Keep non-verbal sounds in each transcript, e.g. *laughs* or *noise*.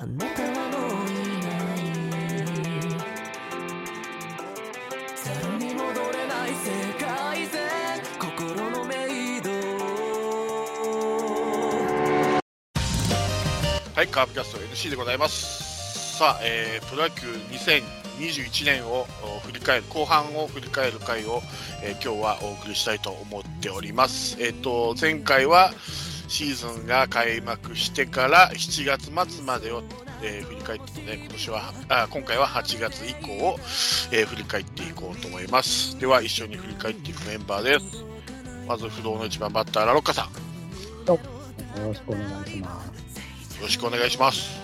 あなたはもういないゼロに戻れない世界線心のメイドはい、カープキャスト NC でございます。さあ、えープロ野球2021年を振り返る、後半を振り返る回を、えー今日はお送りしたいと思っております。えっ、と、前回はシーズンが開幕してから7月末までを、えー振り返ってので、今年は、あ今回は8月以降を、えー振り返っていこうと思います。では、一緒に振り返っていくメンバーです。まず、不動の一番バッター、ラロッカさん。よよろしくお願いします。ろしくお願いします。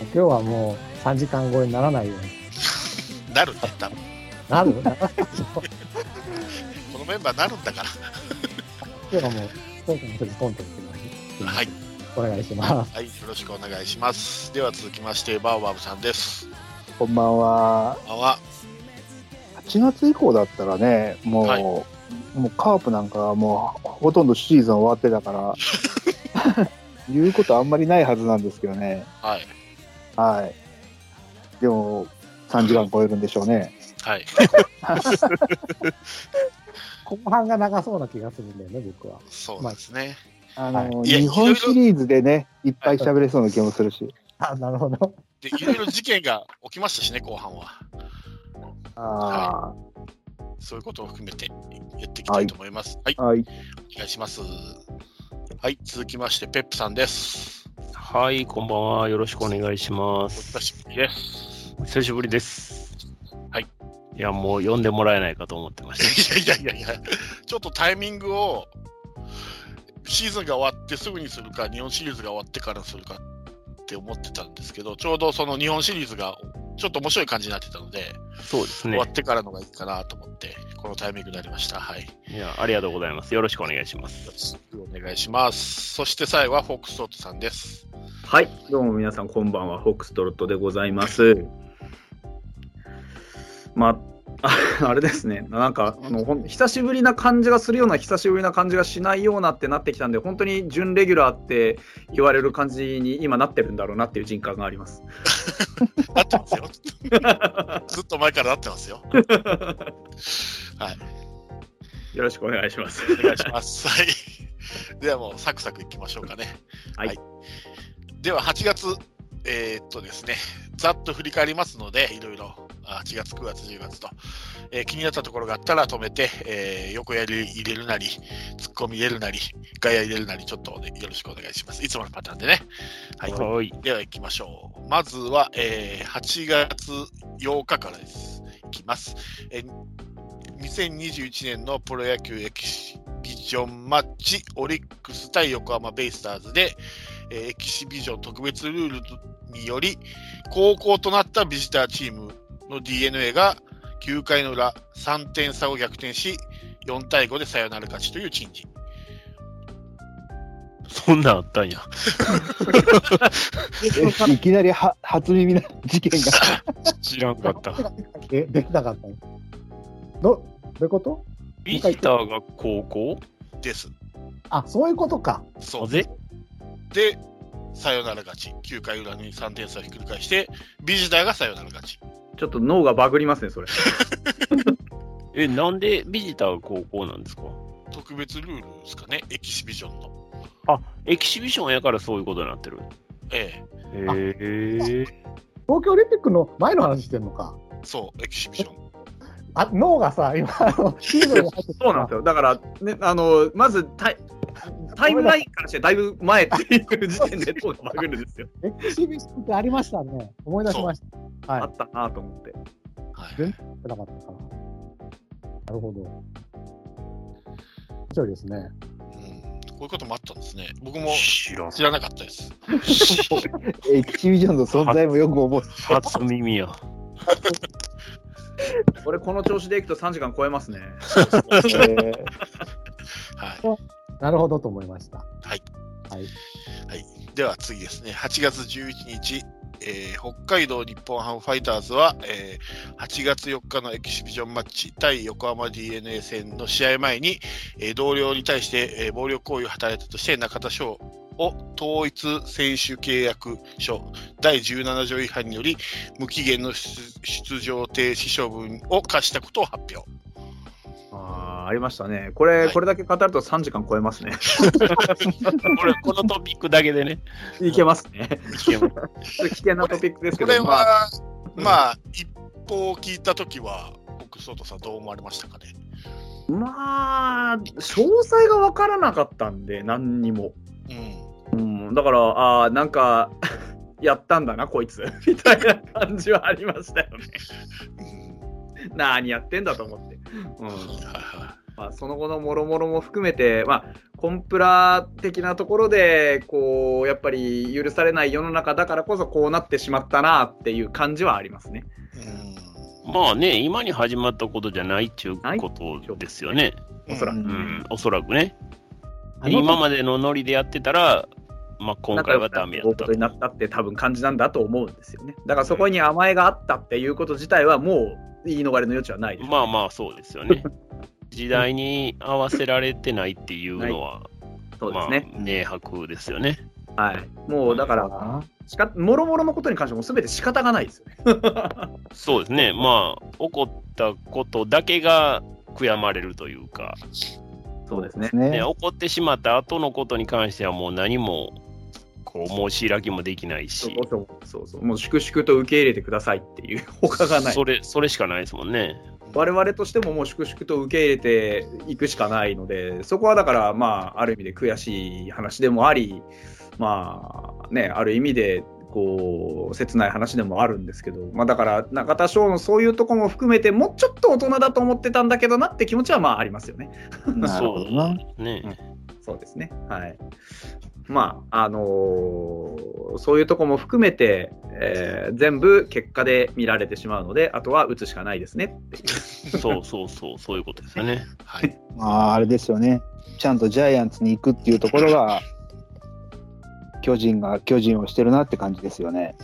今日はもう3時間超えにならないように *laughs* なるって言ったの。なる？*laughs* このメンバーなるんだから。今日はもう、今回の時ポンと言ってます。はい、お願いします。はい、よろしくお願いします。では続きまして、バーバブさんです。こんばんは。こんばんは。8月以降だったらね、もう、はいもうカープなんかはもうほとんどシーズン終わってたから、*laughs* 言うことあんまりないはずなんですけどね。はい。はい。でも、3時間超えるんでしょうね。はい。*laughs* 後半が長そうな気がするんだよね、僕は。そうですね。あの、いや日本シリーズでね、いっぱい喋れそうな気もするし。あ、なるほど。*laughs* で、いろいろ事件が起きましたしね、後半は。あそういうことを含めてやっていきたいと思います。はい、あ、はい。お願いします。はい、続きまして、ペップさんです。はい、こんばんは。よろしくお願いしまおす。久しぶりです。お久しぶりです。はい。いや、もう呼んでもらえないかと思ってまし *laughs* いやいやいやいや、ちょっとタイミングを、シーズンが終わってすぐにするか、日本シリーズが終わってからするかって思ってたんですけど、ちょうどその日本シリーズがちょっと面白い感じになってたので、た。そうですね終わ。ってからのがいいかなと思って、このタイミングになりました。はい。いや、ありがとうございます。よろしくお願いします。よろしくお願いします。そして最後はフォックストロットさんです。はい、どうも皆さん、こんばんは、フォックストロットでございます。まあ、あ *laughs* あれですね、なんかあのほん、久しぶりな感じがするような、久しぶりな感じがしないようなってなってきたんで、本当に準レギュラーって言われる感じに今なってるんだろうなっていう実感があります。*laughs* なってますよ。*laughs* ずっと前からなってますよ。はい。よろしくお願いします。お願いします。はい。ではもうサクサクいきましょうかね。はいでは8月、えーっとですね、ざっと振り返りますので、いろいろ、あ8月、9月、10月と、えー気になったところがあったら止めて、えー横やり入れるなり、ツッコミ入れるなり、外野入れるなり、ちょっと、ね、よろしくお願いします。いつものパターンでね。はい。はい。では行きましょう。まずは、えー8月8日からです。いきます。えー2021年のプロ野球エキシビジョンマッチ、オリックス対横浜ベイスターズで、えーエキシビジョン特別ルールにより、高校となったビジターチームの d n a が9回の裏、3点差を逆転し、4対5でサヨナラ勝ちという珍事。そんなんあったんや。*laughs* えいきなりは初耳な事件が。知らんかった。え、できなかったの？ど、どういうこと？ビジターが高校？です。あ、そういうことか。そう。なぜで、サヨナラ勝ち。9回裏に3点差をひっくり返して、ビジターがサヨナラ勝ち。ちょっと脳がバグりますね、それ。*laughs* え、なんでビジターが高校なんですか？特別ルールですかね、エキシビジョンの。あ、エキシビションやからそういうことになってる。えへえ。東京オリンピックの前の話してんのか。え、そう、エキシビジョン。あ、脳がさ、今、あの、シーズンに入ってそうなんですよ。だから、ね、あの、まずタイ、ムラインからしてだいぶ前っていう時点で脳がバグるんですよ。エキシビションってありましたね。思い出しました。はい。あったなと思って。はい全なかったかな。なるほど。面白いですね。うん。こういうこともあったんですね。僕も知らなかったです。*laughs* エキシビジョンの存在もよく思う。初耳や。俺、この調子でいくと3時間超えますね。えー *laughs* はい。なるほどと思いました。はい。はい。では次ですね、8月11日、えー北海道日本ハムファイターズは、えー8月4日のエキシビジョンマッチ対横浜 d n a 戦の試合前に、えー同僚に対して、えー暴力行為を働いたとして中田翔を統一選手契約書第17条違反により無期限の出出場停止処分を課したことを発表。あーありましたね。これ、はいこれだけ語ると3時間超えますね。*laughs* これ、このトピックだけでね。いけますね。危険なトピックですけこれど、まあ、は、まあ、一報を聞いたときは、奥外さんどう思われましたかね。まあ、詳細が分からなかったんで、何にも。うん。うん、だから、ああ、なんか、やったんだな、こいつ。みたいな感じはありましたよね。うん何やってんだと思って。うんはいはまあ、その後のもろもろも含めて、まあ、コンプラ的なところで、こう、やっぱり許されない世の中だからこそ、こうなってしまったなっていう感じはありますね。いうんまあね、今に始まったことじゃないっていうことですよね。おそらく。ううんん、おそらくね。今までのノリでやってたら、まあ今回はダメやったになったって多分感じなんだと思うんですよね。だからそこに甘えがあったっていうこと自体はもう言い逃れの余地はないです。まあまあそうですよね。*laughs* 時代に合わせられてないっていうのは、そうですね。まあ、明白ですよね。はい。もうだから、あしかもろもろのことに関しても全て仕方がないですよね。*laughs* そうですね。まあ、起こったことだけが悔やまれるというか、そうですね。ね、ね。起こってしまった後のことに関してはもう何も、こう、申し開きもできないし、そうそうそう。もう粛々と受け入れてくださいっていう他がない。それ、それしかないですもんね。我々としてももう粛々と受け入れていくしかないので、そこはだから、まあ、ある意味で悔しい話でもあり、まあね、ある意味で、こう、切ない話でもあるんですけど、まあだから、中田翔のそういうとこも含めて、もうちょっと大人だと思ってたんだけどなって気持ちはまあありますよね。なるほどな。ね。そうですね。はい。まあ、あのーそういうとこも含めて、えー全部結果で見られてしまうので、あとは打つしかないですねっていう。そうそうそう、そういうことですよね。*laughs* はい。まあ、あれですよね。ちゃんとジャイアンツに行くっていうところが、巨人が巨人をしてるなって感じですよね。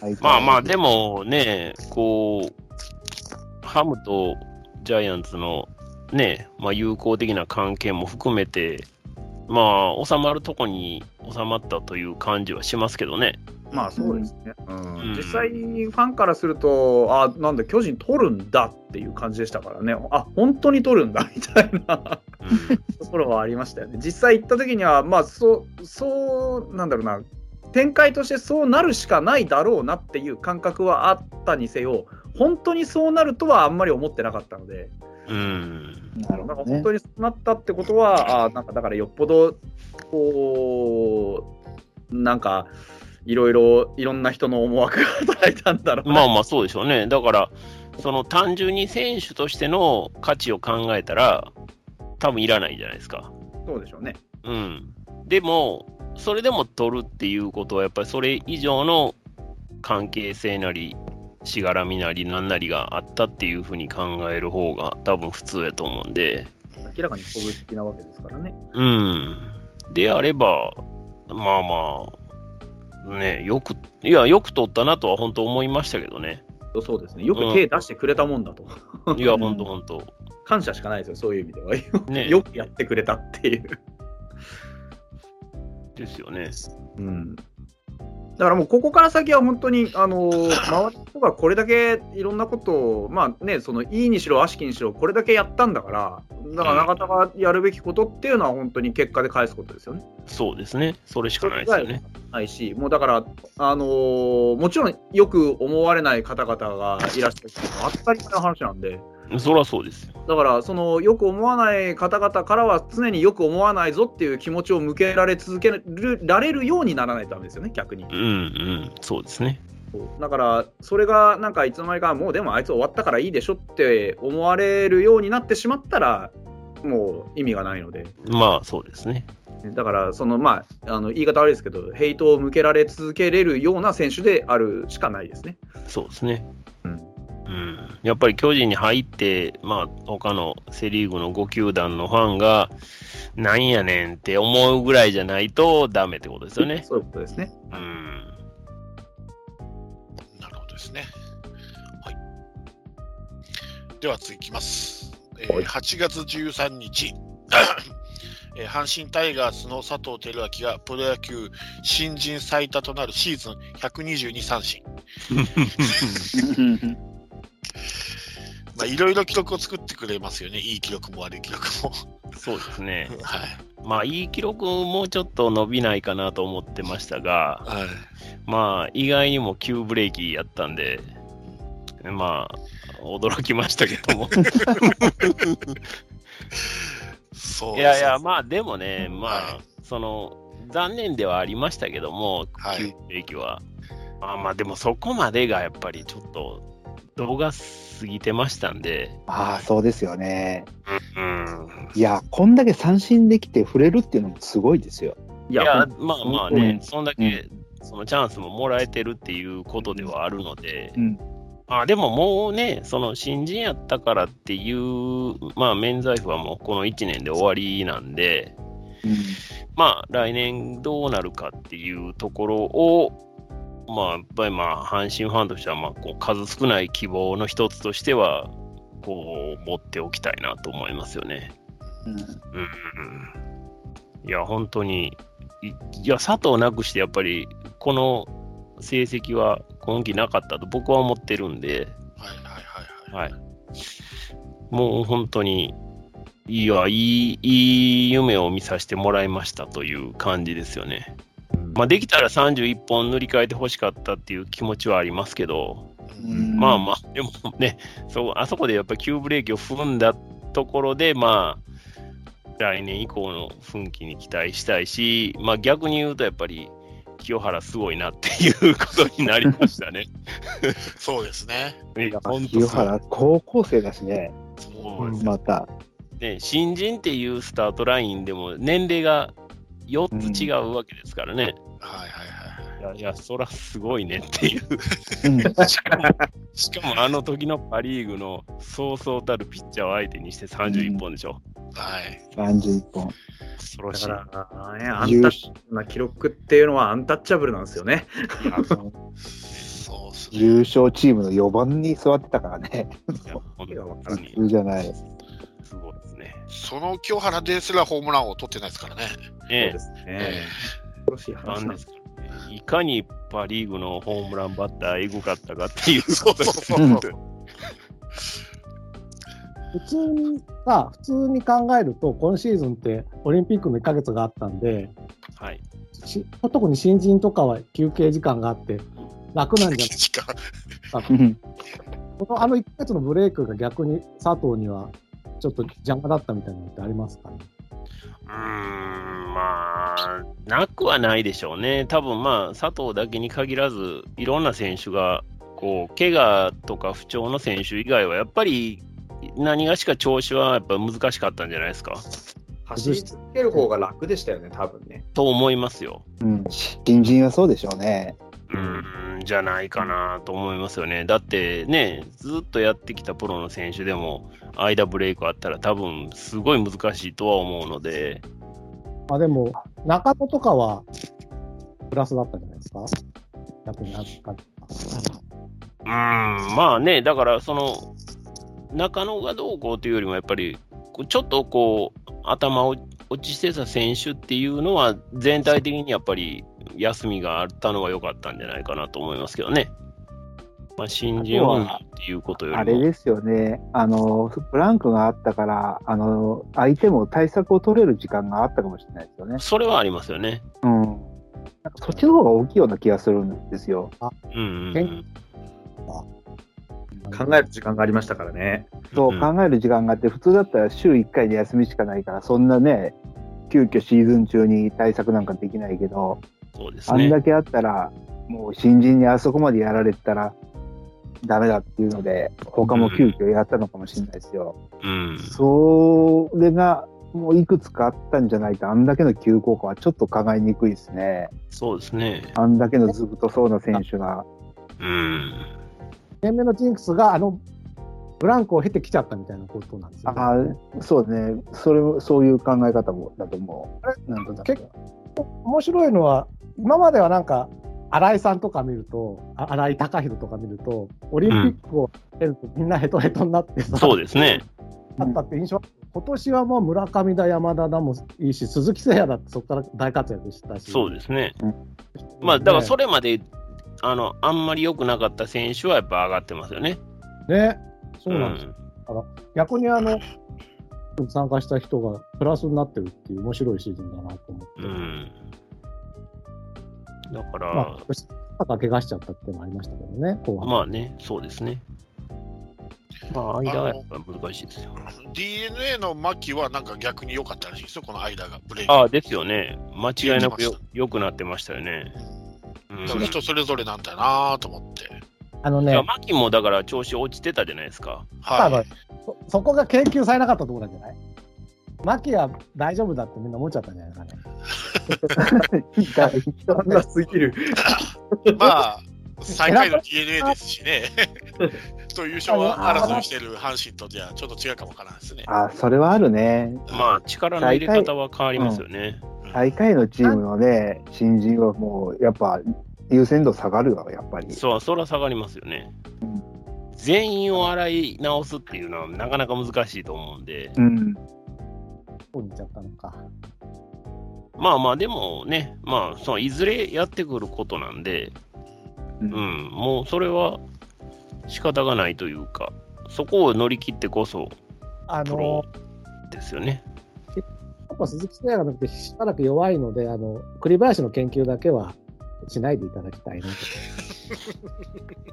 *laughs* まあまあ、でもね、こう、ハムとジャイアンツのね、まあ、友好的な関係も含めて、まあ、収まるとこに収まったという感じはしますけどね。まあそうですね。うんうん実際にファンからすると、あ、なんだ、巨人取るんだっていう感じでしたからね。あ、本当に取るんだみたいなうんところはありましたよね。実際行った時には、まあそう、そう、なんだろうな、展開としてそうなるしかないだろうなっていう感覚はあったにせよ、本当にそうなるとはあんまり思ってなかったので、うん。なるほどねなんか本当。にそうなったってことは、あなんかだからよっぽど、こう、なんか、いろいろ、いろんな人の思惑が働いたんだろうな。まあまあ、そうでしょうね。だから、その単純に選手としての価値を考えたら、多分いらないじゃないですか。そうでしょうね。うん。でも、それでも取るっていうことは、やっぱりそれ以上の関係性なり、しがらみなり、なんなりがあったっていうふうに考える方が多分普通やと思うんで、明らかに鼓舞的なわけですからね。うん。であれば、まあまあ、ね、よく、いや、よく取ったなとは本当思いましたけどね。そうですね。よく手出してくれたもんだと。いや、本当本当。感謝しかないですよ、そういう意味では。ね *laughs* よくやってくれたっていう。ですよね。うん。だからもうここから先は本当に、あのー周りの人がこれだけいろんなことを、まあね、そのいいにしろ悪しきにしろ、これだけやったんだから、だから中田がやるべきことっていうのは本当に結果で返すことですよね。そうですね。それしかないですよね。ないし、もうだから、あのーもちろんよく思われない方々がいらっしゃるのは当たり前の話なんで、そりゃそうですよ。だから、そのよく思わない方々からは常によく思わないぞっていう気持ちを向けられ続けるられるようにならないとダメですよね、逆に。うんうん、そうですね。だから、それがなんかいつの間にか、もうでもあいつ終わったからいいでしょって思われるようになってしまったら、もう意味がないので。まあ、そうですね。だから、そのまあ、あの言い方悪いですけど、ヘイトを向けられ続けれるような選手であるしかないですね。そうですね。うんうん、やっぱり巨人に入って、まあ、他のセ・リーグの5球団のファンが、なんやねんって思うぐらいじゃないとダメってことですよね。そういうことですね。うん。なるほどですね。はい。では次いきます。えーはい8月13日、*coughs* えー阪神タイガースの佐藤輝明がプロ野球新人最多となるシーズン122三振。*laughs* *laughs* まあ、いろいろ記録を作ってくれますよね。いい記録も悪い記録も。そうですね。*laughs* はい。まあ、いい記録もうちょっと伸びないかなと思ってましたが、はい。まあ、意外にも急ブレーキやったんで、まあ、驚きましたけども。そういやいや、あ、まあ、でもね、まあ、はいその、残念ではありましたけども、はい急ブレーキは。まあまあ、でもそこまでがやっぱりちょっと、動画過ぎてましたんで、ああ、そうですよね。うん。いや、こんだけ三振できて触れるっていうのもすごいですよ。いや、まあまあうねん、そんだけ、そのチャンスももらえてるっていうことではあるので、うん。まあでももうね、その新人やったからっていう、まあ免罪符はもうこの1年で終わりなんで、うんまあ来年どうなるかっていうところを、まあやっぱりまあ阪神ファンとしてはまあこう数少ない希望の一つとしては、こう持っておきたいなと思いますよね。うんうん。いや、本当に、いいや、佐藤なくしてやっぱりこの成績は今季なかったと僕は思ってるんで、はいはいはいはい。はい。もう本当に、いや、いい、いい夢を見させてもらいましたという感じですよね。まあ、できたら31本塗り替えてほしかったっていう気持ちはありますけど、うんまあまあ、でもね、そうあそこでやっぱり急ブレーキを踏んだところで、まあ、来年以降の奮起に期待したいし、まあ逆に言うとやっぱり、清原すごいなっていうことになりましたね。*laughs* そうですね。清原、高校生だしね、そうですまた。ね、新人っていうスタートラインでも年齢が4つ違うわけですからね。はいはいはい。いや、いや、そらすごいねっていう。うんしかも、*laughs* しかもあの時のパ・リーグのそうそうたるピッチャーを相手にして31本でしょ。はい。31本。恐ろしい。だから、ね、アンタッチャブルな記録っていうのはアンタッチャブルなんですよね。そうですね。優勝チームの4番に座ってたからね。いや本当普に通じゃない。すごいですね。その清原ですらホームランを取ってないですからね。そうねですね。え恐ろしいな話なんですかね。いかにパ・リーグのホームランバッターエグかったかっていうそうそうそううん普通に、まあ、普通に考えると、今シーズンってオリンピックの1ヶ月があったんで、はい。し特に新人とかは休憩時間があって、楽なんじゃない時間うんこのあの1ヶ月のブレイクが逆に佐藤にはちょっと邪魔だったみたいなのってありますかね？うーん、まあ、なくはないでしょうね。多分まあ、佐藤だけに限らず、いろんな選手が、こう、怪我とか不調の選手以外は、やっぱり、何がしか調子はやっぱ難しかったんじゃないですか？走り続ける方が楽でしたよね、多分ね。と思いますよ。うん新人はそうでしょうね。うーん、じゃないかなと思いますよね。だってね、ずっとやってきたプロの選手でも、間ブレイクあったら多分すごい難しいとは思うので、まあでも、中野とかはプラスだったんじゃないですか。逆に預かった。うーん、まあね、だからその、中野がどうこうというよりも、やっぱり、ちょっとこう、頭を落ちしてた選手っていうのは、全体的にやっぱり休みがあったのが良かったんじゃないかなと思いますけどね。まあ、新人オンリーっていうことよりも。あれですよね。あの、ブランクがあったから、あの、相手も対策を取れる時間があったかもしれないですよね。それはありますよね。うん。なんかそっちの方が大きいような気がするんですよ。うんうんうけん。考える時間がありましたからね。そう考える時間があって、普通だったら週1回で休みしかないから、そんなね、急遽シーズン中に対策なんかできないけど、そうですね。あんだけあったら、もう新人にあそこまでやられてたらダメだっていうので、他も急遽やったのかもしれないですよ。うん。それがもういくつかあったんじゃないと、あんだけの急降下はちょっと考えにくいですね。そうですね。あんだけのずぶとそうな選手が。うん。年目のジンクスがあのブランクを経てきちゃったみたいなことなんですよ、ね。ああ、そうね。それも、そういう考え方もだと思う。なんとなく結面白いのは、今まではなんか、新井さんとか見ると、あ新井貴弘とか見ると、オリンピックを出るとみんなヘトヘトになってさ、そうですね。だったって印象あったんです今年はもう村上だ、山田だもいいし、鈴木誠也だってそこから大活躍したし。そうですね。うんまあ、だからそれまで、あの、あんまり良くなかった選手はやっぱ上がってますよね。ね、そううなんですよ。ん。逆にあの、参加した人がプラスになってるっていう面白いシーズンだなと思って。うん。だかまあ、ら、今年、肩怪我しちゃったっていうのもありましたけどね、後半。まあね、そうですね。まあ、間はやっぱ難しいですよ。DNA の牧はなんか逆に良かったらしいですよ、この間がブレイク。ああ、ですよね。間違いなくよ良くなってましたよね。うん。人それぞれなんだなと思って。あのねいや、、マキもだから調子落ちてたじゃないですか。はい。そそこが研究されなかったところなんじゃない？牧は大丈夫だってみんな思っちゃったんじゃないですかね。そんなすぎる。まあ、最下位の DNA ですしね。*laughs* と優勝は争いしてる阪神とじゃちょっと違うかもわからないですね。あ、それはあるね。まあ、力の入れ方は変わりますよね。最下位のチームのね、新人はもう、やっぱ、優先度下がるわ、やっぱり。そう、それは下がりますよねうん。全員を洗い直すっていうのはなかなか難しいと思うんで、うん。こうに行っちゃったのか。まあまあ、でもね、まあ、そのいずれやってくることなんで、ううんん、もうそれは仕方がないというか、そこを乗り切ってこそあのですよね。やっぱ鈴木誠也がなくてしばらく弱いので、あの、栗林の研究だけはしないでいただきたいなと。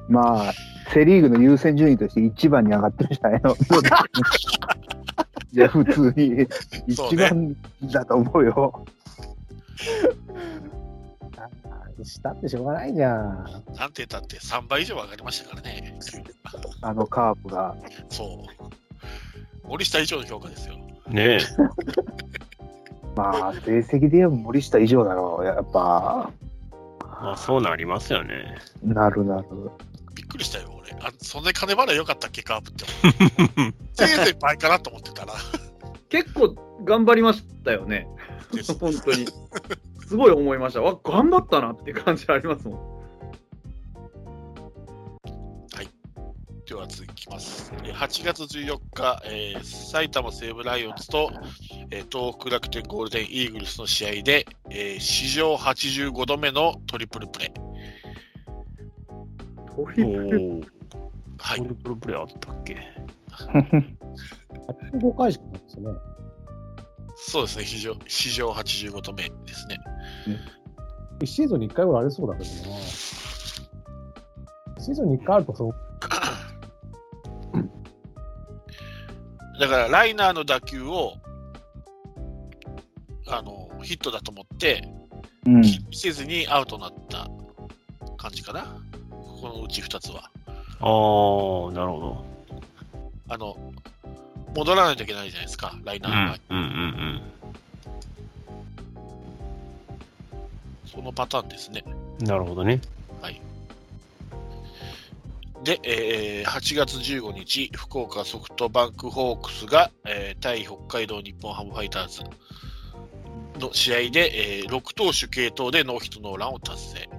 *laughs* まあ、セ・リーグの優先順位として一番に上がってるじゃないの？じゃあ、普通に一番だと思うよ。あしたってしょうがないじゃん。なんて言ったって3倍以上上がりましたからね。あのカープが。そう。森下以上の評価ですよ。ねえ。*laughs* まあ、成績で言えば森下以上だろう。やっぱ、まあ、そうなりますよね。なるなる。びっくりしたよ、俺。あそんなに金払い良かったっけ、カープって。*laughs* せいぜい倍かなと思ってたら。結構頑張りましたよね。本当に。すごい思いました。わ、頑張ったなっていう感じありますもん。では続きます。えー8月14日、えー埼玉西武ライオンズと、えー東北楽天ゴールデンイーグルスの試合で、えー史上85度目のトリプルプレー。トおリプルーはいト。リプルプレーあったっけ？85回しかないですよね。そうですね、史上史上85度目ですね。1シーズンに1回ぐらいありそうだけどな。シーズンに1回あるとそう。*laughs* だから、ライナーの打球を、あの、ヒットだと思って、うん。せずにアウトになった感じかな。このうち2つは。ああ、なるほど。あの、戻らないといけないじゃないですか、ライナうーの場合ん、うん、うんそのパターンですね。うん。なるほどね。で、えー8月15日、福岡ソフトバンクホークスが、えー対北海道日本ハムファイターズの試合で、えー6投手継投でノーヒットノーランを達成。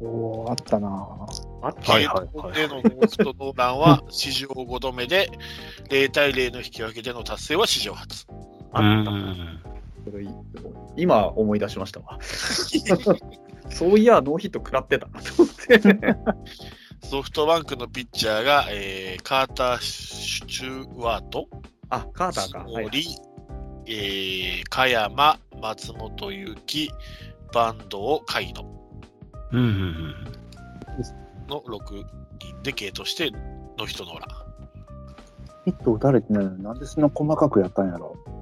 おーあったなあったはい継投でのノーヒットノーランは *laughs* 史上5度目で、0対0の引き分けでの達成は史上初。うあった。今思い出しましたわ。*laughs* そういや、ノーヒット食らってたなと思って。*laughs* ソフトバンクのピッチャーが、えーカーター・シュチュワート、あ、カーターか。はい、森、えー、加山、松本裕樹、坂東、海野うん、うん、うん。の6人で継投してノーヒットノーラン。ヒット打たれてないのになんでそんな細かくやったんやろ。うん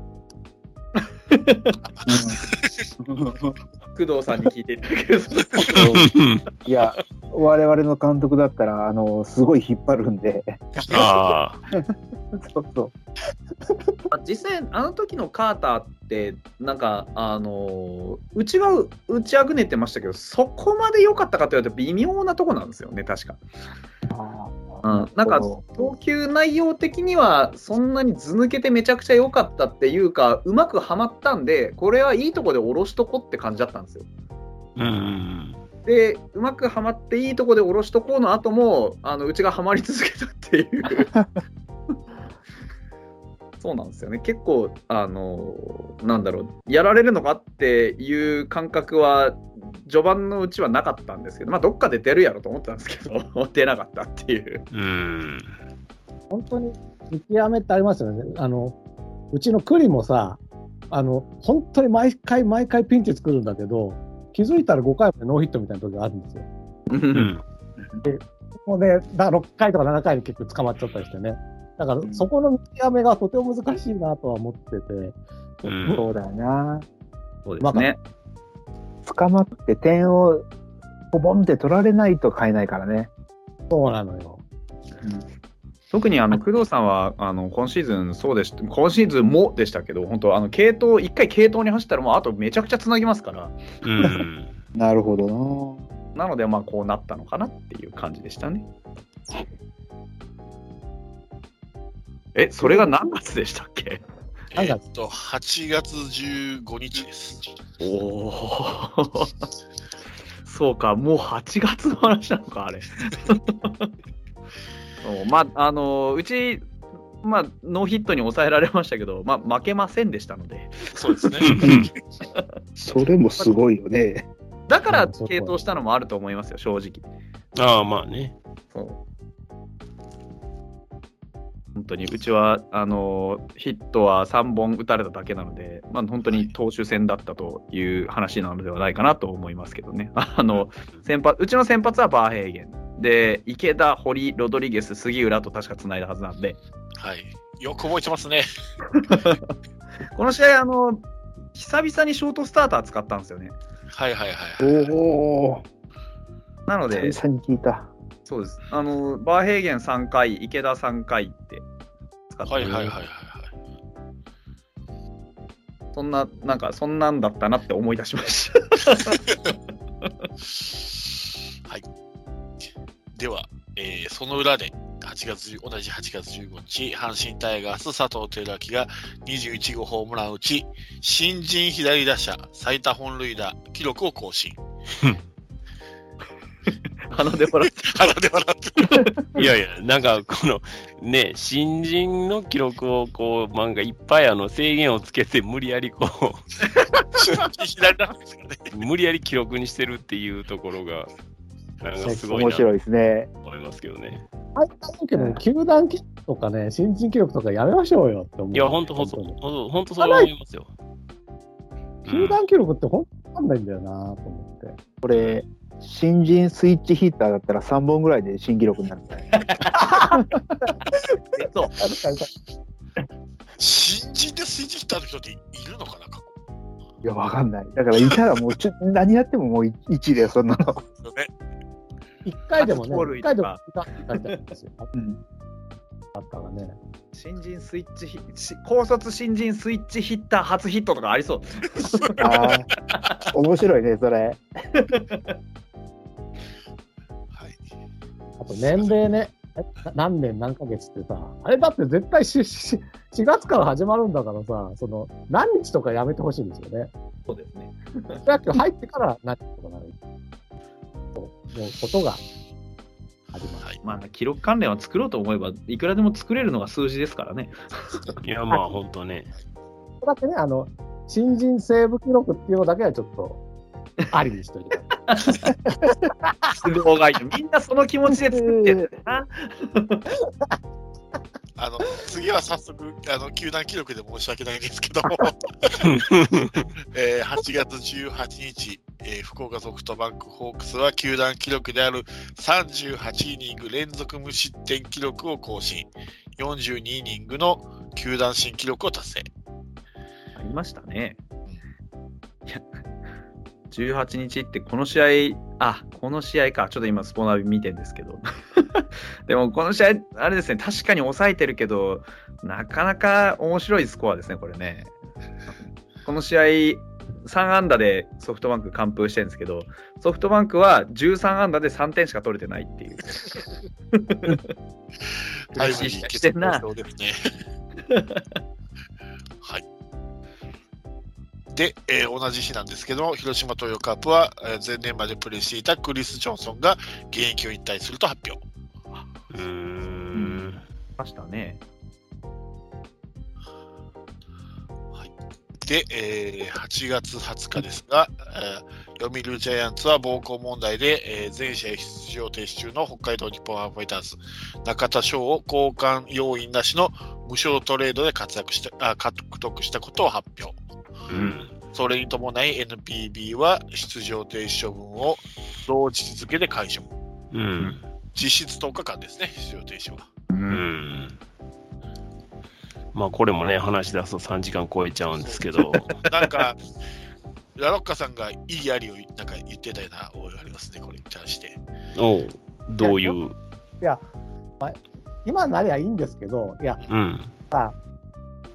工藤さんに聞いていただけるといや、我々の監督だったら、あの、すごい引っ張るんで、ああ、*laughs* そうそう。実際、あの時のカーターって、なんか、あのーうちは打ちあぐねてましたけど、そこまで良かったかと言われると微妙なとこなんですよね、確か。うん、なんか投球内容的にはそんなに図抜けてめちゃくちゃ良かったっていうかうまくはまったんでこれはいいとこで下ろしとこって感じだったんですよ。うん、うん。でうまくはまっていいとこで下ろしとこうの後もあのうちがはまり続けたっていう *laughs* そうなんですよね。結構、あの、なんだろう、やられるのかっていう感覚は、序盤のうちはなかったんですけど、まあ、どっかで出るやろと思ってたんですけど、*laughs* 出なかったっていう。うん。本当に見極めってありますよね。あの、うちの栗もさ、あの、本当に毎回毎回ピンチ作るんだけど、気づいたら5回までノーヒットみたいな時があるんですよ。うん。もうね、だから6回とか7回で結構捕まっちゃったりしてね。だからそこの見極めがとても難しいなとは思ってて、うんそうだよな。そうですね。捕まって点をポボンって取られないと買えないからね。そうなのよ。特にあの工藤さんはあの今シーズンそうでした、今シーズンもでしたけど、本当、あの系統、一回系統に走ったら、もうあとめちゃくちゃつなぎますから、うん。*laughs* なるほどな。なので、まあこうなったのかなっていう感じでしたね。え、それが何月でしたっけ？えーっと、8月15日です。おお。そうか、もう8月の話なのか、あれ。*laughs* そうまあ、あの、うち、まあ、ノーヒットに抑えられましたけど、まあ、負けませんでしたので、そうですね。*laughs* それもすごいよね。だから継投したのもあると思いますよ、正直。ああ、まあね。そう本当にうちはあのヒットは3本打たれただけなので、まあ、本当に投手戦だったという話なのではないかなと思いますけどね。*laughs* あの先発うちの先発はバーヘイゲンで池田、堀、ロドリゲス、杉浦と確かつないだはずなんで、はい。よく覚えてますね。*laughs* この試合あの、久々にショートスターター使ったんですよね。はいはいはい。おお。なので、久々に聞いた。そうですあのバーヘイゲン3回、池田3回って使ってはいはいはいはいはい。そんな、なんか、そんなんだったなって思い出しました。*laughs* はい。では、えーその裏で、8月、同じ8月15日、阪神タイガース佐藤輝明が21号ホームランを打ち、新人左打者最多本塁打記録を更新。*laughs* 鼻で笑って鼻で笑ってる。いやいや、なんかこのね、新人の記録をこう、漫画いっぱいあの制限をつけて無理やりこ。う、*laughs* 無理やり記録にしてるっていうところが、なんかすごい面白いですね。思いますけどね。あだけど、球団記録とかね、新人記録とかやめましょうよって思う。いや、本当本当に本当本当そう思いますよ。球団記録って本当わかんないんだよなと思って。これ、新人スイッチヒッターだったら3本ぐらいで新記録になるんだね。そう。新人でスイッチヒッターの人っているのかな過いや、わかんない。だから、いたらもうちょ、何やってももう1だよ、そんなの。一回でもね一回でもといたって書いてあるんですよ。うん。あったらね。新人スイッチヒし高卒新人スイッチヒッター初ヒットとかありそう。ああ、面白いね、それ。*laughs* 年齢ね、何年何ヶ月ってさ、あれだって絶対しし4月から始まるんだからさ、その何日とかやめてほしいんですよね。そうですね。プロ野球入ってから何日とかなる。そうもうことがあります。はい。まあ、記録関連は作ろうと思えば、いくらでも作れるのが数字ですからね。いや、*laughs* まあ本当ね。だってね、あの、新人セーブ記録っていうのだけはちょっと、ありにしといて。都合がいい。みんなその気持ちで作ってるんだよな。*laughs* あの、次は早速、あの、球団記録で申し訳ないんですけども、*laughs* えー8月18日、えー福岡ソフトバンクホークスは球団記録である38イニング連続無失点記録を更新。42イニングの球団新記録を達成。ありましたね。いや18日ってこの試合、あ、この試合か。ちょっと今スポナビ見てんですけど。*laughs* でもこの試合、あれですね、確かに抑えてるけど、なかなか面白いスコアですね、これね。この試合、3安打でソフトバンク完封してるんですけど、ソフトバンクは13安打で3点しか取れてないっていう。*laughs* タイムリーして決んな *laughs* で、えー同じ日なんですけども、広島東洋カープは、えー前年までプレーしていたクリス・ジョンソンが現役を引退すると発表。うーん。ましたね。て、えー8月20日ですが、えー読売ジャイアンツは暴行問題で、えー全試合出場停止中の北海道日本ハムファイターズ、中田翔を交換要員なしの無償トレードで活躍したあ獲得したことを発表。うん。それに伴い NPB は出場停止処分を同日付で解除。うん。実質10日間ですね、出場停止は。うん。まあ、これもね、話し出すと3時間超えちゃうんですけど、なんか、ラロッカさんがいいありをなんか言ってたような覚えがありますね、これに関して。おうどういう、いや、まあ、今なりゃいいんですけど、いや、うん、さ、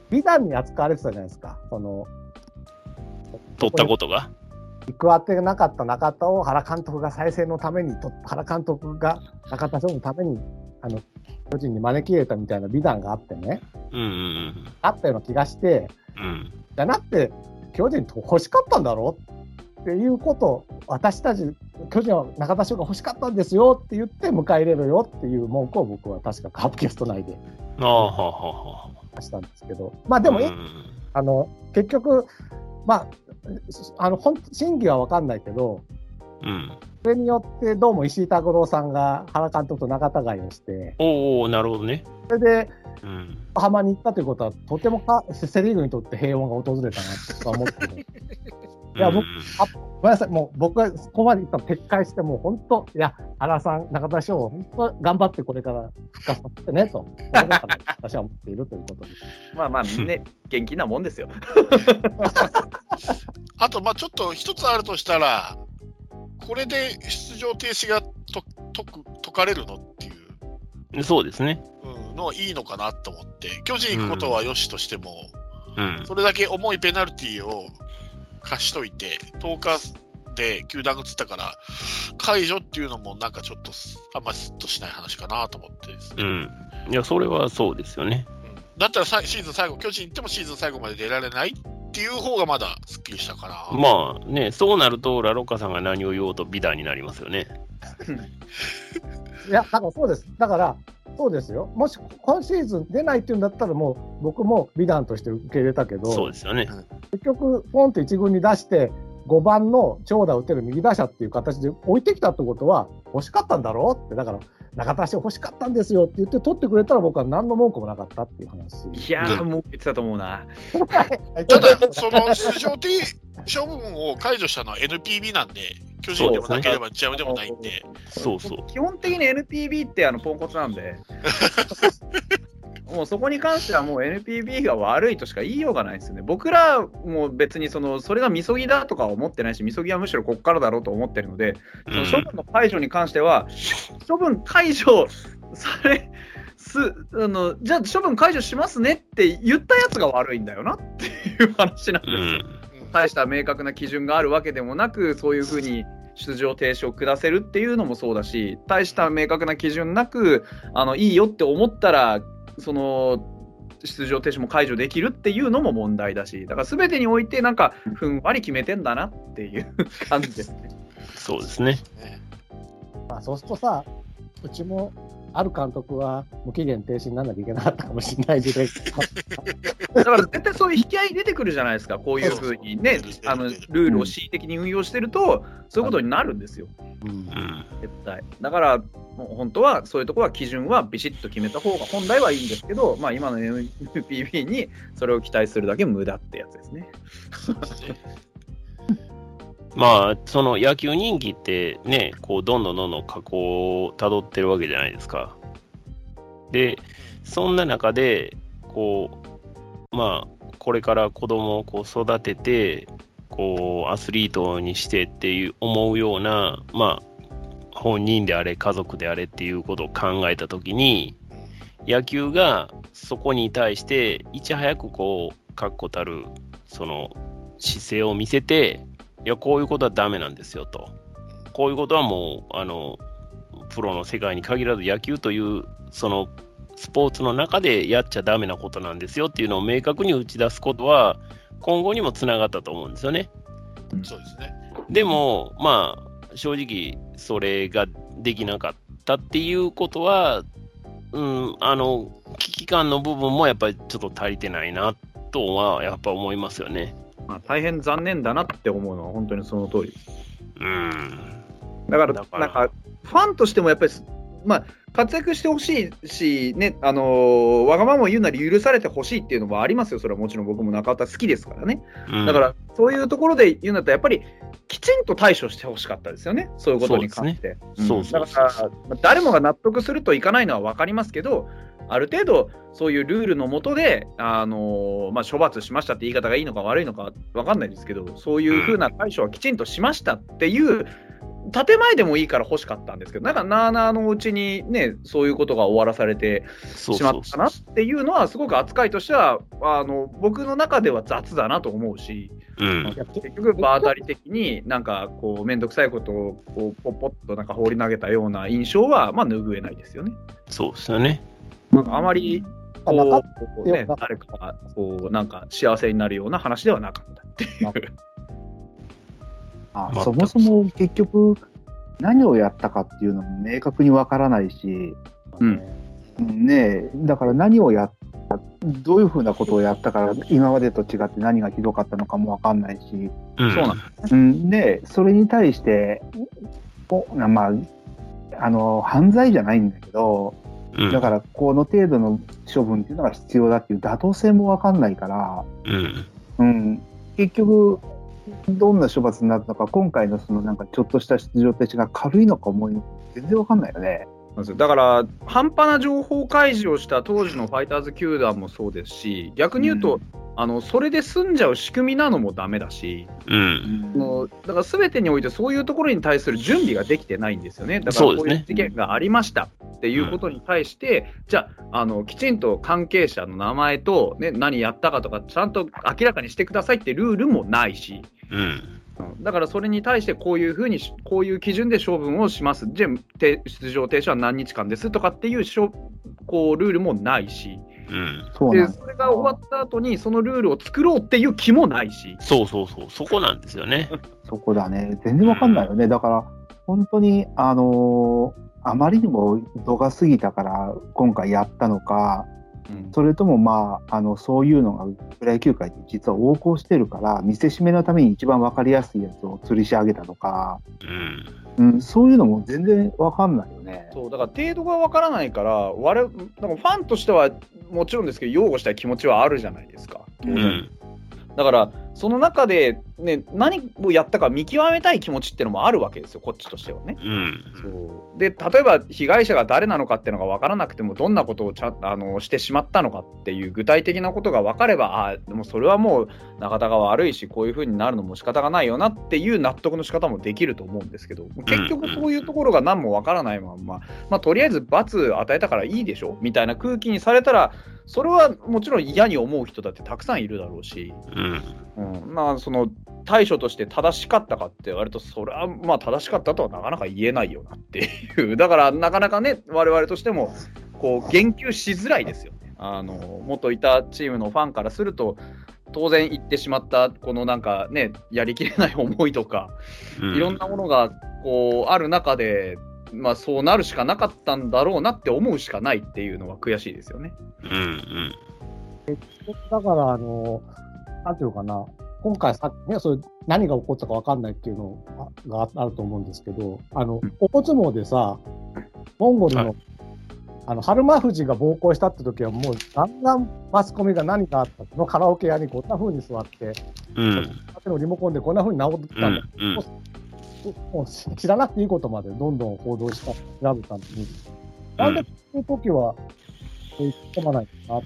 美談に扱われてたじゃないですか。その、取ったことが？行く当てがなかった中田を原監督が再生のためにと、原監督が中田翔のために、あの、巨人に招き入れたみたいな美談があってね、うんうんあったような気がして、うん。うん。じゃなくて、巨人欲しかったんだろっていうことを、私たち、巨人は中田翔が欲しかったんですよって言って迎え入れろよっていう文句を僕は確かカープキャスト内でああ、はあはあは出したんですけど、まあであ。も、うんあの、結局、まあ、あの、本真偽は分かんないけど、うん。それによってどうも石井拓郎さんが原監督と仲違いをして、おおなるほどね。それでうん。横浜に行ったということは、とてもかセ・リーグにとって平穏が訪れたなと思ってる。*laughs* いや僕ごめんなさい、もう僕はそこまで一旦撤回して、もう本当、いや、原さん、中田翔、本当頑張ってこれから復活させてねと、私は思っているということです。*laughs* まあまあ、ね、元気なもんですよ。あと、まあちょっと一つあるとしたら、これで出場停止がと解く解かれるのっていう。うん、そうですね。うん、のはいいのかなと思って、巨人行くことはよしとしても、うん。それだけ重いペナルティーを貸しといて、10日で球団が移ったから、解除っていうのもなんかちょっとすあんまりスッとしない話かなと思ってですね、うん。いや、それはそうですよね。うんだったらさシーズン最後、巨人行ってもシーズン最後まで出られないっていう方がまだすっきりしたかな。まあね、そうなると、ラロッカさんが何を言おうと美談になりますよね。いや、だからそうです。だから、そうですよ。もし今シーズン出ないっていうんだったら、もう僕も美談として受け入れたけど、そうですよね。結局、ポンと1軍に出して、5番の長打を打てる右打者っていう形で置いてきたってことは、欲しかったんだろうって、だから、中田翔欲しかったんですよって言って、取ってくれたら僕は何の文句もなかったっていう話。いやー、もう言ってたと思うな。*laughs* ただ、その出場停処分を解除したのは NPB なんで、巨人でもなければジャムでもないんで、そうそう。基本的に NPB ってあのポンコツなんで、*laughs* もうそこに関してはもう NPB が悪いとしか言いようがないですよね。僕らも別にそのそれがみそぎだとかは思ってないし、みそぎはむしろここからだろうと思ってるので、うんその処分の解除に関しては、処分解除されすあの、じゃあ処分解除しますねって言ったやつが悪いんだよなっていう話なんですよ。うん。大した明確な基準があるわけでもなく、そういうふうに出場停止を下せるっていうのもそうだし、大した明確な基準なく、あのいいよって思ったら、その出場停止も解除できるっていうのも問題だし、だから全てにおいて、なんか、ふんわり決めてんだなっていう *laughs* 感じですね。そうですね。まあ、そうするとさ、うちもある監督は無期限停止にならなきゃいけなかったかもしれない時代だから絶対そういう引き合い出てくるじゃないですか、こういうふうにね、あのルールを恣意的に運用してると、そういうことになるんですよ。うん。絶対。だから、もう本当はそういうところは基準はビシッと決めた方が本来はいいんですけど、まあ、今の NPB にそれを期待するだけ無駄ってやつですね。*laughs* まあ、その野球人気ってね、こう、どんどんどんどん下降をたどってるわけじゃないですか。で、そんな中で、こう、まあ、これから子供をこう育てて、こう、アスリートにしてっていう思うような、まあ、本人であれ、家族であれっていうことを考えたときに、野球がそこに対して、いち早くこう、確固たる、その、姿勢を見せて、いや、こういうことはダメなんですよと。こういうことはもう、あの、プロの世界に限らず野球という、その、スポーツの中でやっちゃダメなことなんですよっていうのを明確に打ち出すことは、今後にもつながったと思うんですよね。そうですね。でも、まあ、正直、それができなかったっていうことは、うん、あの、危機感の部分もやっぱりちょっと足りてないなとは、やっぱ思いますよね。まあ、大変残念だなって思うのは本当にその通り。うん。だから、だからなんか、ファンとしてもやっぱり、まあ、活躍してほしいし、ね、あのーわがままを言うなり許されてほしいっていうのもありますよ。それはもちろん僕も中田好きですからね。うんだから、そういうところで言うんだったら、やっぱり、きちんと対処してほしかったですよね。そういうことに関して。だから、まあ誰もが納得するといかないのは分かりますけど、ある程度、そういうルールのもとで、あのーまあ、処罰しましたって言い方がいいのか悪いのか分かんないですけど、そういうふうな対処はきちんとしましたっていう、建前でもいいから欲しかったんですけど、なんか、なあなあのうちにね、そういうことが終わらされてそうしまったなっていうのは、すごく扱いとしては、あの僕の中では雑だなと思うし、うん結局、場当たり的になんかこう、面倒くさいことをこうポッポッとなんか放り投げたような印象は、まあ、拭えないですよね。そうですよね。なんかあまりこう、ね、誰かがこうなんか幸せになるような話ではなかったっていう。*laughs* あ。そもそも結局、何をやったかっていうのも明確にわからないし、うん。うんねえ、だから何をやった、どういうふうなことをやったから、今までと違って何がひどかったのかもわかんないし、うん。そうなんうん、で、それに対して、おまあ、あの、犯罪じゃないんだけど、うん。だから、この程度の処分っていうのが必要だっていう妥当性もわかんないから、うん。うん、結局、どんな処罰になるのか、今回のそのなんかちょっとした出場停止が軽いのか重いのか、全然わかんないよね。だから、半端な情報開示をした当時のファイターズ球団もそうですし、逆に言うと、あのそれで済んじゃう仕組みなのもダメだし、うん。あのだから全てにおいてそういうところに対する準備ができてないんですよね。だからこういう事件がありましたっていうことに対して、じゃああの、きちんと関係者の名前と、ね、何やったかとか、ちゃんと明らかにしてくださいってルールもないし。うん。うんだからそれに対してこういうふうにし、こういう基準で処分をします、じゃあて出場停止は何日間ですとかっていうしょこうルールもないし、うん。でそれが終わった後に、そのルールを作ろうっていう気もないし、そうそうそう。そこなんですよね。*laughs* そこだね。全然わかんないよね。だから、本当に、あのーあまりにも度が過ぎたから今回やったのか、それともまあ、あの、そういうのがプロ野球界って実は横行してるから、見せしめのために一番わかりやすいやつを吊りし上げたとか、うん。うん、そういうのも全然わかんないよね。そうだから程度がわからないから、我々なんかファンとしてはもちろんですけど、擁護したい気持ちはあるじゃないですか。うん。だから、その中で、ね、何をやったか見極めたい気持ちっていうのもあるわけですよ、こっちとしてはね。うん。そうで例えば被害者が誰なのかっていうのが分からなくてもどんなことをちゃあのしてしまったのかっていう具体的なことが分かればあでもそれはもう中田が悪いしこういうふうになるのも仕方がないよなっていう納得の仕方もできると思うんですけど結局そういうところが何も分からないまんま、まあ、とりあえず罰与えたからいいでしょみたいな空気にされたらそれはもちろん嫌に思う人だってたくさんいるだろうし、うん。うん、まあその対処として正しかったかって言われるとそれはまあ正しかったとはなかなか言えないよなっていう *laughs* だからなかなかね我々としてもこう言及しづらいですよねあの元いたチームのファンからすると当然言ってしまったこのなんかねやりきれない思いとかうん。いろんなものがこうある中でまあそうなるしかなかったんだろうなって思うしかないっていうのは悔しいですよね。うん。うん。だから、あの、なん。ていうかな、今回さっきね、そういう何が起こったか分かん。ないっていうのがあると思うん。ですけど、あの、大相撲でさ、モンゴルの、はいあの、春馬富士が暴行したって時は、もう、だん。だん。マスコミが何があったのカラオケ屋にこん。な風に座って、うん。縦のリモコンでこん。な風に直ってたん。だ、ん。うん。もう知らなくていいことまでどんどん報道した、調べたのに、なんでこういう時は、そういう込まないのか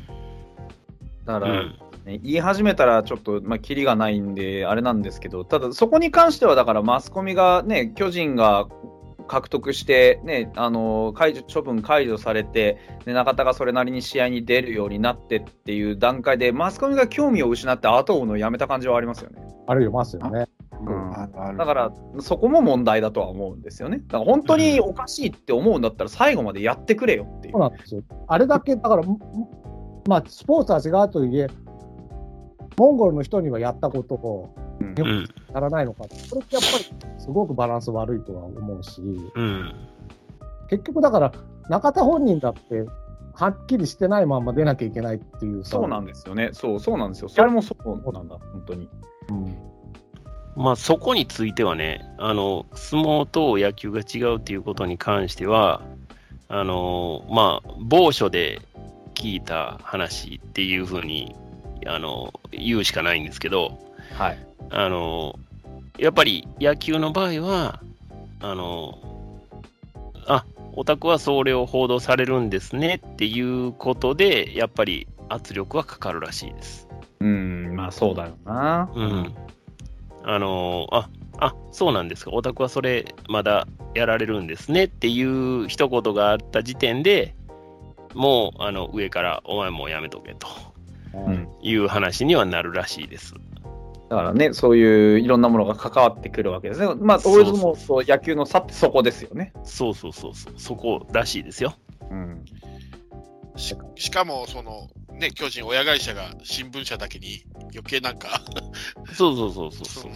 なだから、うん。ね、言い始めたらちょっと、まあ、キリがないんで、あれなんですけど、ただ、そこに関しては、だから、マスコミがね、巨人が獲得して、ね、あの解除処分解除されて、で中田がそれなりに試合に出るようになってっていう段階で、マスコミが興味を失って後を追うのをやめた感じはありますよね。あるよ、ますよね。うんだから、そこも問題だとは思うんですよね。だから、本当におかしいって思うんだったら、最後までやってくれよっていうそう。なんですよ。あれだけ、だから、んんまあ、スポーツは違うとはいえ、モンゴルの人にはやったことをうんうん。やらないのか、これってやっぱりすごくバランス悪いとは思うし、うん。結局だから、中田本人だって、はっきりしてないまま出なきゃいけないっていうさ、そうなんですよね。そう、そうなんですよ。それもそうなんだ、本当に。うんまあ、そこについてはね、あの相撲と野球が違うということに関しては、あのまあ、某所で聞いた話っていうふうにあの言うしかないんですけど、はい、あのやっぱり野球の場合は、あのあオタクはそれを報道されるんですねっていうことで、やっぱり圧力はかかるらしいです。うん、まあそうだよな。うん。あのああそうなんですか、オタクはそれまだやられるんですねっていう一言があった時点でもうあの上からお前もうやめとけと、うん、いう話にはなるらしいです。だからね、そういういろんなものが関わってくるわけですね。まあ、俺もそう野球の差ってそこですよね。そうそうそうそう、そこらしいですよ。うん、ししかも、その、ね、巨人親会社が新聞社だけに余計なんかそうそうそうそうそう。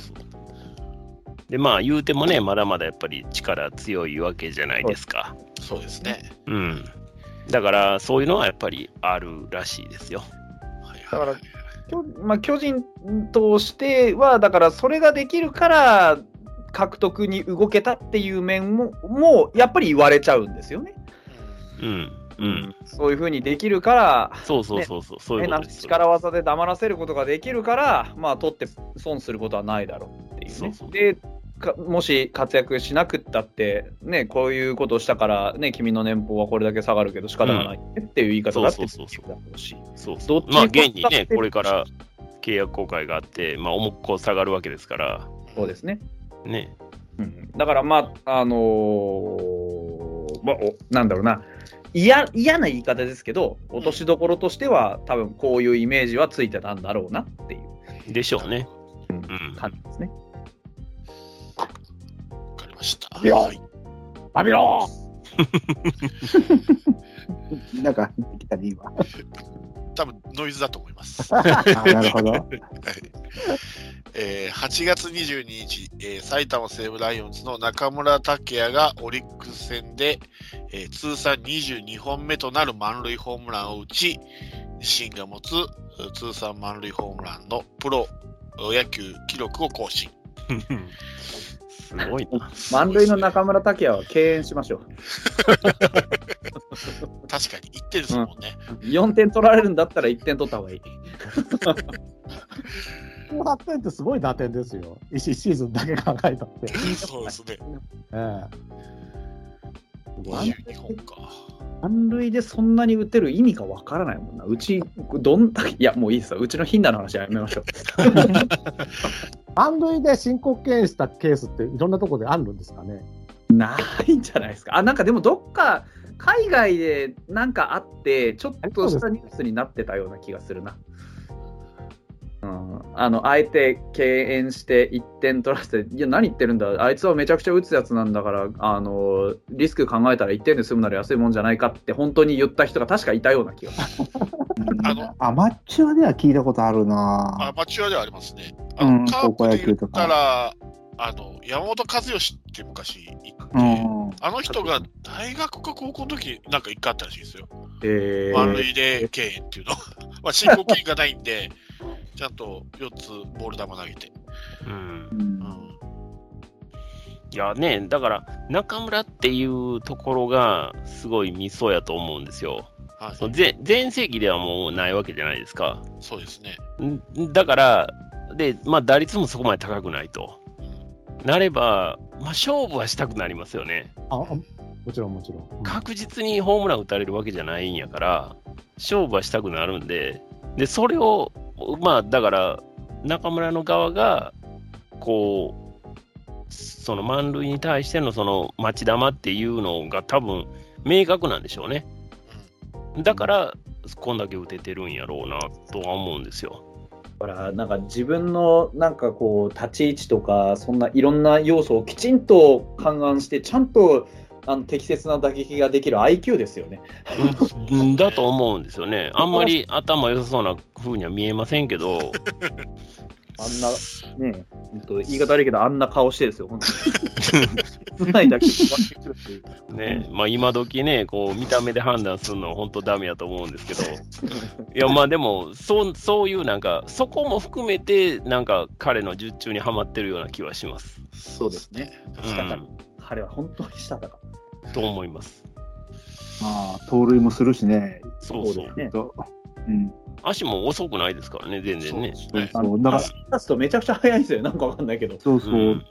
で、まあ、言うてもね、まだまだやっぱり力強いわけじゃないですか。そうですね。うん。だから、そういうのはやっぱりあるらしいですよ。はい、だから、まあ、巨人としては、だからそれができるから、獲得に動けたっていう面も、もうやっぱり言われちゃうんですよね。うん。うん、そういうふうにできるから、そうそうそうそう、ね、そういう力技で黙らせることができるから、まあ、取って損することはないだろうっていうね。そうそうでもし活躍しなくったって、ね、こういうことをしたから、ね、君の年俸はこれだけ下がるけど仕方がないっていう言い方だってそうそうし。そうそうまあ、現にね、これから契約更改があって、まあ、重く下がるわけですから。そうですね。ね。うん、だから、まあ、あのー、まあ、なんだろうな、嫌な言い方ですけど、落としどころとしては、多分こういうイメージはついてたんだろうなっていう。でしょうね。うん、感じですね。わかりました。バビロバビロなんか入ってきたね、今。多分ノイズだと思います。*laughs* なるほど。はいえー、8月22日、えー、埼玉西武ライオンズの中村拓也がオリックス戦で、えー、通算22本目となる満塁ホームランを打ち、自身が持つ通算満塁ホームランのプロ野球記録を更新。*laughs* すごいな。*laughs* 満塁の中村拓也は敬遠しましょう。*laughs* 確かに、1点ですもんね、うん。4点取られるんだったら1点取った方がいい。8点ってすごい打点ですよ。1シーズンだけ考えたって。そうですね。ええ。22本か。満塁でそんなに打てる意味がわからないもんな。うち、どんだけ、いや、もういいですよ。うちのヒンダの話はやめましょう。*laughs* 満塁で申告敬遠したケースっていろんなところであるんですかね？ないんじゃないですか。あ、なんかでもどっか、海外でなんかあって、ちょっとしたニュースになってたような気がするな。うん、あのあえて敬遠して1点取らせて、いや、何言ってるんだ、あいつはめちゃくちゃ打つやつなんだから、あのリスク考えたら1点で済むなら安いもんじゃないかって本当に言った人が確かいたような気が。*laughs* あのアマチュアでは聞いたことあるなアマチュアではありますね。あの、うん、カープで言ったら、あの山本和義って昔行って、うん、あの人が大学か高校の時なんか一回あったらしいですよ。えー、満塁で敬遠っていうの。*laughs* まあ申告敬遠がないんで、ちゃんと4つボール球投げて。うん。うん、いやね、だから中村っていうところがすごいミソやと思うんですよ。はい、前前世紀ではもうないわけじゃないですか。そうですね。だから、で、まあ、打率もそこまで高くないと。なれば、まあ、勝負はしたくなりますよね。あもちろんもちろん、確実にホームラン打たれるわけじゃないんやから、勝負はしたくなるんで、で、それをまあ、だから、中村の側が、こう、その満塁に対してのその待ち玉っていうのが多分明確なんでしょうね。だから、こんだけ打ててるんやろうなとは思うんですよ。だからなんか自分のなんかこう立ち位置とかそんないろんな要素をきちんと勘案してちゃんとあの適切な打撃ができる IQ ですよね。だと思うんですよね。あんまり頭良さそうな風には見えませんけど、*laughs* あんな、ねえ、本当言い方悪いけど、あんな顔してですよ、本当に。*laughs* ね、まあ今時ね、こう見た目で判断するのは本当ダメやと思うんですけど、*laughs* いやまあでも、そうそういうなんか、そこも含めて、なんか彼の術中にはまってるような気はします。そうですね。したたか。彼は本当にしたたか。うん、と思います。まあ、盗塁もするしね。そうそう。ね、うん。足も遅くないですからね、全然ね。そうそうだから、出すとめちゃくちゃ速いんですよ、なんかわかんないけど。そうそう。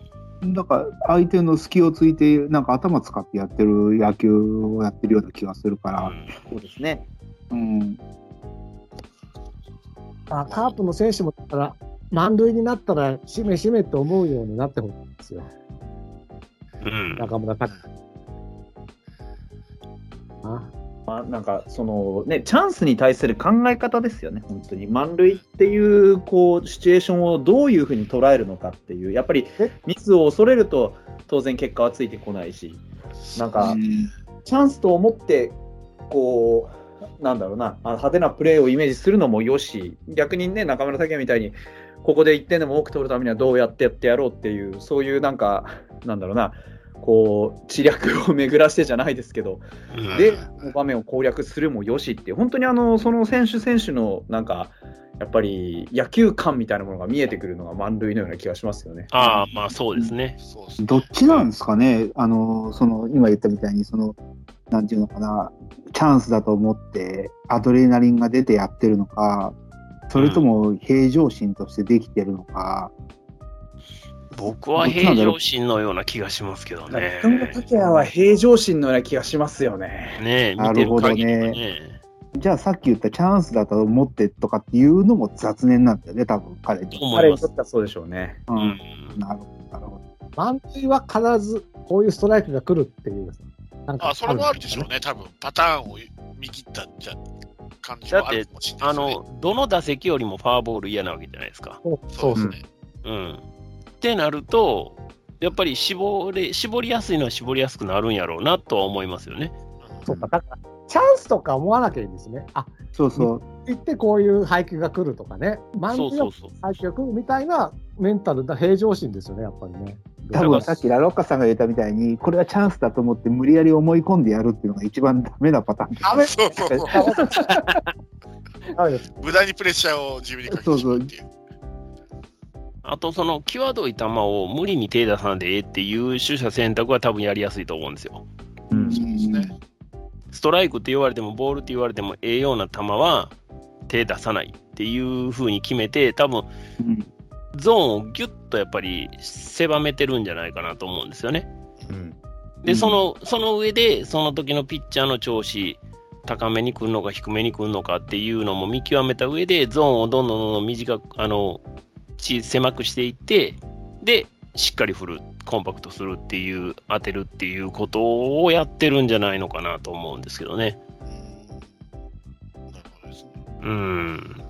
うん、だから、相手の隙をついて、なんか頭使ってやってる野球をやってるような気がするから。うん、そうですね。うん。あカープの選手もだから、満塁になったら、しめしめって思うようになってほしいんですよ。うん、中村拓あまあ、なんかそのね、チャンスに対する考え方ですよね、本当に。満塁っていうこうシチュエーションをどういうふうに捉えるのかっていう、やっぱりミスを恐れると、当然結果はついてこないし、なんか、チャンスと思って、こう、なんだろうな、派手なプレーをイメージするのもよし、逆にね、中村拓也みたいに、ここで1点でも多く取るためにはどうやってやってやろうっていう、そういうなんか、なんだろうな、こう、知略を巡らしてじゃないですけど、で、場面を攻略するもよしって、本当にあの、その選手選手の、なんか、やっぱり野球感みたいなものが見えてくるのが満塁のような気がしますよね。ああ、まあそうですね。どっちなんですかね、あの、その、今言ったみたいに、その、なんていうのかな、チャンスだと思って、アドレナリンが出てやってるのか、それとも平常心としてできてるのか、僕は平常心のような気がしますけどね。中村拓也は平常心のような気がしますよね。ね見てる限りはねね。じゃあさっき言ったチャンスだと思ってとかっていうのも雑念なんだよね、多分彼に。彼にとってはそうでしょうね。うん。うん、なるほど、なるほど。満塁は必ずこういうストライクが来るっていう。あ、それもあるでしょうね、多分パターンを見切ったじゃ感じはあるかもしれない、ね、あの、どの打席よりもファーボール嫌なわけじゃないですか。そうですね。うん。ってなると、やっぱり絞れ絞りやすいのは絞りやすくなるんやろうなとは思いますよね。そうか、だから、チャンスとか思わなきゃいいんですね。あそうそう。言ってこういう配球が来るとかね、満塁の配球が来るみたいなメンタルだ、平常心ですよね、やっぱりね。多分さっきラロッカさんが言ったみたいに、これはチャンスだと思って無理やり思い込んでやるっていうのが一番ダメなパターン。ダ *laughs* メそうそうそう。無駄にプレッシャーを自分にかけてしまうっていう。あと、その際どい球を無理に手出さんでええっていう取捨選択は多分やりやすいと思うんですよ。うん、そうですね。ストライクって言われても、ボールって言われても、ええような球は手出さないっていうふうに決めて、多分、うん、ゾーンをギュッとやっぱり狭めてるんじゃないかなと思うんですよね。うん、で、その、その上で、その時のピッチャーの調子、高めに来るのか低めに来るのかっていうのも見極めた上で、ゾーンをどんどんどんどん短く、あの、狭くしていって、で、しっかり振る、コンパクトするっていう、当てるっていうことをやってるんじゃないのかなと思うんですけどね。うん。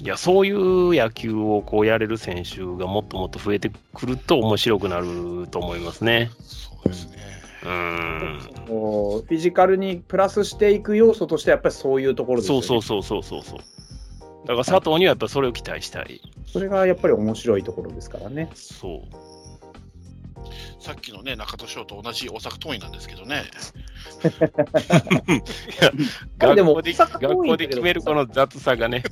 いや、そういう野球をこうやれる選手がもっともっと増えてくると面白くなると思いますね。そうですね。うん。フィジカルにプラスしていく要素としてやっぱりそういうところですよね。そうそうそうそうそう。だから佐藤にはやっぱそれを期待したい。それがやっぱり面白いところですからね。そう。さっきのね、中戸翔と同じ大阪桐蔭なんですけどね。学校で学校で決めるこの雑さがね。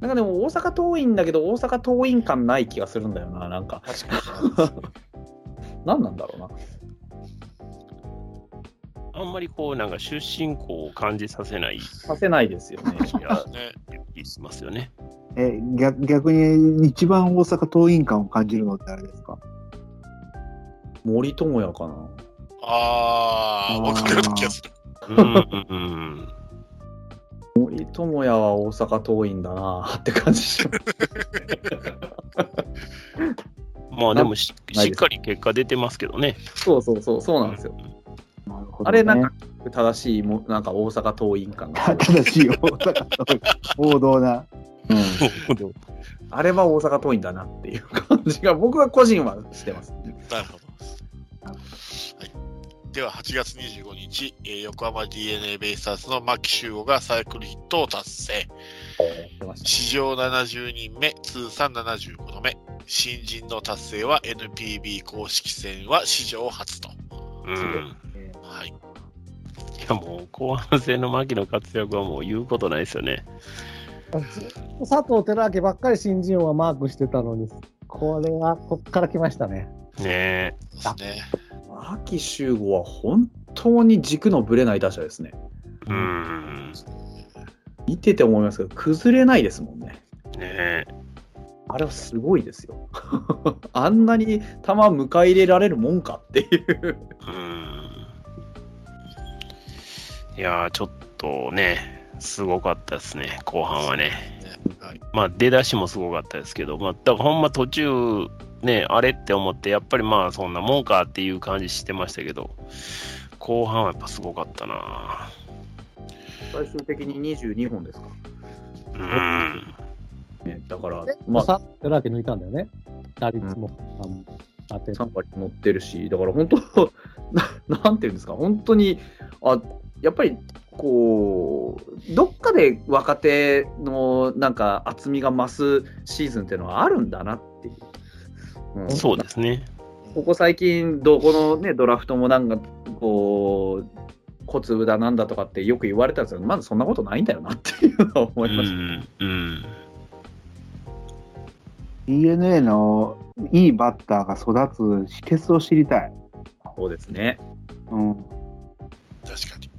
なんかでも大阪桐蔭だけど大阪桐蔭感ない気がするんだよな、なんか。*laughs* 何なんだろうな。あんまりこう、なんか出身校を感じさせない。させないですよね。いや、ね、しますよね。え逆逆に一番大阪桐蔭感を感じるのってあれですか？森友哉かな。ああ、分かるような気がする。うんうん、森友哉は大阪桐蔭だな *laughs* って感じします。まあでもししっかり結果出てますけどね。そうそうそう、そうなんですよ。なるほど、ね、あれなんか正しいも、なんか大阪桐蔭感が。*laughs* 正しい大阪桐蔭。王道な。うん、あれは大阪桐蔭だなっていう感じが僕は個人はしてます、なるほど。はい、では8月25日、えー横浜 d n a ベイスターズの牧秀悟がサイクルヒットを達成。史上70人目、通算75度目。新人の達成は NPB 公式戦は史上初と。うん。やもう後半戦の牧の活躍はもう言うことないですよね。ずっと佐藤輝明ばっかり新人王はマークしてたのに、これはこっから来ましたね。ねそうですね。牧秀悟は本当に軸のぶれない打者ですね。え。うん。見てて思いますけど、崩れないですもんね。ねえ。あれはすごいですよ。*laughs* あんなに球迎え入れられるもんかっていう。うん。いやー、ちょっとね、すごかったですね、後半はね。はい。まあ、出だしもすごかったですけど、まあ、だからほんま途中、ね、あれって思って、やっぱりまあ、そんなもんかっていう感じしてましたけど、後半はやっぱすごかったな最終的に22本ですか？うん。ね、だからで、、まあ、佐藤輝明抜いたんだよね？打率も、あの当て3割乗ってるし、だから本当 *laughs* な、なんていうんですか、本当に、あやっぱりこう、どっかで若手のなんか厚みが増すシーズンっていうのはあるんだなっていう。うんそうですね。ここ最近、どこの、ね、ドラフトもなんかこう、小粒だなんだとかってよく言われたんですけど、まずそんなことないんだよなっていうのは思ういます。ん。うん。DNA のいいバッターが育つ秘訣を知りたい。そうですね。うん。確かに。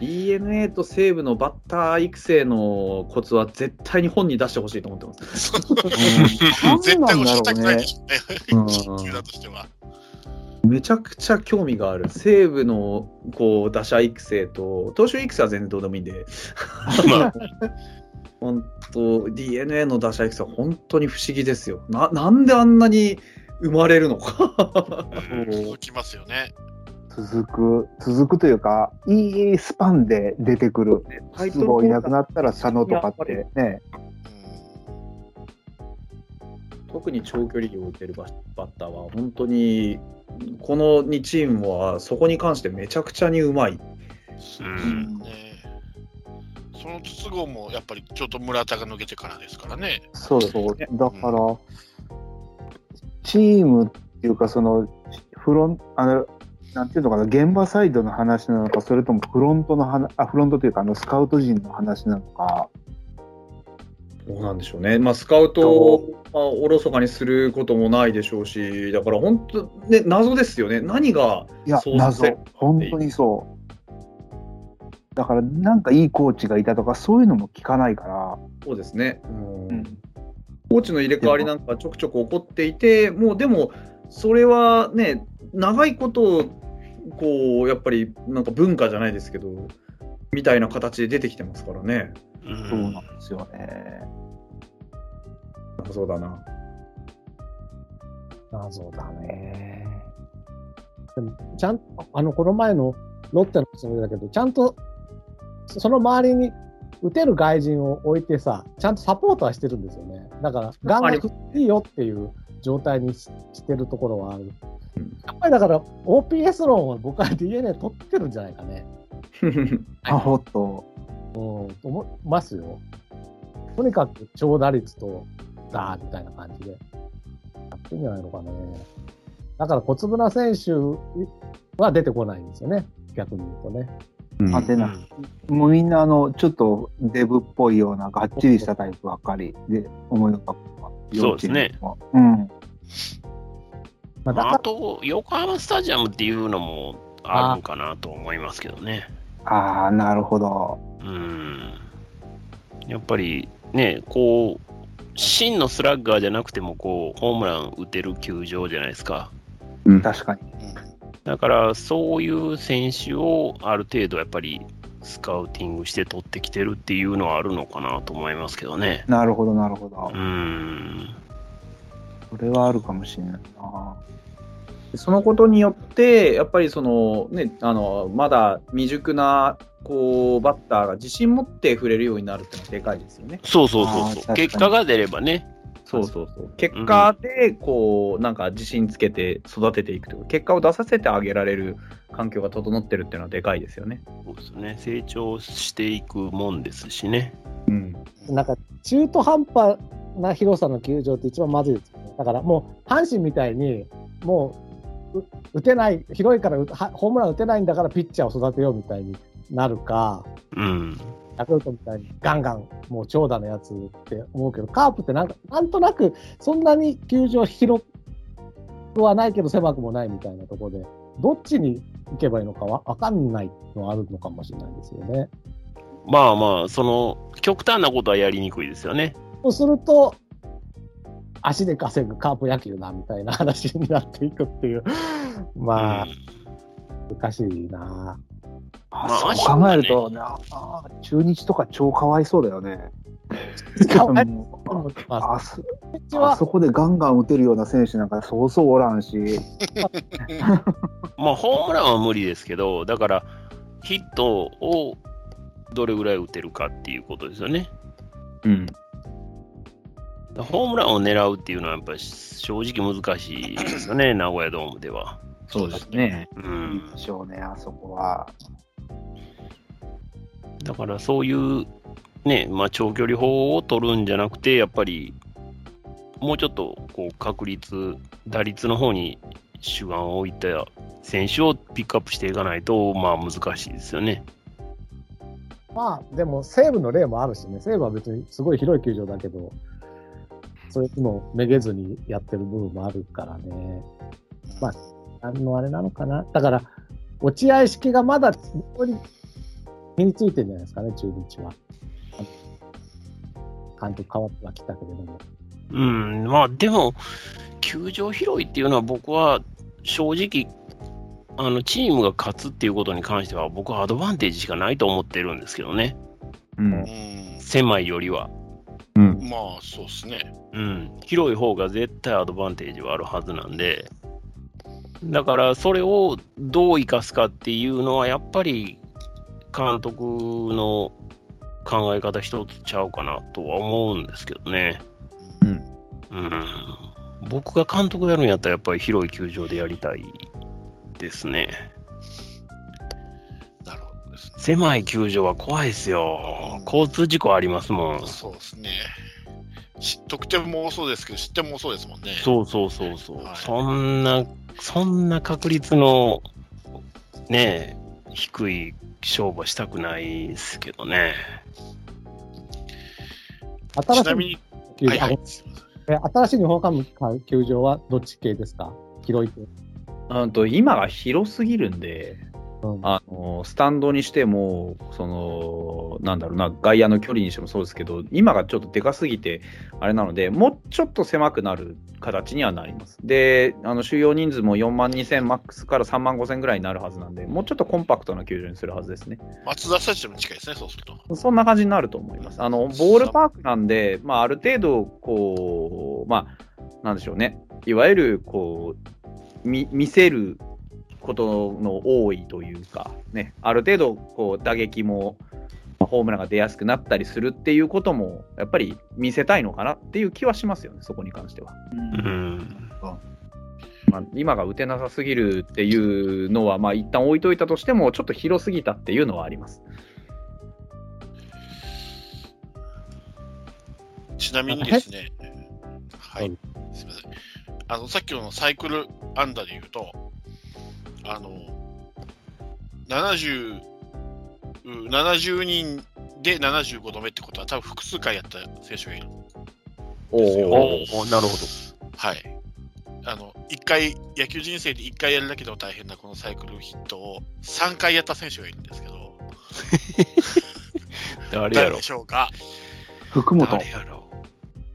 DNA と西武のバッター育成のコツは絶対に本に出してほしいと思ってます。絶対教えたくないでしょうね。うん球団としては。めちゃくちゃ興味がある。西武のこう打者育成と、投手育成は全然どうでもいいんで、まあ、本当 DNA の打者育成は本当に不思議ですよ。ななんであんなに生まれるのか。続きますよね。続く、続くというか、いいスパンで出てくる。都合いなくなったら佐野とかってね。特に長距離を打てるババッターは本当にこの2チームはそこに関してめちゃくちゃにうまい。うん。ねその筒香もやっぱりちょっと村田が抜けてからですからね。そうそう。だから、チームっていうか、その、フロンあの、なんていうのかな、現場サイドの話なのか、それともフロントの話、あ、フロントというか、あの、スカウト陣の話なのか、どうなんでしょうね。まあ、スカウトを、まあ、おろそかにすることもないでしょうし、だから本当、ね、謎ですよね。何が、いや、そうさせ謎。本当にそう。だから、なんかいいコーチがいたとか、そういうのも聞かないから、そうですね。うんうんコーチの入れ替わりなんかちょくちょく起こっていて、もうでも、それはね、長いこと、こう、やっぱりなんか文化じゃないですけど、みたいな形で出てきてますからね。うそうんなんですよね。そうだな。謎だね。でも、ちゃんと、あの、この前のロッテのつもりだけど、ちゃんと、その周りに打てる外人を置いてさ、ちゃんとサポートはしてるんですよね。だから、ガンガン振っていいよっていう状態にししてるところはある。うんやっぱりだから、OPS 論を僕は DNA 取ってるんじゃないかね。*laughs* あ、ほっと。うん、と思いますよ。とにかく長打率とダーみたいな感じで。やってんじゃないのかね。だから小粒な選手は出てこないんですよね。逆に言うとね。当てなもうみんな、あの、ちょっとデブっぽいような、がっちりしたタイプばっかりで思い浮かぶそうですね。幼稚園のまあ、あ、と、横浜スタジアムっていうのもあるんかなと思いますけどね。うん。ああ、なるほど。うん。やっぱりね、こう、真のスラッガーじゃなくても、こう、ホームラン打てる球場じゃないですか。確かに。だから、そういう選手をある程度やっぱりスカウティングして取ってきてるっていうのはあるのかなと思いますけどね。なるほど、なるほどう。ん。それはあるかもしれないな。そのことによって、やっぱりその、ね、あのまだ未熟なこうバッターが自信持って触れるようになるっていうのはでかいですよね。そうそうそうそう。結果が出ればね。そうそうそう。結果で、こう、なんか自信つけて育てていくというか、結果を出させてあげられる環境が整ってるっていうのはでかいですよね。そうですね。成長していくもんですしね。うん。なんか中途半端な広さの球場って一番まずいですよね。だからもう阪神みたいに、もうう打てない、広いからホームラン打てないんだからピッチャーを育てようみたいになるか、うん。ヤクルトみたいにガンガンもう長打のやつって思うけど、カープってなんか、なんとなくそんなに球場広くはないけど狭くもないみたいなところで、どっちに行けばいいのかわわかんないのはあるのかもしれないですよね。まあまあ、その、極端なことはやりにくいですよね。そうすると、足で稼ぐカープ野球だみたいな話になっていくっていう、まあ、難しいな。あまあそう考えると、ね、あ中日とか超かわいそうだよね。あそ *laughs* あ、はあそこでガンガン打てるような選手なんかそうそうおらんし、まあ、ホームランは無理ですけど、だから、ヒットをどれぐらい打てるかっていうことですよね。うん。ホームランを狙うっていうのは、やっぱり正直難しいですよね、名古屋ドームでは。そうですね。うん。でしょうね、あそこは。だからそういう、ね、まあ、長距離法を取るんじゃなくて、やっぱり、もうちょっとこう確率、打率の方に主眼を置いた選手をピックアップしていかないと、まあ難しいですよね。まあ、でも西武の例もあるしね、西武は別にすごい広い球場だけど、そういうのめげずにやってる部分もあるからね。まあ、何のあれなのかな。だから、落合式がまだ身についてるんじゃないですかね、中日は。監督変わってはきたけれども。うん、まあでも、球場広いっていうのは僕は正直、あのチームが勝つっていうことに関しては僕はアドバンテージしかないと思ってるんですけどね。うんう。ん、狭いよりは。うん。まあ、そうですね。うん、広い方が絶対アドバンテージはあるはずなんで、だからそれをどう生かすかっていうのは、やっぱり監督の考え方一つちゃうかなとは思うんですけどね。うん。うん、僕が監督やるんやったら、やっぱり広い球場でやりたいですね。なるほどですね。狭い球場は怖いですよ。交通事故ありますもん。そうですね。し得点も多そうですけど、失点も多そうですもんね。そうそうそうそう。はいそんな、そんな確率の、ねえ、低い勝負はしたくないですけどね。新しちないみに、球場、はいはい新しい日本ハム球場はどっち系ですか？広い系。あと今が広すぎるんで、うんあのスタンドにしても、そのなんだろうな、外野の距離にしてもそうですけど、今がちょっとでかすぎて、あれなので、もうちょっと狭くなる形にはなります。で、あの収容人数も4万2000マックスから3万5000ぐらいになるはずなんで、もうちょっとコンパクトな球場にするはずですね。松田スタジアムに近いですね、そうすると。そんな感じになると思います。あの、ボールパークなんで、まあ、ある程度、こう、まあ、なんでしょうね。いわゆる、こう、み見せることの多いというか、ね、ある程度、こう、打撃も、まあホームランが出やすくなったりするっていうことも、やっぱり見せたいのかなっていう気はしますよね、そこに関しては。うん。まあ、今が打てなさすぎるっていうのは、まあ、一旦置いといたとしても、ちょっと広すぎたっていうのはあります。ちなみにですね、はい、すみません。あの、さっきのサイクルアンダーで言うと、あの、70、う70人で75度目ってことは、多分複数回やった選手がいる。おおおなるほど。はい。あの、一回、野球人生で1回やるだけでも大変なこのサイクルヒットを3回やった選手がいるんですけど、*laughs* 誰やろ誰でしょうか？福本。誰やろ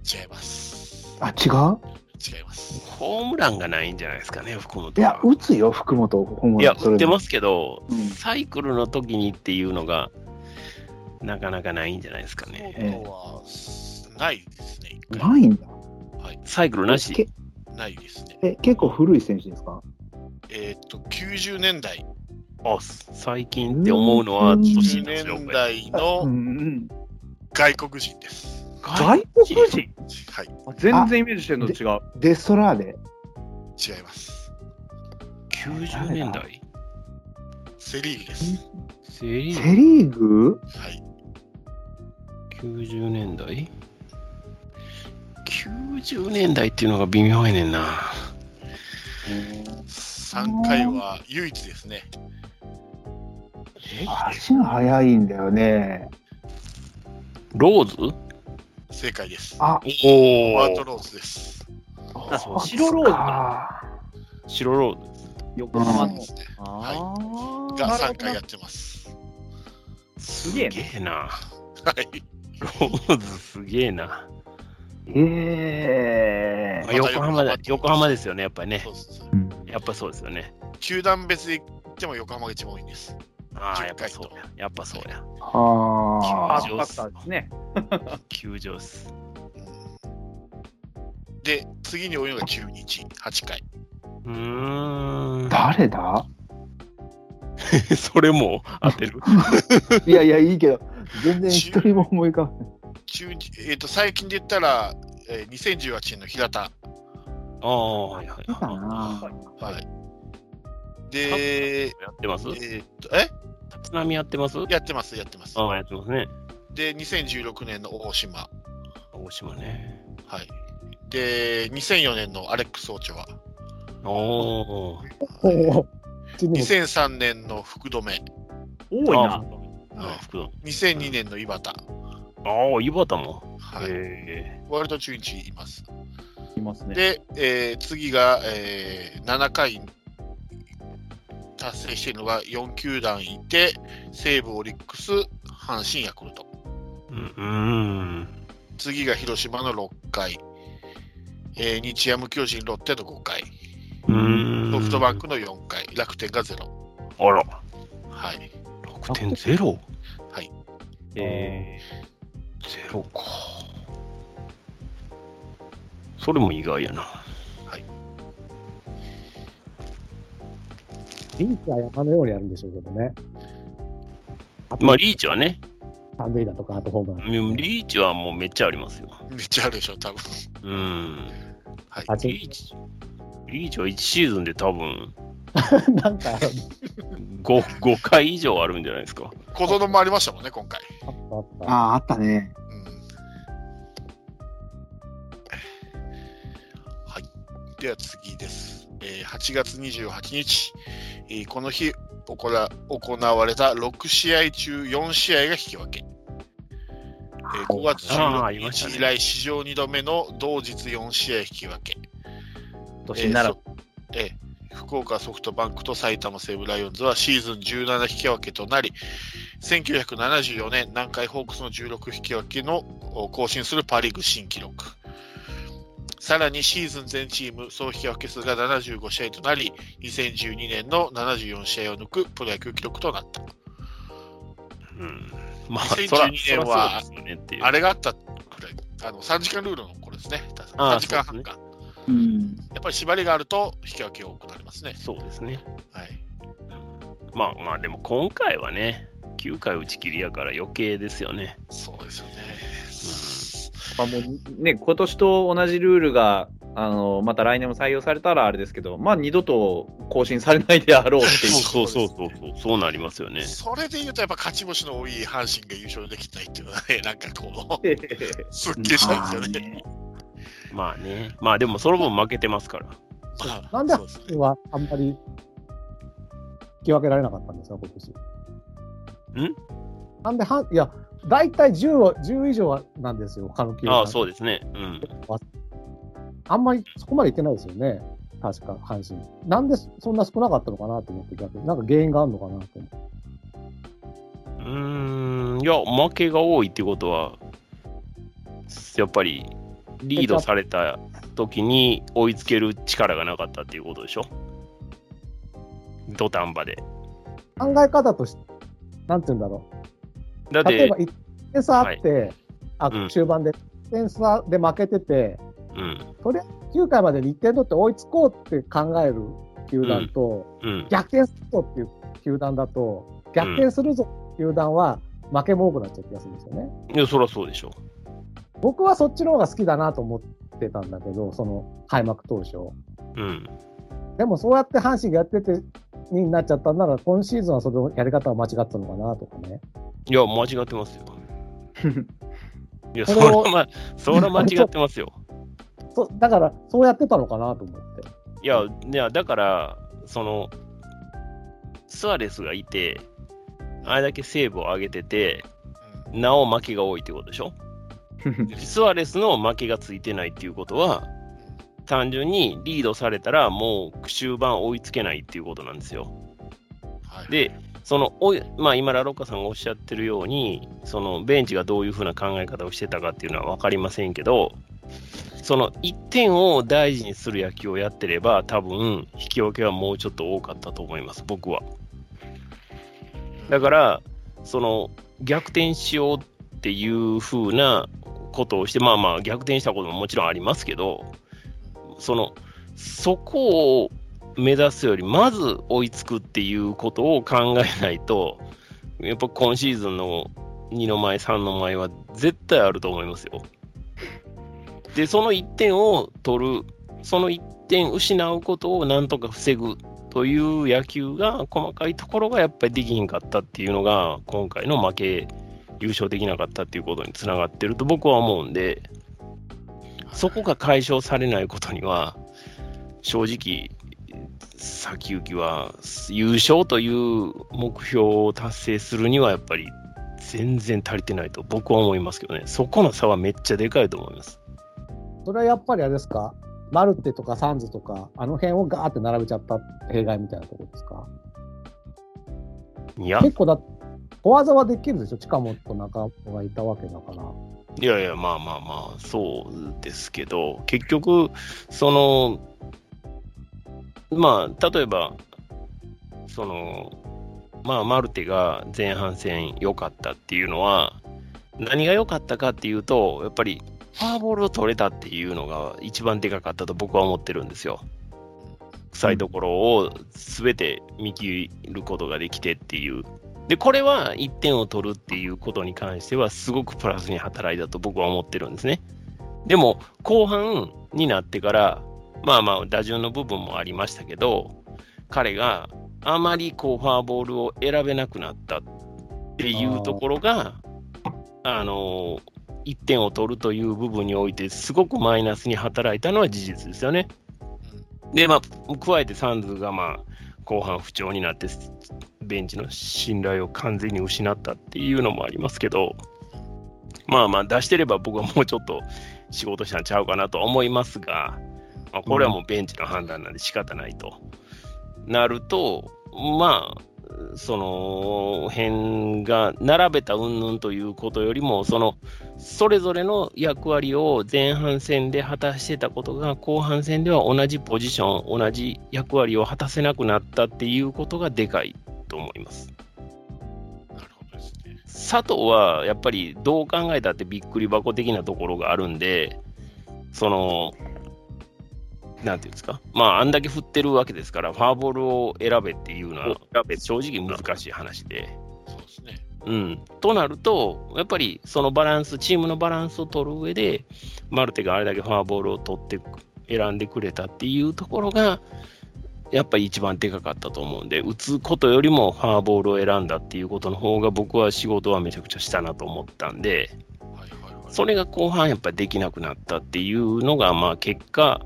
違います。あ、違う？違います。ホームランがないんじゃないですかね、福本いやは、。打つよ、福本。ホームいや、ランそれで打ってますけど、うんサイクルの時にっていうのが、なかなかないんじゃないですかね。は、ないですね。ないんだ。サイクルなし？けないですね。え、結構古い選手ですか？えーっと、90年代、あ、最近って思うのは、うんちょっとしん90どいですよ年代うのんうん。外国人です。外国人？はい、あ全然イメージしてるのと違う。デストラーデ。違います。90年代？セ・リーグです。セリセーリーグ？はい。90年代 ?90 年代っていうのが微妙やねんな。3回は唯一ですね。足が速いんだよね。ローズ？正解です。あ、おワートローズです。あそう白ローズ白ローズ。横浜の。ですねあーが3なるほど回やってます。すげえな。はい。ローズすげえな。ええまあ横浜だ、横浜ですよね、やっぱりねそ。うそうそうやっぱそうですよね。球団別で言っても横浜が一番多いんです。ああ、10やっぱそうや。やっぱそうや。はパートファクターですね。球場っす。で、次に多いのが中日、8回。うーん。誰だ？*laughs* それも当てる？*laughs* いやいや、いいけど、全然一人も思い浮かばない。中日、えっ、と、最近で言ったら、えー、2018年の平田。ああ、はいはい。はい。で、やってます？えーっと、え？立浪やってます？やってます、やってます。ああ、やってますね。で、2016年の大島。大島ね。はい。で、2004年のアレックス・オチョア。おお。おお。うちにも2003年の福留。多いな。ああ、福田。2002年の井端。ああ、井端も？はい。へ割と中日います。いますね。で、えー次が、えー7回達成しているのが4球団いて、西武、オリックス、阪神、ヤクルト。え。うん。うん。次が広島の6回、えー日ハム、巨人、ロッテの5回、うん。ソフトバンクの4回、楽天が0。あら、はい。楽天ゼロ？はい。えー、ゼロか。それも意外やな。リーチは山のようにやるんでしょうけどね。まあ、リーチはね、三塁打とか、あとホームラン。うんリーチはもうめっちゃありますよ。めっちゃあるでしょ、多分。うん。はい。リーチ、リーチは1シーズンで多分 *laughs* なんか、あ 5, 5回以上あるんじゃないですか。小園もありましたもんね、今回。ったあった。ああ、あったね。うんはい。では次です。えー8月28日、えーこの日行わ行われた6試合中4試合が引き分け。えー5月あーあ16りましたね日以来史上2度目の同日4試合引き分け。年にならええー福岡ソフトバンクと埼玉西武ライオンズはシーズン17引き分けとなり、1974年南海ホークスの16引き分けのお更新するパ・リーグ新記録。さらにシーズン全チーム総引き分け数が75試合となり、2012年の74試合を抜くプロ野球記録となった。うん。まあ、2012そら年は。あれがあったくらい、あの3時間ルールの頃ですね。あー3時間半か。うん。やっぱり縛りがあると引き分け多くなりますね。そうですね。はい。まあまあ、でも今回はね、9回打ち切りやから余計ですよね。そうですよね。まあもうね、今年と同じルールが、あの、また来年も採用されたらあれですけど、まあ二度と更新されないであろうっていう。*laughs* そうそうそうそう、そうなりますよね。それで言うと、やっぱ勝ち星の多い阪神が優勝できないっていうのはね、*laughs* なんかこう、*laughs* すっきりしたんですよね。まあね。まあでもその分負けてますから。まあなんでそうですねはあんまり引き分けられなかったんですか、今年。ん？なんでは、いや、大体10は、10以上はなんですよ、他の球団。ああ、そうですね。うん。あんまりそこまでいってないですよね、確か、阪神。なんでそんな少なかったのかなと思って、逆に。なんか原因があるのかなって。うーん、いや、負けが多いってことは、やっぱりリードされた時に追いつける力がなかったっていうことでしょ？土壇場で。考え方として、なんて言うんだろだっう。例えばて、1点差あって、あうん中盤で1点差で負けてて、うん、とりあえず9回までに1点取って追いつこうって考える球団と、うん、逆転するぞっていう球団だと、逆転するぞっていう球団は負けも多くなっちゃう気がするんですよね。いや、そりゃそうでしょ。僕はそっちの方が好きだなと思ってたんだけど、その開幕当初。うん。でもそうやって阪神がやってて、になっちゃったんなら、今シーズンはそのやり方は間違ったのかなとかね。いや、間違ってますよ。*laughs* いや、それは、ま、それは間違ってますよ。*laughs* そだから、そうやってたのかなと思って。いや、いやだから、その、スアレスがいて、あれだけセーブを上げてて、なお負けが多いってことでしょ？*laughs* スアレスの負けがついてないっていうことは、単純にリードされたらもう終盤追いつけないっていうことなんですよ。はい、で、そのおいまあ、今、ラロッカさんがおっしゃってるように、そのベンチがどういうふうな考え方をしてたかっていうのは分かりませんけど、その1点を大事にする野球をやってれば、多分引き分けはもうちょっと多かったと思います、僕は。だから、その逆転しようっていうふうなことをして、まあまあ、逆転したことももちろんありますけど、そのそこを目指すより、まず追いつくっていうことを考えないと、やっぱ今シーズンの2の前、3の前は絶対あると思いますよ。で、その1点を取る、その1点失うことをなんとか防ぐという野球が、細かいところがやっぱりできひんかったっていうのが、今回の負け、優勝できなかったっていうことにつながってると僕は思うんで、そこが解消されないことには、正直、先行きは優勝という目標を達成するにはやっぱり全然足りてないと僕は思いますけどね、そこの差はめっちゃでかいと思います。それはやっぱりあれですか、マルテとかサンズとか、あの辺をガーって並べちゃった弊害みたいなところですか？いや、結構だ、小技はできるでしょ、近本と中尾がいたわけだから。いやいや、まあまあまあ、そうですけど、結局、その、まあ、例えば、その、まあ、マルテが前半戦良かったっていうのは、何が良かったかっていうと、やっぱり、フォアボールを取れたっていうのが一番でかかったと僕は思ってるんですよ。臭いところを全て見切ることができてっていう。で、これは1点を取るっていうことに関しては、すごくプラスに働いたと僕は思ってるんですね。でも、後半になってから、まあまあ、打順の部分もありましたけど、彼があまりこうフォアボールを選べなくなったっていうところが、あの1点を取るという部分において、すごくマイナスに働いたのは事実ですよね。で、まあ、加えてサンズがまあ後半不調になって、ベンチの信頼を完全に失ったっていうのもありますけど、まあまあ、出してれば僕はもうちょっと仕事したんちゃうかなと思いますが、まあ、これはもうベンチの判断なんで仕方ないと。なると、まあ、その辺が並べた云々ということよりも、そのそれぞれの役割を前半戦で果たしてたことが、後半戦では同じポジション、同じ役割を果たせなくなったっていうことがでかいと思います。なるほどですね。佐藤はやっぱりどう考えたってびっくり箱的なところがあるんで、その、なんていうんですか、まあ、あんだけ振ってるわけですから、フォアボールを選べっていうのは、正直難しい話で。そうですね。うん、となると、やっぱりそのバランス、チームのバランスを取る上で、マルテがあれだけフォアボールを取って選んでくれたっていうところが、やっぱり一番でかかったと思うんで、打つことよりもフォアボールを選んだっていうことの方が、僕は仕事はめちゃくちゃしたなと思ったんで、はいはいはい。それが後半やっぱりできなくなったっていうのが、まあ結果、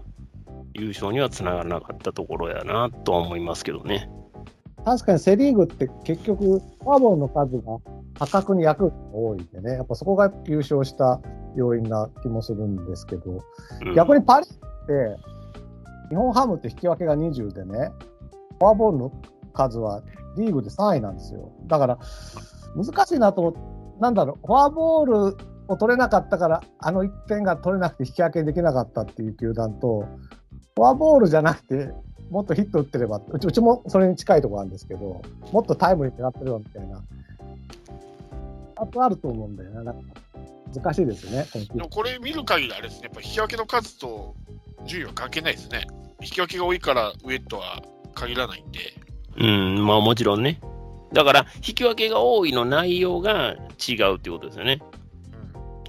優勝にはつながらなかったところやなとは思いますけどね。確かにセ・リーグって結局、フォアボールの数が破格に役が多いんでね、やっぱそこが優勝した要因な気もするんですけど、うん逆にパ・リーグって、日本ハムって引き分けが20でね、フォアボールの数はリーグで3位なんですよ。だから、難しいなと、なんだろう、フォアボールを取れなかったから、あの1点が取れなくて引き分けできなかったっていう球団と、フォアボールじゃなくて、もっとヒット打ってれば、うちうちもそれに近いところあるんですけど、もっとタイムリー狙ってるよみたいな、とあると思うんだよね。なんか難しいですよね、でもこれ見る限りあれですね、やっぱ引き分けの数と順位は関係ないですね。引き分けが多いから上とは限らないんで。うん、まあもちろんね。だから、引き分けが多いの内容が違うっていうことですよね。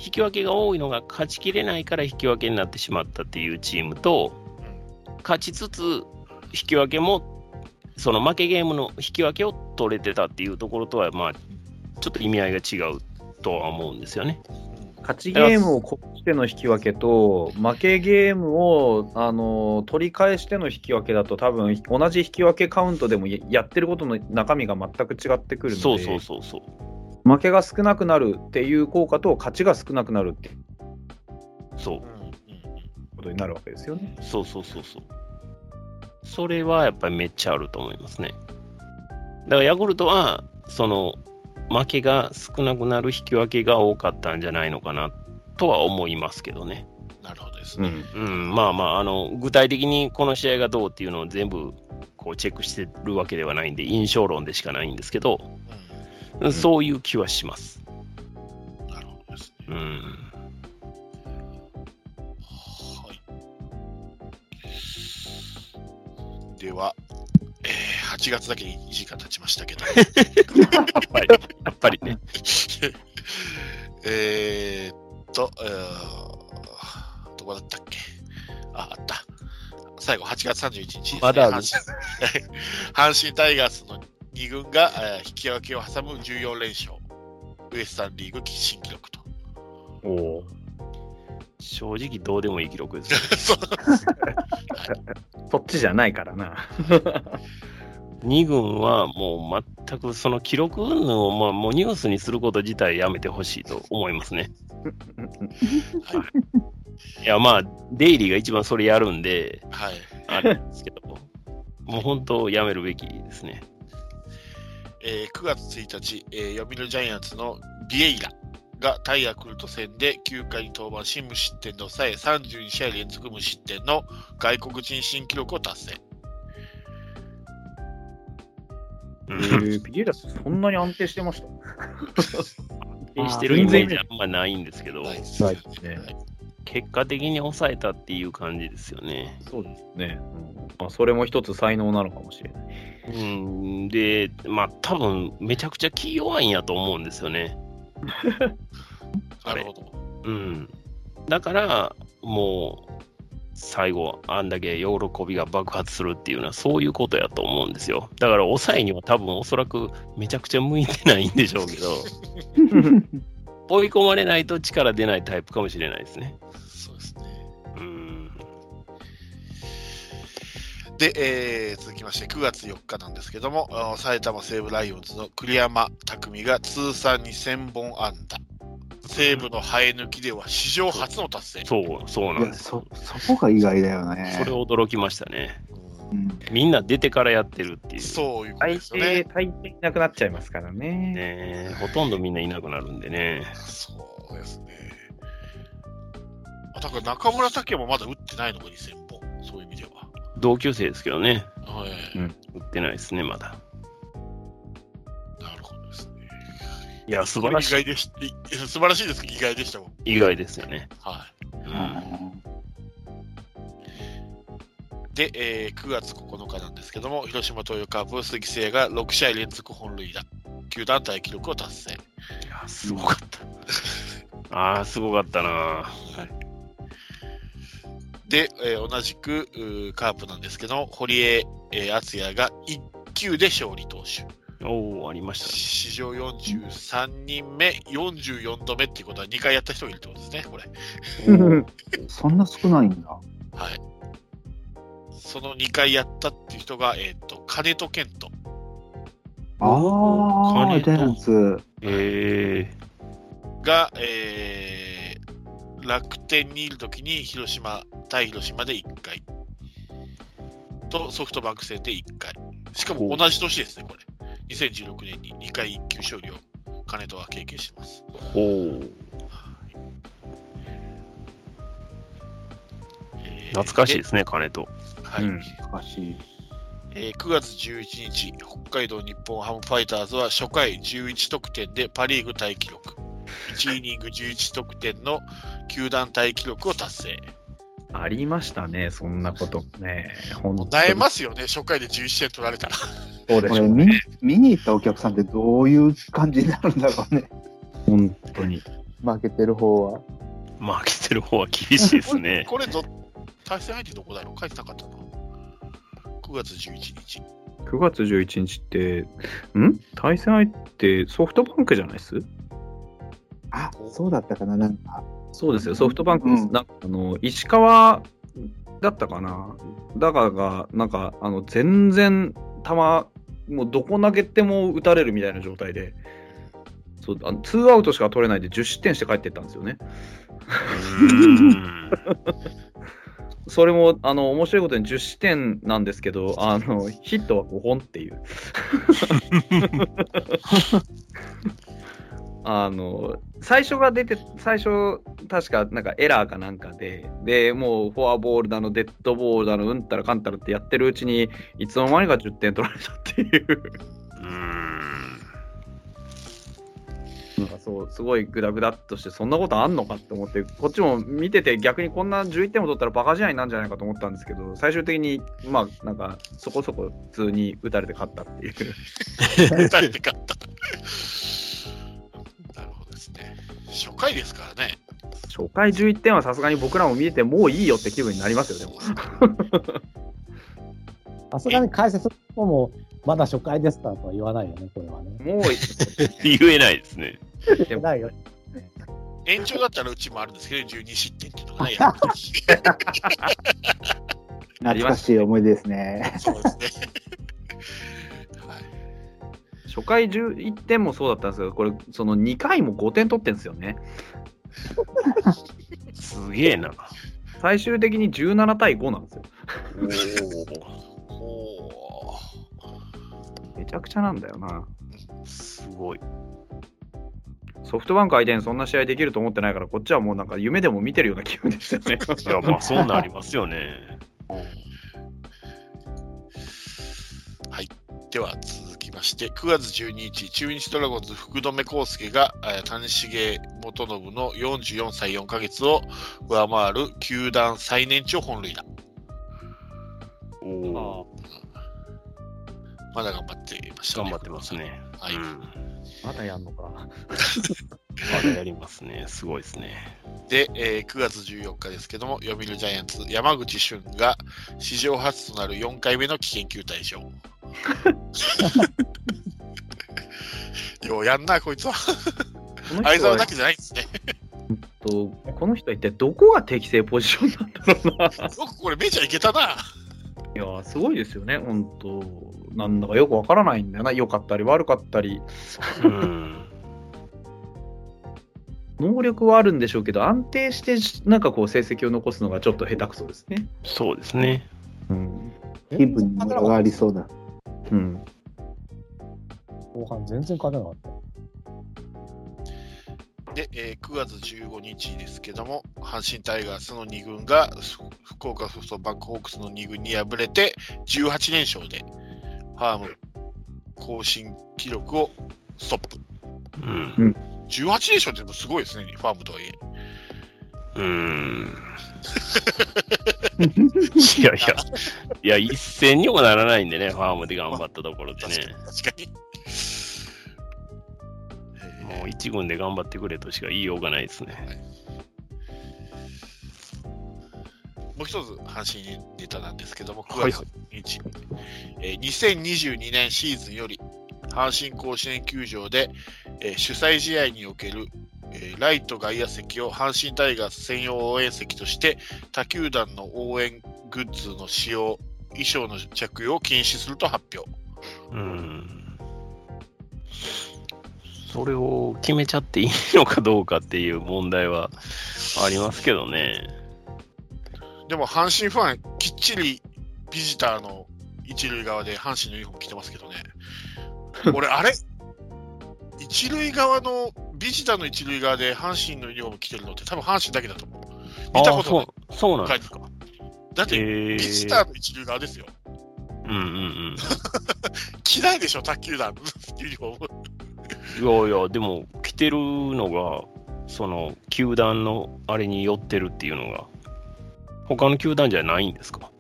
引き分けが多いのが勝ちきれないから引き分けになってしまったっていうチームと、勝ちつつ引き分けも、その負けゲームの引き分けを取れてたっていうところとは、まあ、ちょっと意味合いが違うとは思うんですよね。勝ちゲームをこしての引き分けと、負けゲームをあの取り返しての引き分けだと、多分同じ引き分けカウントでもやってることの中身が全く違ってくるので、そうそうそうそう。負けが少なくなるっていう効果と、勝ちが少なくなるってそう。ことになるわけですよね。そうそうそうそう。それはやっぱりめっちゃあると思いますね。だからヤクルトは、その、負けが少なくなる引き分けが多かったんじゃないのかなとは思いますけどね。なるほどですね。うん、うん、まあまああの、具体的にこの試合がどうっていうのを全部こうチェックしてるわけではないんで、印象論でしかないんですけど、うん、そういう気はします。なるほどですね。うん。はい。では、えー、8月だけに2時間経ちましたけど。やっぱり、やっぱりね。えーっと、えー、どこだったっけ？あ、あった。最後、8月31日です、ね。まだある阪神阪神タイガースの2軍が、えー引き分けを挟む14連勝。ウエスタンリーグ新記録と。お正直どうでもいい記録です *laughs* そっちじゃないからな。2軍はもう全くその記録云々をまあもうニュースにすること自体やめてほしいと思いますね。*laughs* いやまあ、デイリーが一番それやるんで、はい。あれですけど、もう本当やめるべきですね。えー9月1日、えー読売ジャイアンツのビエイラがタイヤクルト戦で9回に登板し無失点で抑え32試合連続無失点の外国人新記録を達成。えー、ピエラスそんなに安定してました？*laughs* 安定してるイメージあんまないんですけど、ないですよね結果的に抑えたっていう感じですよね。そうですね。うんまあ、それも一つ才能なのかもしれない。うん、で、まあ多分めちゃくちゃ気弱いんやと思うんですよね。*laughs* なるほど。うん。だから、もう、最後、あんだけ喜びが爆発するっていうのは、そういうことやと思うんですよ。だから、抑えには多分、おそらくめちゃくちゃ向いてないんでしょうけど、追い込まれないと力出ないタイプかもしれないですね。そうですね。うん。で、えー続きまして9月4日なんですけども、埼玉西武ライオンズの栗山巧が通算2000本安打。西武の生え抜きでは史上初の達成。そう、そうなんです。そ、そこが意外だよね。それ驚きましたね。うんうんみんな出てからやってるっていう。そういうこと大ですよね抵、。大抵いなくなっちゃいますからね。ねほとんどみんないなくなるんでね。そうですね。あだから中村拓也もまだ打ってないのが2000本。そういう意味では。同級生ですけどね、はい。うん打ってないですね、まだ。いや、素晴らしい。意外でしい素晴らしいですけど、意外でしたもん。意外ですよね。はい。うんで、えー9月9日なんですけども、広島東洋カープ鈴木誠也が6試合連続本塁打、球団タイ記録を達成。いや、すごかった。*laughs* ああ、すごかったな。で、えー同じくカープなんですけども、堀江、えー敦也が1球で勝利投手。おお、ありましたね。史上43人目、44度目っていうことは2回やった人がいるってことですね、これ。そんな少ないんだ。*laughs* はい。その2回やったっていう人が、えっ、と、金戸健人。ああ、金とジャイアンツ。えが、えー楽天にいるときに広島、対広島で1回。と、ソフトバンク戦で1回。しかも同じ年ですね、これ。2016年に2回1球勝利を金戸は経験してます。えー懐かしいですね、金と。はい、うんしかし、えー9月11日、北海道日本ハムファイターズは初回11得点でパ・リーグタイ記録。1イニング11得点の球団タイ記録を達成。ありましたね、そんなことね。本当に悩ますよね、初回で11点取られたら。そうでしょうこれ見にね。見に行ったお客さんってどういう感じになるんだろうね。本当に。負けてる方は。負けてる方は厳しいですね。*laughs* これど、対戦相手どこだろう？書いてなかったな。9月11日。9月11日って、ん？対戦相手、ソフトバンクじゃないです？あ、そうだったかな、なんか。そうですよ、ソフトバンク。うんなあの石川だったかな？だからが、なんか、あの全然球、もうどこ投げても打たれるみたいな状態で、そうあのツーアウトしか取れないで10失点して帰ってったんですよね。*laughs* それもあの面白いことに10失点なんですけど、あのヒットは5本っていう。*laughs* あの最初が出て、最初、確かなんかエラーかなんかで、でもうフォアボールだの、デッドボールだの、うんたらかんたらってやってるうちに、いつの間にか10点取られたっていう。うーんなんかそう、すごいグダグダっとして、そんなことあんのかって思って、こっちも見てて、逆にこんな11点も取ったらバカ試合になるんじゃないかと思ったんですけど、最終的に、まあ、なんか、そこそこ普通に打たれて勝ったっていう。*laughs* 打たれて勝った。ですね。初回ですからね。初回11点はさすがに僕らも見てて、もういいよって気分になりますよ、でも。*laughs* さすがに解説ももまだ初回ですからとは言わないよね、これはね。もう *laughs* 言えないですね。でもないよ。延長だったらうちもあるんですけど、12失点っていうのがね、*laughs* やっぱ懐かしい思い出ですね。りそうですね。はい、初回11点もそうだったんですけど、これ、その2回も5点取ってんですよね。*laughs* すげえな。最終的に17対5なんですよ。おめちゃくちゃなんだよな。すごい。ソフトバンク相手にそんな試合できると思ってないから、こっちはもうなんか夢でも見てるような気分でしたね。いや、まあ、*laughs* そうなりますよね。では続きまして、9月12日、中日ドラゴンズ福留孝介が、えー谷繁元信の44歳4ヶ月を上回る球団最年長本塁打。おおまだ頑張っていましたね。頑張ってますね。はいうんまだやんのか。*laughs* まだやりますね。すごいですね。で、えー9月14日ですけども、読売ジャイアンツ、山口俊が史上初となる4回目の危険球退場。*laughs* ようやんな、こいつは。この相沢だけじゃないんですね。とこの人は一体どこが適正ポジションなんだろうな。よくこれメジャーいけたな。いや、すごいですよね、本当なんだかよくわからないんだよな。良かったり悪かったり。うん。能力はあるんでしょうけど、安定してなんかこう成績を残すのがちょっと下手くそですね。そうですね。うん。気分にありそうだ。うん。後半全然勝てなかった。で、えー9月15日ですけども、阪神タイガースの2軍がふ福岡ソフトバンクホークスの2軍に敗れて、18連勝で、ファーム更新記録をストップ。うん。18連勝ってもすごいですね、ファームとはいえ。うん。*laughs* いやいや、いや、一戦にもならないんでね、ファームで頑張ったところでね。確かに。もう一軍で頑張ってくれとしか言いようがないですね。もう一つ阪神ネタなんですけども、9はい月日、えー2022年シーズンより、阪神甲子園球場で、えー主催試合における、えーライト外野席を阪神タイガース専用応援席として、他球団の応援グッズの使用、衣装の着用を禁止すると発表。うん。それを決めちゃっていいのかどうかっていう問題はありますけどね。でも阪神ファン、きっちりビジターの一塁側で阪神のユニフォーム着てますけどね。*laughs* 俺、あれ？一塁側の、ビジターの一塁側で阪神のユニフォーム着てるのって多分阪神だけだと思う。見たことないあそうそうなんでか。書いてるか。だって、えービジターの一塁側ですよ。うんうん *laughs* 着ないでしょ、卓球団の *laughs* ユニフォーム。うん。いやいや、でも、着てるのが、その、球団のあれに寄ってるっていうのが、他の球団じゃないんですか？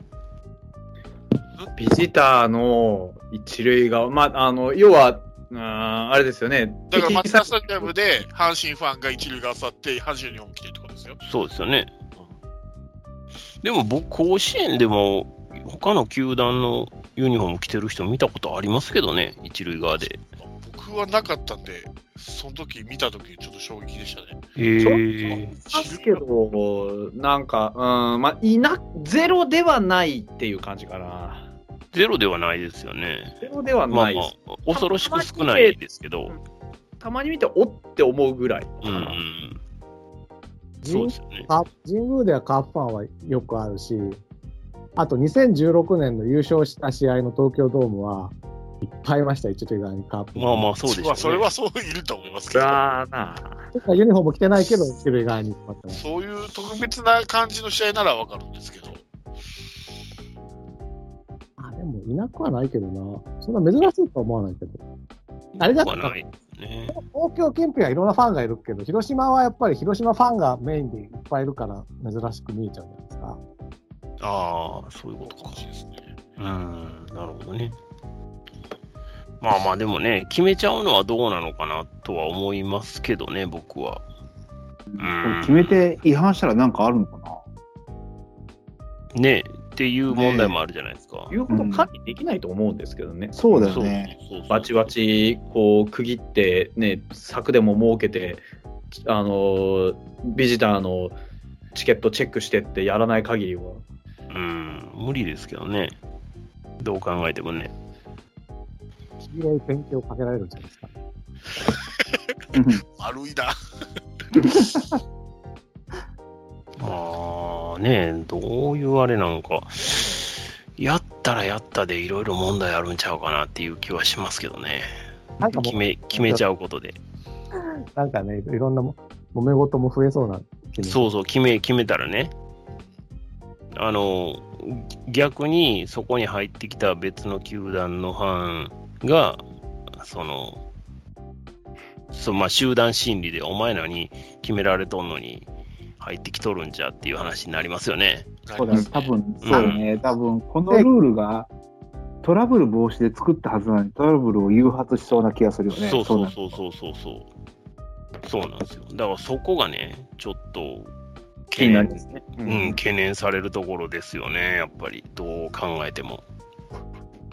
ビジターの一塁側、まあ、あの要はああれですよね。だから松田スタジアムで阪神ファンが一塁側去って、阪神ユニフォーム着てるってことですよ。そうですよね。でも僕、甲子園でも、他の球団のユニフォーム着てる人見たことありますけどね、一塁側で。僕はなかったんで、その時見た時ちょっと衝撃でしたね。へえ。ますけど、なんか、う。ん、まあ、いな、ゼロではないっていう。感じかな。ゼロではないですよね。ゼロではまあまないです。あ、恐ろしく少ないですけど。たまに見て、おって思う。ぐらい。う。んう。ん。そう。ですよね。カ神宮ではカープファンはよくあるし、あと2016年の優勝した試合の東京ドームはいっぱいいました、一塁側にカープ。まあまあ、そうでしょう、ね。まあ、それはそういると思いますけど、あなユニフォーム着てないけど、一塁側に行ってますそういう特別な感じの試合ならわかるんですけど、あ、でもいなくはないけどな。そんな珍しいとは思わないけど。あれだったらはないね。東京近辺はいろんなファンがいるけど、広島はやっぱり広島ファンがメインでいっぱいいるから珍しく見えちゃうんじゃないですか。ああ、そういうことか欲。しいですね。うん、なるほどね。まあまあ、でもね、決めちゃうのはどうなのかなとは思いますけどね、僕は。うん決めて違反したらなんかあるのかな？ねっていう問題もあるじゃないですか。言うこと管理できないと思うんですけどね。そうだそうよね。バチバチ、こう、区切って、ね、柵でも設けて、あの、ビジターのチケットチェックしてってやらない限りは。うん、無理ですけどね。どう考えてもね。黄色いペンキをかけられるんじゃないですか。丸いな。まあね、どういうあれなんか、やったらやったでいろいろ問題あるんちゃうかなっていう気はしますけどね。なんか決め、決めちゃうことで。なんかね、いろんなも揉め事も増えそうなそうそう、決め、決めたらね。あの、逆にそこに入ってきた別の球団のファンが、その、そうまあ、集団心理でお前らに決められとんのに入ってきとるんじゃっていう話になりますよね。そうだね。多分、そうだね。多分、このルールがトラブル防止で作ったはずなのに、トラブルを誘発しそうな気がするよね。そうそうなそうそうそうそう。そうなんですよ。だからそこがね、ちょっと気になりますね。うん、懸念されるところですよね、やっぱり、どう考えても。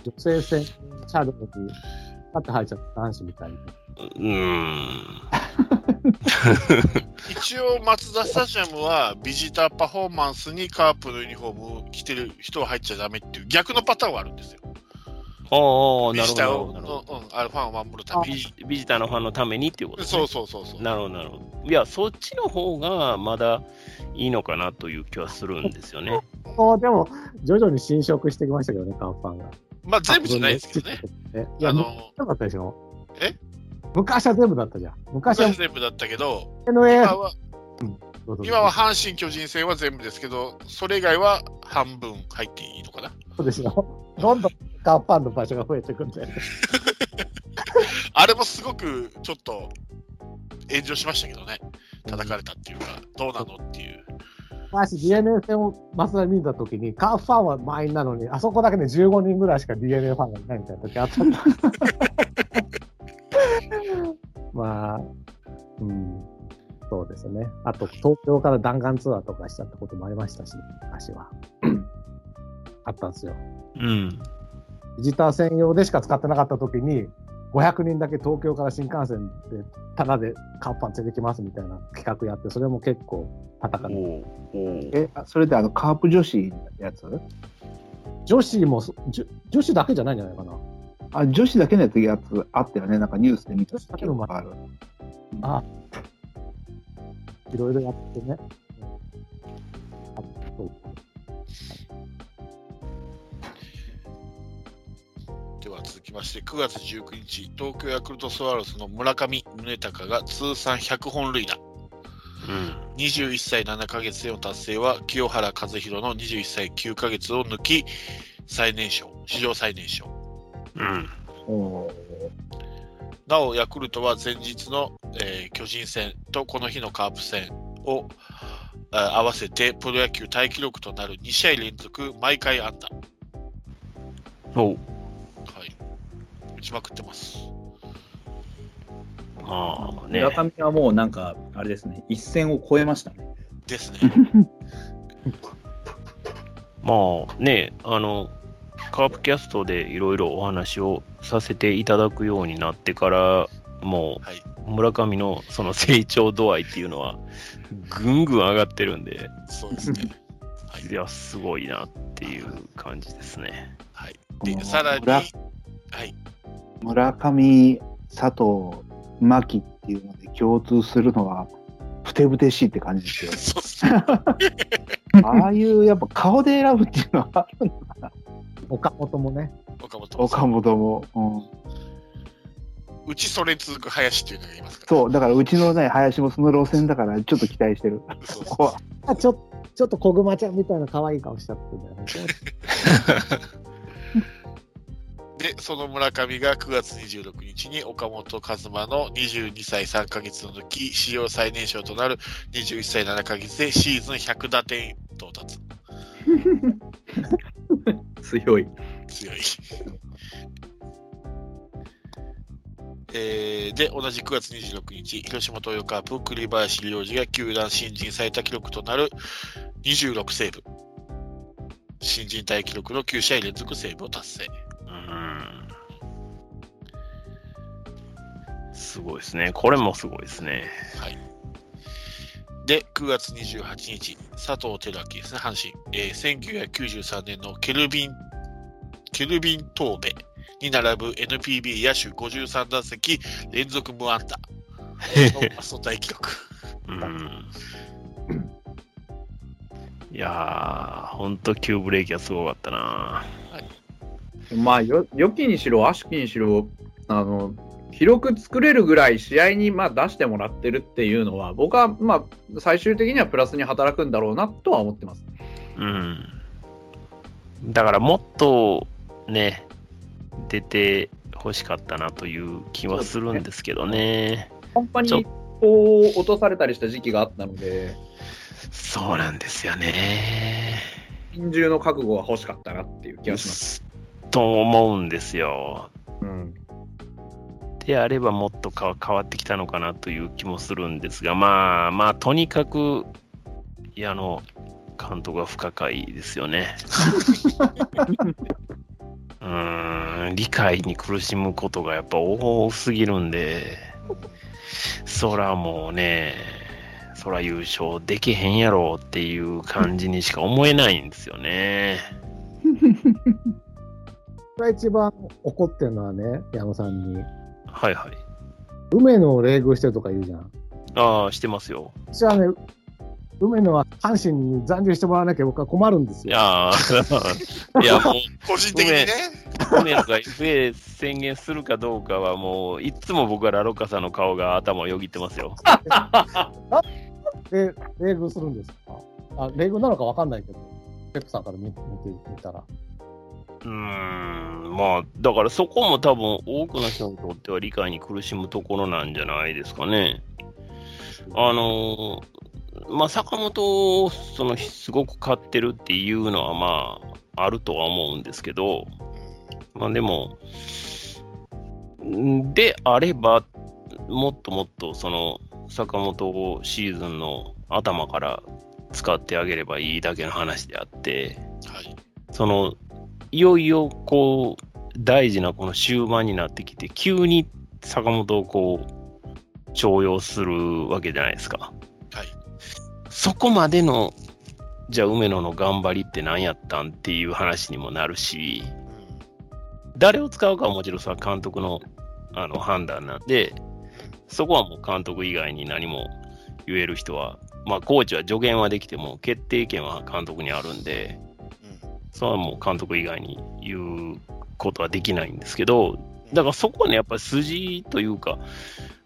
女性戦車両に縦入っちゃった男子みたいに。うーん。一応、松田スタジアムはビジターパフォーマンスにカープのユニフォームを着てる人は入っちゃダメっていう逆のパターンはあるんですよ。ああ、ビなるほどジターを、なるほど。うんうん、あのファンを守るために。ビジビジターのファンのためにっていうことね。そうそうそうそう。なるほど、なるほど。いや、そっちの方がまだいいのかなという気はするんですよね。*laughs* そう、でも、徐々に侵食してきましたけどね、カープファンが。まあ全部じゃないですけどね。ね。いや、あの昔なかったでしょ？え？昔は全部だったじゃん。昔は全部だったけど、今は今は阪神・巨人戦は全部ですけど、それ以外は半分入っていいのかな？そうですよ。どんどんカープファンの場所が増えてくんで。*laughs* あれもすごくちょっと炎上しましたけどね。叩かれたっていうか、どうなのっていう。昔 DNA 戦を増田に見たときに、カープファンは満員なのに、あそこだけで15人ぐらいしか DNA ファンがいないみたいな時あったんだ。*laughs* まあ、うん、そうですね。あと、東京から弾丸ツアーとかしちゃったこともありましたし、昔は。*laughs* あったんですよ。うん。ビジター専用でしか使ってなかった時に、500人だけ東京から新幹線で、ただでカープファン連れてきますみたいな企画やって、それも結構叩かれてえ、あそれであの、カープ女子のやつ？女子も女子だけじゃないんじゃないかな。あ、女子だけのやつあったよね。なんかニュースで見た記憶がある。あいろいろやってね。あそうでは続きまして、9月19日、東京ヤクルトスワローズの村上宗隆が通算100本塁打。うん。21歳7ヶ月での達成は、清原和博の21歳9ヶ月を抜き、最年少、史上最年少。うん。なお、ヤクルトは前日の、えー巨人戦とこの日のカープ戦をあ合わせてプロ野球タイ記録となる2試合連続毎回安打。ちまくってます。まあね。村上はもうなんか、あれですね、一線を越えましたね。ですね。*laughs* まあね、あの、カープキャストでいろいろお話をさせていただくようになってから、もはい。う村上のその成長度合いっていうのは、ぐんぐん上がってるんで、そうですね。はいいや、すごいなっていう感じですね。はい。で、さらに、村はい。村上、佐藤、牧っていうので共通するのは、ふてぶてしいって感じですよ。*laughs* そうっすね。ああいうやっぱ顔で選ぶっていうのはあるのかな。岡本もね。岡本も岡本も。うんうちそれに続く林っていうのがいますから。そう、だからうちのね、林もその路線だから、ちょっと期待してる。そうそうここは。あちょちょっと小熊ちゃんみたいな可愛い顔しちゃってるんだよね。*laughs* で、その村上が9月26日に岡本和真の22歳3ヶ月の時、史上最年少となる21歳7ヶ月でシーズン100打点到達。強い。強い。えーで、同じ9月26日、広島東洋カープ、栗林良二が球団新人最多記録となる26セーブ。新人タイ記録の9試合連続セーブを達成。うん。すごいですね。これもすごいですね。はい。で、9月28日、佐藤輝明ですね、阪神。えー1993年のケルビン、ケルビン・トーベに並ぶ NPB 野手53打席連続無安打の総体記録。*laughs* うん。いやー、ほんと急ブレーキはすごかったな。まあ、よ、良きにしろ、悪しきにしろ、あの、記録作れるぐらい試合にまあ出してもらってるっていうのは、僕はまあ、最終的にはプラスに働くんだろうなとは思ってます。うん。だからもっとね、出て欲しかったなという気はするんですけどね。本当ちょにこう落とされたりした時期があったので、そうなんですよね。心中の覚悟が欲しかったなっていう気がします。と思うんですよ。うん。であればもっとか変わってきたのかなという気もするんですが、まあまあ、とにかく、矢野監督は不可解ですよね。*laughs* うーん、理解に苦しむことがやっぱ多すぎるんで、そらもうね、そら優勝できへんやろっていう感じにしか思えないんですよね。*laughs* が一番怒ってるのはね、矢野さんに。はいはい。梅野を冷遇してるとか言うじゃん。ああ、してますよ。私はね、梅野は阪神に残留してもらわなきゃ僕は困るんですよ。いやー *laughs* いやもう、個人的にね。梅野が FA 宣言するかどうかはもう、いつも僕はラロッカさんの顔が頭をよぎってますよ。*laughs* で、冷遇するんですか？あ、冷遇なのかわかんないけど、ペップさんから見見てみたら。うーん、まあ、だからそこも多分多くの人にとっては理解に苦しむところなんじゃないですかね。あのーまあ、坂本をそのすごく買ってるっていうのはまあ、あるとは思うんですけど、まあでも、んであれば、もっともっとその坂本をシーズンの頭から使ってあげればいいだけの話であって、はい。そのいよいよこう大事なこの終盤になってきて、急に坂本をこう重用するわけじゃないですか。はい。そこまでの、じゃあ梅野の頑張りって何やったんっていう話にもなるし、誰を使うかはもちろんさ監督のあの判断なんで、そこはもう監督以外に何も言える人は、まあコーチは助言はできても決定権は監督にあるんで、それはもう監督以外に言うことはできないんですけど、だからそこはね、やっぱり筋というか、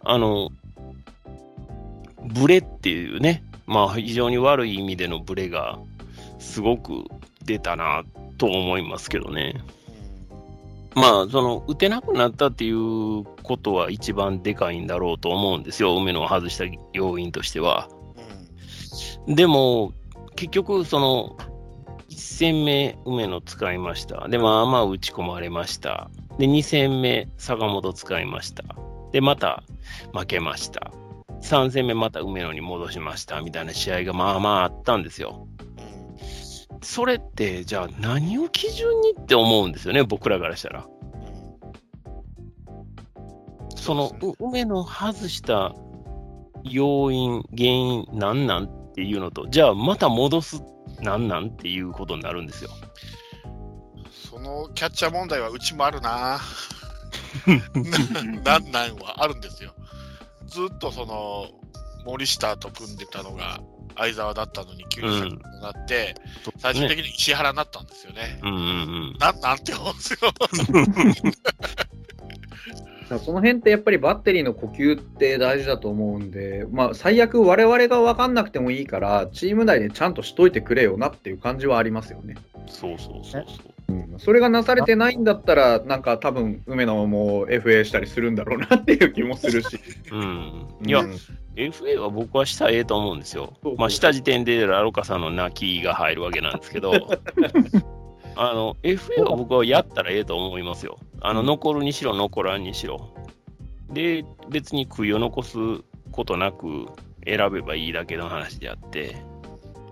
あの、ブレっていうね、まあ非常に悪い意味でのブレがすごく出たなと思いますけどね。まあ、その、打てなくなったっていうことは一番でかいんだろうと思うんですよ。梅野を外した要因としては。でも、結局、その、1戦目、梅野使いました。で、まあまあ打ち込まれました。で、2戦目、坂本使いました。で、また、負けました。3戦目また梅野に戻しましたみたいな試合がまあまああったんですよ。それって、じゃあ何を基準にって思うんですよね、僕らからしたら。そのう梅野外した要因、原因、なんなんっていうのと、じゃあまた戻すなんなんっていうことになるんですよ。そのキャッチャー問題はうちもあるな。な *laughs* なんなんはあるんですよ。ずっとその森下と組んでたのが相沢だったのに急になって、最終的に石原になったんですよね。うんうんうん。なんなんて思うんですよ。*laughs* その辺ってやっぱりバッテリーの呼吸って大事だと思うんで、まあ、最悪我々が分かんなくてもいいから、チーム内でちゃんとしといてくれよなっていう感じはありますよね。そうそうそうそう。うん、それがなされてないんだったら、なんか多分梅野も FA したりするんだろうなっていう気もするし。*laughs* うん。いや、うん FA は僕はしたらええと思うんですよ。まあ、した時点でラロカさんの泣きが入るわけなんですけど、*laughs* あの、FA は僕はやったらええと思いますよ。あの、残るにしろ、残らんにしろ。で、別に悔いを残すことなく選べばいいだけの話であって、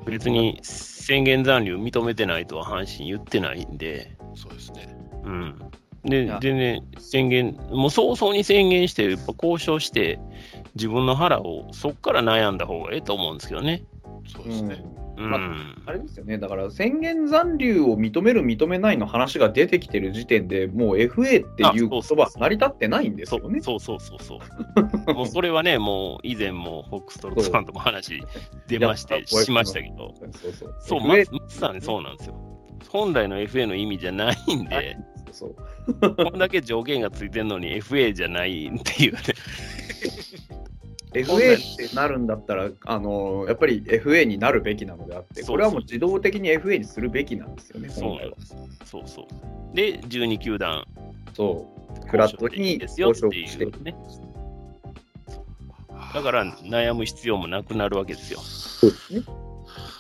別に宣言残留認めてないとは阪神言ってないんで、そうですね。うん。で全然宣言、もう早々に宣言して、やっぱ交渉して、自分の腹をそっから悩んだ方がええと思うんですけどね。そうですね。うん。まあれですよね、だから宣言残留を認める、認めないの話が出てきてる時点でもう FA っていう言葉は成り立ってないんですそよね。そうそうそうそう。*laughs* もうそれはね、もう以前もフォックストロットさんとも話 *laughs* 出まして、しましたけど、そうそうそう、まさにそうなんですよ。本来の FA の意味じゃないんで、そうこんだけ条件がついてるのに FA じゃないっていうね。*laughs* FA ってなるんだったら、あのやっぱり FA になるべきなのであって、これはもう自動的に FA にするべきなんですよね、そう。そうそう。で、12球団、そう。食らった時にいいですよって交渉していうね。だから悩む必要もなくなるわけですよ。そうですね。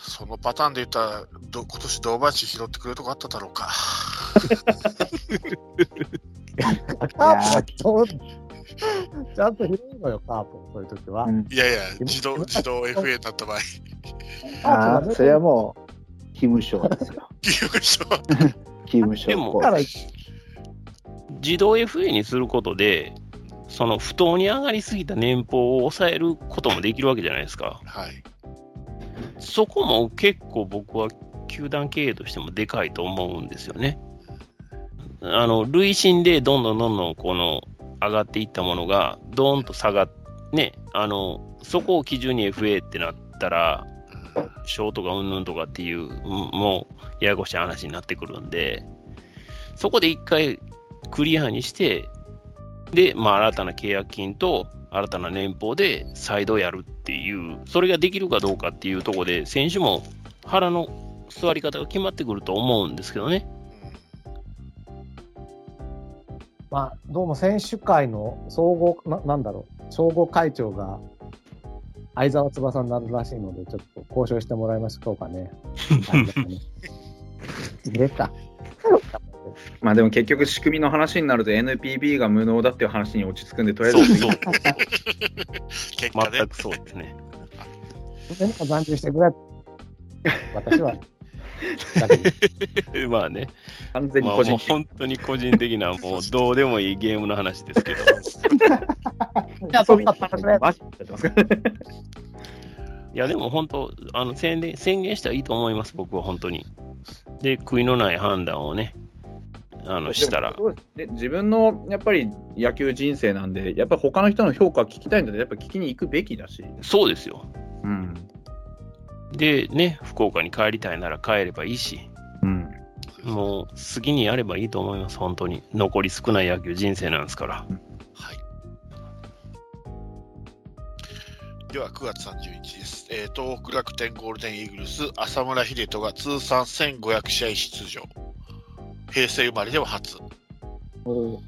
そのパターンで言ったら、ど今年堂林拾ってくれるとこあっただろうか。*laughs* *laughs* ちゃんと拾うのよ、カープ、そういう時は。うんいやいや、自動、自動 FA になった場合、ああ、それはもう、勤務省ですよ。*laughs* 優勝。勤務省でも自動 FA にすることで、その不当に上がりすぎた年俸を抑えることもできるわけじゃないですか。はい。そこも結構僕は球団経営としてもでかいと思うんですよね。あの、累進でどんどんどんどんこの上がっていったものが、どーんと下がっね、あの、そこを基準に FA ってなったら、ショートがうんぬんとかっていう、もうややこしい話になってくるんで、そこで一回クリアにして、で、まあ、新たな契約金と新たな年俸で再度やるっていう、それができるかどうかっていうところで、選手も腹の座り方が決まってくると思うんですけどね。まあ、どうも選手会の総合な、なんだろう、総合会長が相沢翼になるらしいので、ちょっと交渉してもらいましょうかね。*laughs* 出た。まあでも結局仕組みの話になると NPB が無能だっていう話に落ち着くんで、とりあえずそうそう、*laughs* 結果ね全。くそうですね。でも残留してくれ。私は。*laughs* まあね、まあ、完全に個人もう本当に個人的な、もうどうでもいいゲームの話ですけど、じゃあ、そんないや、でも本当、あの宣言宣言したらいいと思います、僕は本当に。で、悔いのない判断をね、あのしたらで。自分のやっぱり野球人生なんで、やっぱり他の人の評価を聞きたいんだったら、やっぱ聞きに行くべきだし。そうですよ。うん。で、ね、福岡に帰りたいなら帰ればいいし、うん。もう好きにやればいいと思います、本当に。残り少ない野球人生なんですから。はい。では9月31日です。えー東北楽天ゴールデンイーグルス、浅村秀人が通算1500試合出場。平成生まれでは初。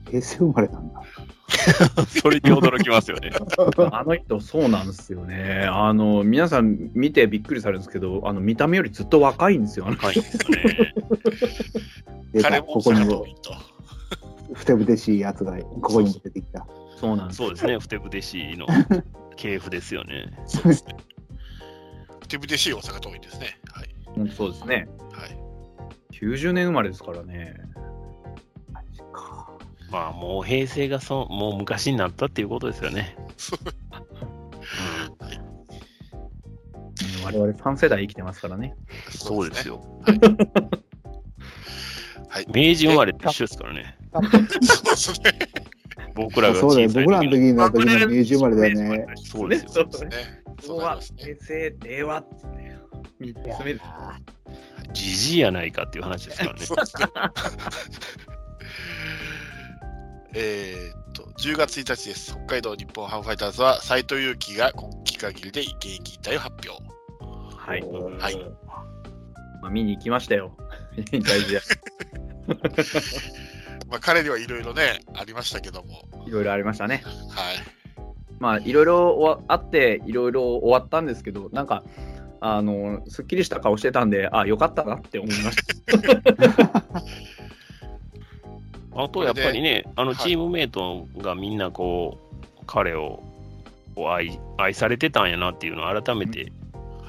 平成生まれなんだ。*laughs* それに驚きますよね。*laughs* あの人、そうなんですよね。あの、皆さん見てびっくりされるんですけど、あの、見た目よりずっと若いんですよ。あのはいですよね。*laughs* 彼もここにも。ふてぶてしいやつが、ここにも出てきた。そうなんですそうですね、ふてぶてしいの系譜ですよね。そうですね。手ぶてしい大阪桐蔭ですね。はい。うんそうですね。はい。90年生まれですからね。まあ、もう平成がそもう昔になったっていうことですよね。我々3世代生きてますからね。そうです。よ。はい。はい。明治生まれと一緒ですからね。そうですね。僕らがそうだよ、小さい僕らの時の時の明治生まれだよね。そうですよ。そうそうですね。昭和そうなります、ね。平成、令和ってね。3つ目です。じじいやないかっていう話ですからね。えーっと、10月1日です。北海道日本ハムファイターズは斎藤佑樹が今季限りで現役引退を発表。はい。はい。まあ、見に行きましたよ。大事や。*laughs* まあ、彼にはいろいろね、ありましたけども。いろいろありましたね。はい。まあ、いろいろあって、いろいろ終わったんですけど、なんか、あの、すっきりした顔してたんで、あ、よかったなって思いました。*laughs* あとやっぱりね、あのはい。チームメイトがみんなこう、彼をこう愛愛されてたんやなっていうのを改めて、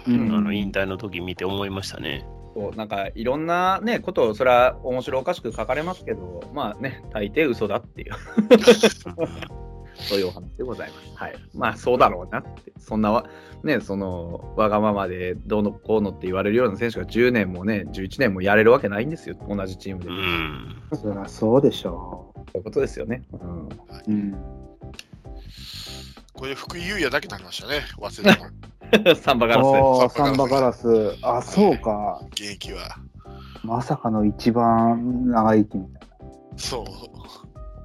うん。あの引退の時見て思いましたね。こうなんかいろんなね、ことを、それは面白おかしく書かれますけど、まあね、大抵嘘だっていう、*laughs* そういうお話でございます。はい。まあ、そうだろうなって、そんなわ、ね、その、わがままでどうのこうのって言われるような選手が10年もね、11年もやれるわけないんですよ、同じチームで。うそん。そりゃそうでしょういうことですよね。うん。う。うん。これ、福井優也だけになりましたね。忘れたの。*laughs* サンバガラス。ああ、サンバガラス。あ、そうか。現役は。まさかの一番長生きみたいそう。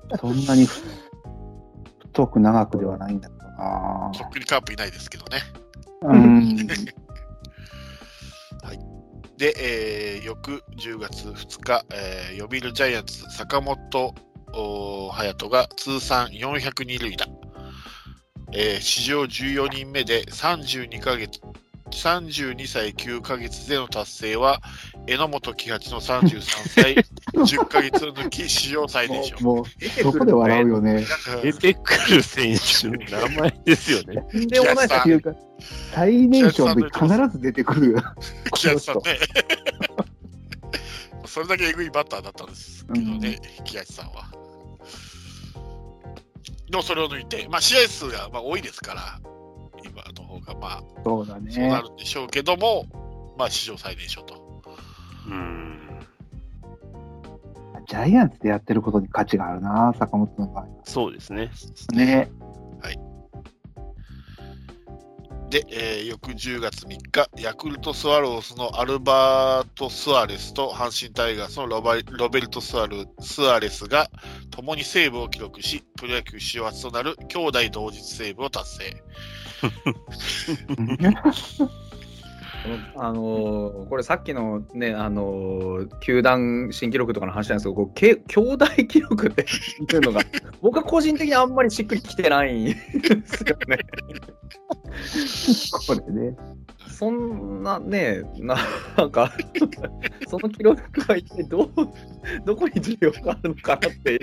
な。そんなに太く長くではないんだけどな。とっくにカープいないですけどね。うん。*laughs* で、えー翌10月2日、えー、読売ジャイアンツ、坂本おー隼人が通算402塁打、えー史上14人目で32ヶ月32歳9ヶ月での達成は、榎本喜八の33歳 *laughs* 10ヶ月を抜き、史上最年少。もう、そこで笑うよね。出てくる選手の名前ですよね。とんでもないさっていうか、最年少の時必ず出てくるよ。喜八さんね。それだけえぐいバッターだったんですけどね、喜八さんは。でもそれを抜いて、まあ、試合数がまあ多いですから、今の方がまあそうだそうなね。るんでしょうけども、まあ史上最年少と。うん。ジャイアンツでやってることに価値があるな、坂本の場合そうですね。は。ね。で、えー翌10月3日、ヤクルトスワローズのアルバート・スアレスと阪神タイガースのロバロベルトスアル・スアレスが共にセーブを記録し、プロ野球史上初となる兄弟同日セーブを達成。*laughs* あのーこれさっきのね、あのー球団新記録とかの話なんですけど、こうけ兄弟記録っていうのが、*laughs* 僕は個人的にあんまりしっくりきてないんですよね。これね。そんなね、ななんか、その記録は一体どう、どこに需要があるのかなって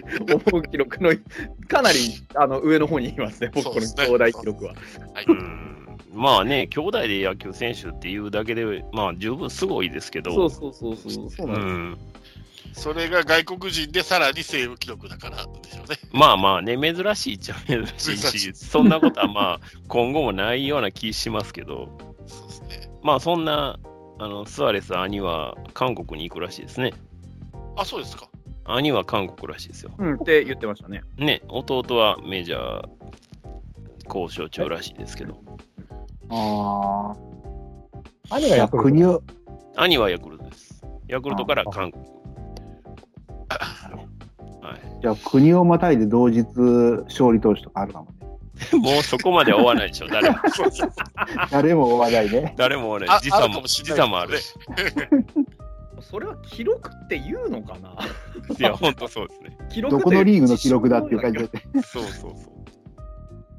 思う記録の、かなりあの上の方にいますね、僕、この兄弟記録は。はい。うんまあね、兄弟で野球選手っていうだけで、まあ十分すごいですけど、そうそうそうそう、そううなんです。ん、それが外国人でさらにセーブ記録だからでしょうね。まあまあね、珍しいっちゃ珍しいし、そんなことはまあ *laughs* 今後もないような気しますけど、そうですね。まあそんなあのスアレス兄は韓国に行くらしいですね。あ、そうですか。兄は韓国らしいですよ。うん、って言ってましたね。ね、弟はメジャー交渉中らしいですけど、ああ。兄がヤクルト。兄はヤクルトです。ヤクルトから韓国。はい、じゃあ国をまたいで同日勝利投手とかあるかもね。*laughs* もうそこまでは追わないでしょ、誰も。*laughs* 誰も追わないね。誰も追わないあ。時差もあるかもし時差もあるし。*laughs* それは記録って言うのかな？いや、本当そうですね。記録どこのリーグの記録だっていう感じで。そうそうそう。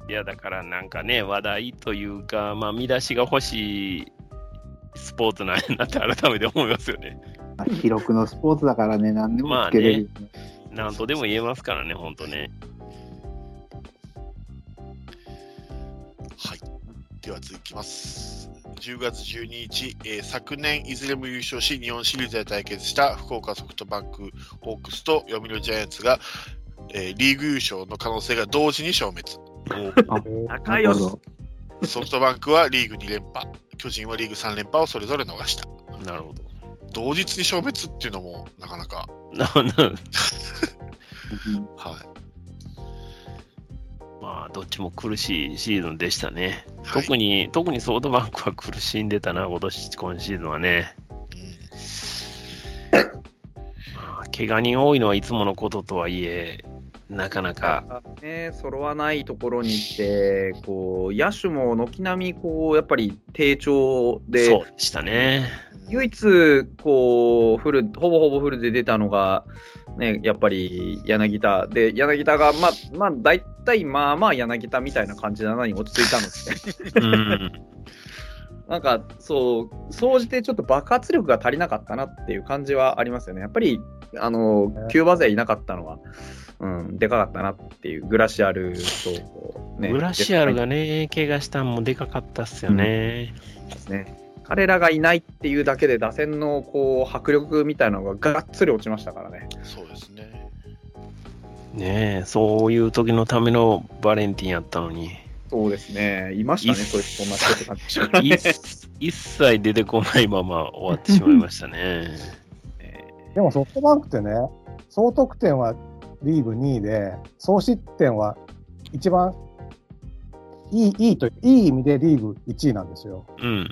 いや、だからなんかね、話題というか、まあ、見出しが欲しいスポーツなんやなって改めて思いますよね。まあ、記録のスポーツだからね、何でもつけれる、ね、ま。なんとでも言えますからね、本当ね。はい。では続きます。10月12日、えー、昨年いずれも優勝し、日本シリーズで対決した福岡ソフトバンクホークスと読売ジャイアンツが、えー、リーグ優勝の可能性が同時に消滅。仲良しソフトバンクはリーグ2連覇、巨人はリーグ3連覇をそれぞれ逃した。なるほど。同日に消滅っていうのもなかなか、なな *laughs* はい。まあ、どっちも苦しいシーズンでしたね。はい特に、特にソフトバンクは苦しんでたな、今年、今シーズンはね。まあ怪我人多いのはいつものこととはいえ、なかなか、ね、揃わないところに来て、こう野手も軒並みこうやっぱり低調で、そうでしたね。唯一こうフル、ほぼほぼフルで出たのが、ね、やっぱり柳田で、柳田が、まあ、まあ、大体まあまあ柳田みたいな感じなのに落ち着いたので、うん。なんかそう、総じてちょっと爆発力が足りなかったなっていう感じはありますよね。やっぱり、あの、キューバ勢いなかったのは、うん、でかかったなっていう、グラシアルと、ね、グラシアルがね、怪我したんもでかかったっすよね。ですね。彼らがいないっていうだけで打線のこう迫力みたいなのががっつり落ちましたからね。そうですね。ねえ、そういう時のためのバレンティンやったのに、そうですね。いましたね、そういうそんな人って感じでしたからね。*laughs* 一一切出てこないまま終わってしまいましたね。*laughs* でもソフトバンクってね、総得点はリーグ2位で、総失点は一番いいいいといい意味でリーグ1位なんですよ。うん。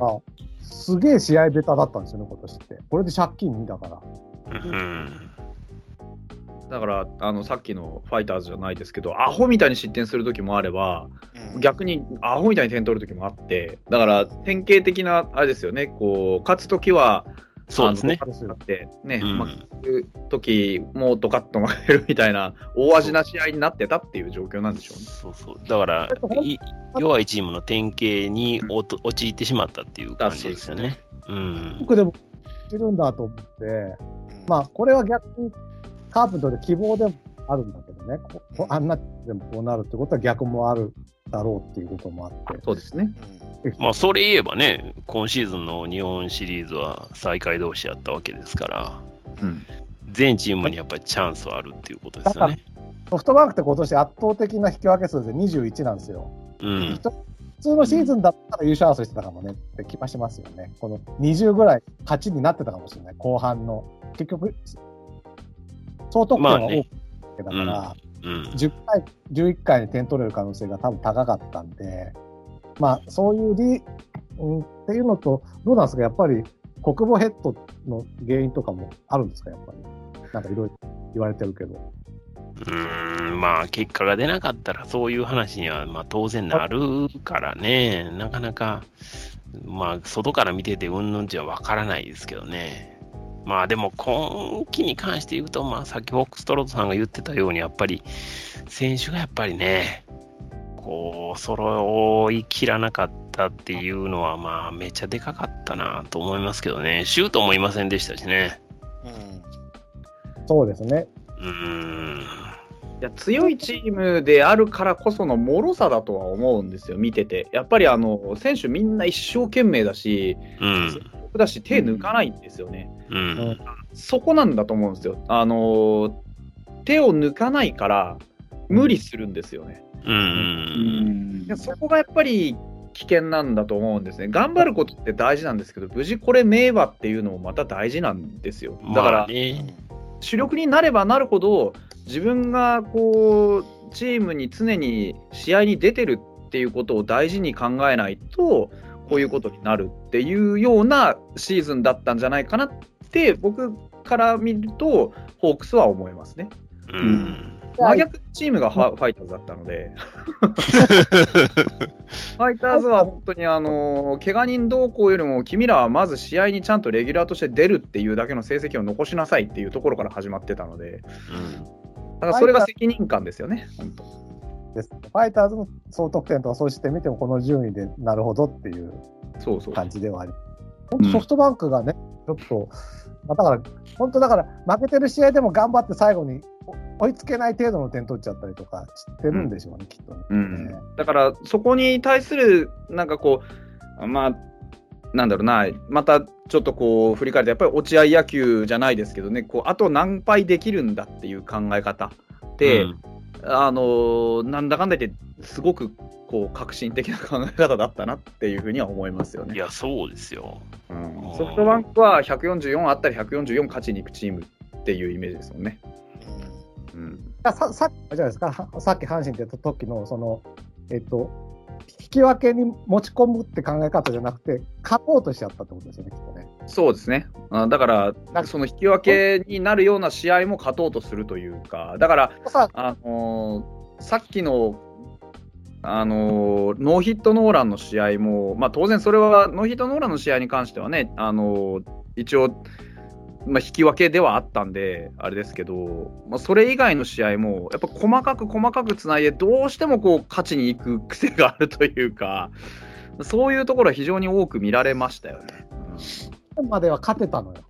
あすげえ試合ベタだったんですよね、今年って。これで借金2だから。うん。だからあのさっきのファイターズじゃないですけど、アホみたいに失点する時もあれば、うん逆にアホみたいに点取る時もあって、だから典型的なあれですよね、こう勝つ時は、そうですねあの勝って、ね、うん負ける時もドカッと負けるみたいな、大味な試合になってたっていう状況なんでしょうね。そうそう。だから、い弱いチームの典型におと陥ってしまったっていう感じですよね。うん。僕でもいるんだと思って、まあ、これは逆にカープにとって希望でもあるんだけどね、ここあんなでもこうなるってことは逆もあるだろうっていうこともあって。そうですね。まあ、それ言えばね、今シーズンの日本シリーズは最下位同士やったわけですから、うん全チームにやっぱりチャンスはあるっていうことですよね。ソフトバンクって今年圧倒的な引き分け数で21なんですよ。うん。普通のシーズンだったら優勝争いしてたかもねって気がしますよね。この20ぐらい勝ちになってたかもしれない、後半の。結局、総得点は多くだから、うん。10回、11回に点取れる可能性が多分高かったんで、まあ、そういうリ、うん、っていうのと、どうなんですか、やっぱり国母ヘッドの原因とかもあるんですか、やっぱり。なんかいろいろ言われてるけど。うーん、まあ、結果が出なかったら、そういう話には、まあ、当然なるからね、なかなか、まあ、外から見てて、うんぬんじゃわからないですけどね。まあ、でも、今季に関して言うと、まあ、さっきフォックストロートさんが言ってたように、やっぱり、選手がやっぱりね、こう、揃いきらなかったっていうのは、まあ、めっちゃでかかったなと思いますけどね。シュートもいませんでしたしね。そうですね。うーん。いや強いチームであるからこその脆さだとは思うんですよ、見てて。やっぱりあの選手みんな一生懸命だし、うん。だし手抜かないんですよね。うん。そこなんだと思うんですよ。あの手を抜かないから無理するんですよね。うん。でそこがやっぱり危険なんだと思うんですね。頑張ることって大事なんですけど、無事これ名馬っていうのもまた大事なんですよ。だから、主力になればなるほど自分がこうチームに常に試合に出てるっていうことを大事に考えないとこういうことになるっていうようなシーズンだったんじゃないかなって僕から見るとホークスは思いますね。うん。真逆チームがファファイターズだったので *laughs* ファイターズは本当にあの怪我人動向よりも君らはまず試合にちゃんとレギュラーとして出るっていうだけの成績を残しなさいっていうところから始まってたのでだからそれが責任感ですよね、本当。です。ファイターズの総得点とかそうしてみても、この順位でなるほどっていうそうそう。感じではあり。本当ソフトバンクがね、ちょっと、まあ、だから、本当だから、負けてる試合でも頑張って最後に追いつけない程度の点取っちゃったりとかしてるんでしょうね、きっとね。うん、だから、そこに対する、なんかこう、まあ、なんだろうな、またちょっとこう、振り返ると、やっぱり落合野球じゃないですけどね、こうあと何敗できるんだっていう考え方で、うんあのなんだかんだ言って、すごくこう革新的な考え方だったなっていうふうには思いますよね。いや、そうですよ。うんソフトバンクは144あったり144勝ちに行くチームっていうイメージですもんね。うんささっきじゃないですか、はさっき阪神って言った時の、その、えっと、引き分けに持ち込むって考え方じゃなくて、勝とうとしちゃったってことですよね、きっとね。そうですね。あだからなんか、その引き分けになるような試合も勝とうとするというか、だから、さあのーさっきの、あのーノーヒットノーランの試合も、まあ、当然それはノーヒットノーランの試合に関してはね、あのー一応、まあ、引き分けではあったんで、あれですけど、まあ、それ以外の試合も、やっぱ細かく細かくつないで、どうしてもこう勝ちに行く癖があるというか、そういうところは非常に多く見られましたよね。までは勝てたのよ。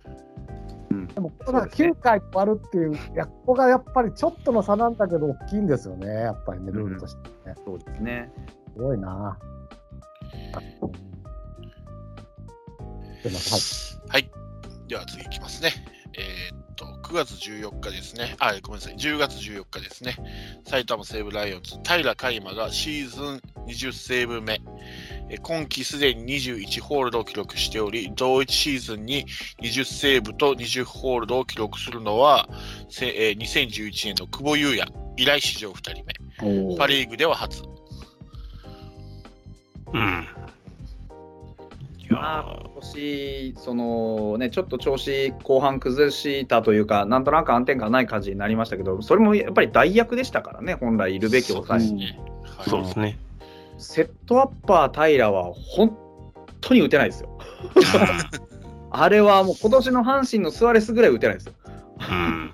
うんでも、ここが9回終わるっていう、いやここがやっぱりちょっとの差なんだけど、大きいんですよね、やっぱりね、ルールとしてね。そうですね。すごいな。でも、はい。はい。では次いきますね。えーっと、9月14日ですね。あ、ごめんなさい。10月14日ですね。埼玉西武ライオンズ、平海馬がシーズン20セーブ目。えー今季すでに21ホールドを記録しており、同一シーズンに20セーブと20ホールドを記録するのは、せえー2011年の久保優也以来史上2人目。パ・リーグでは初。うん。いまあ、今年そのね、ちょっと調子後半崩したというか、なんとなく安定感ない感じになりましたけど、それもやっぱり代役でしたからね、本来いるべき抑え。そうですね。はいそうですね。セットアッパー平は本当に打てないですよ。*laughs* あれはもう今年の阪神のスアレスぐらい打てないですよ。うん。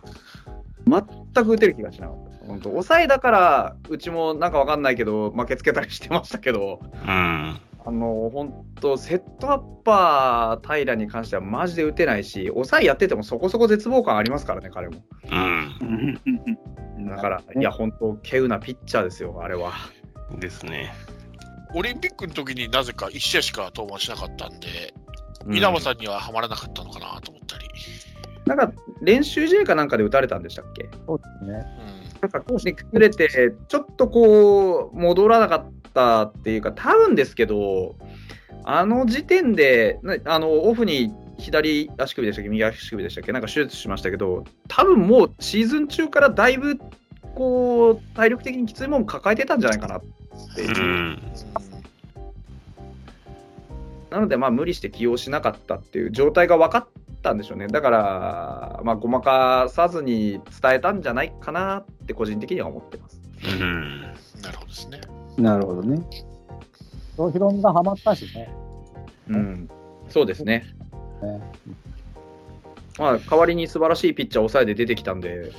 全く打てる気がしなかった。本当抑えだから、うちもなんかわかんないけど、負けつけたりしてましたけど、うん。あの本当、セットアッパー平に関してはマジで打てないし、抑えやっててもそこそこ絶望感ありますからね、彼も。うん。だから、いや、本当、稀有なピッチャーですよ、あれは。ですね。オリンピックの時になぜか1試合しか登板しなかったんで、うん稲葉さんにははまらなかったのかなと思ったり。なんか、練習試合かなんかで打たれたんでしたっけ？そうですね。うんなんか、ね、崩れて、ちょっとこう、戻らなかったっていうか、多分ですけど、あの時点で、ねあのオフに左足首でしたっけ、右足首でしたっけ、なんか手術しましたけど、多分もうシーズン中からだいぶ、こう、体力的にきついもの抱えてたんじゃないかなっていうう。ん。なので、まあ、無理して起用しなかったっていう状態が分かったんでしょうね。だから、まあ、ごまかさずに伝えたんじゃないかなって、個人的には思ってます。うん。なるほどですね。なるほどね。そうヒロミがハマったしね。うん、そうですね。ねまあ、代わりに素晴らしいピッチャーを抑えて出てきたんで、うん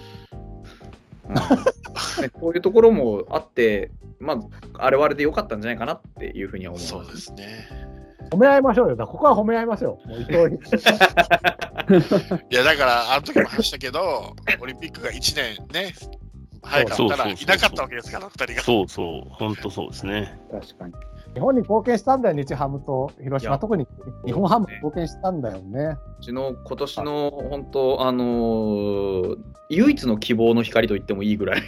*laughs* ねこういうところもあって、まあ、あれはあれで良かったんじゃないかなっていうふうには思います。そうですね。褒め合いましょうよ。ここは褒め合いましょう。もう伊藤に。いや、だから、あの時も話したけど、オリンピックが1年ね、早かったらいなかったわけですから、2人が。そうそう。本当そうですね。確かに。日本に貢献したんだよ、日ハムと広島。特に日本ハムに貢献したんだよね。うちの今年の本当、あのー唯一の希望の光と言ってもいいぐらい。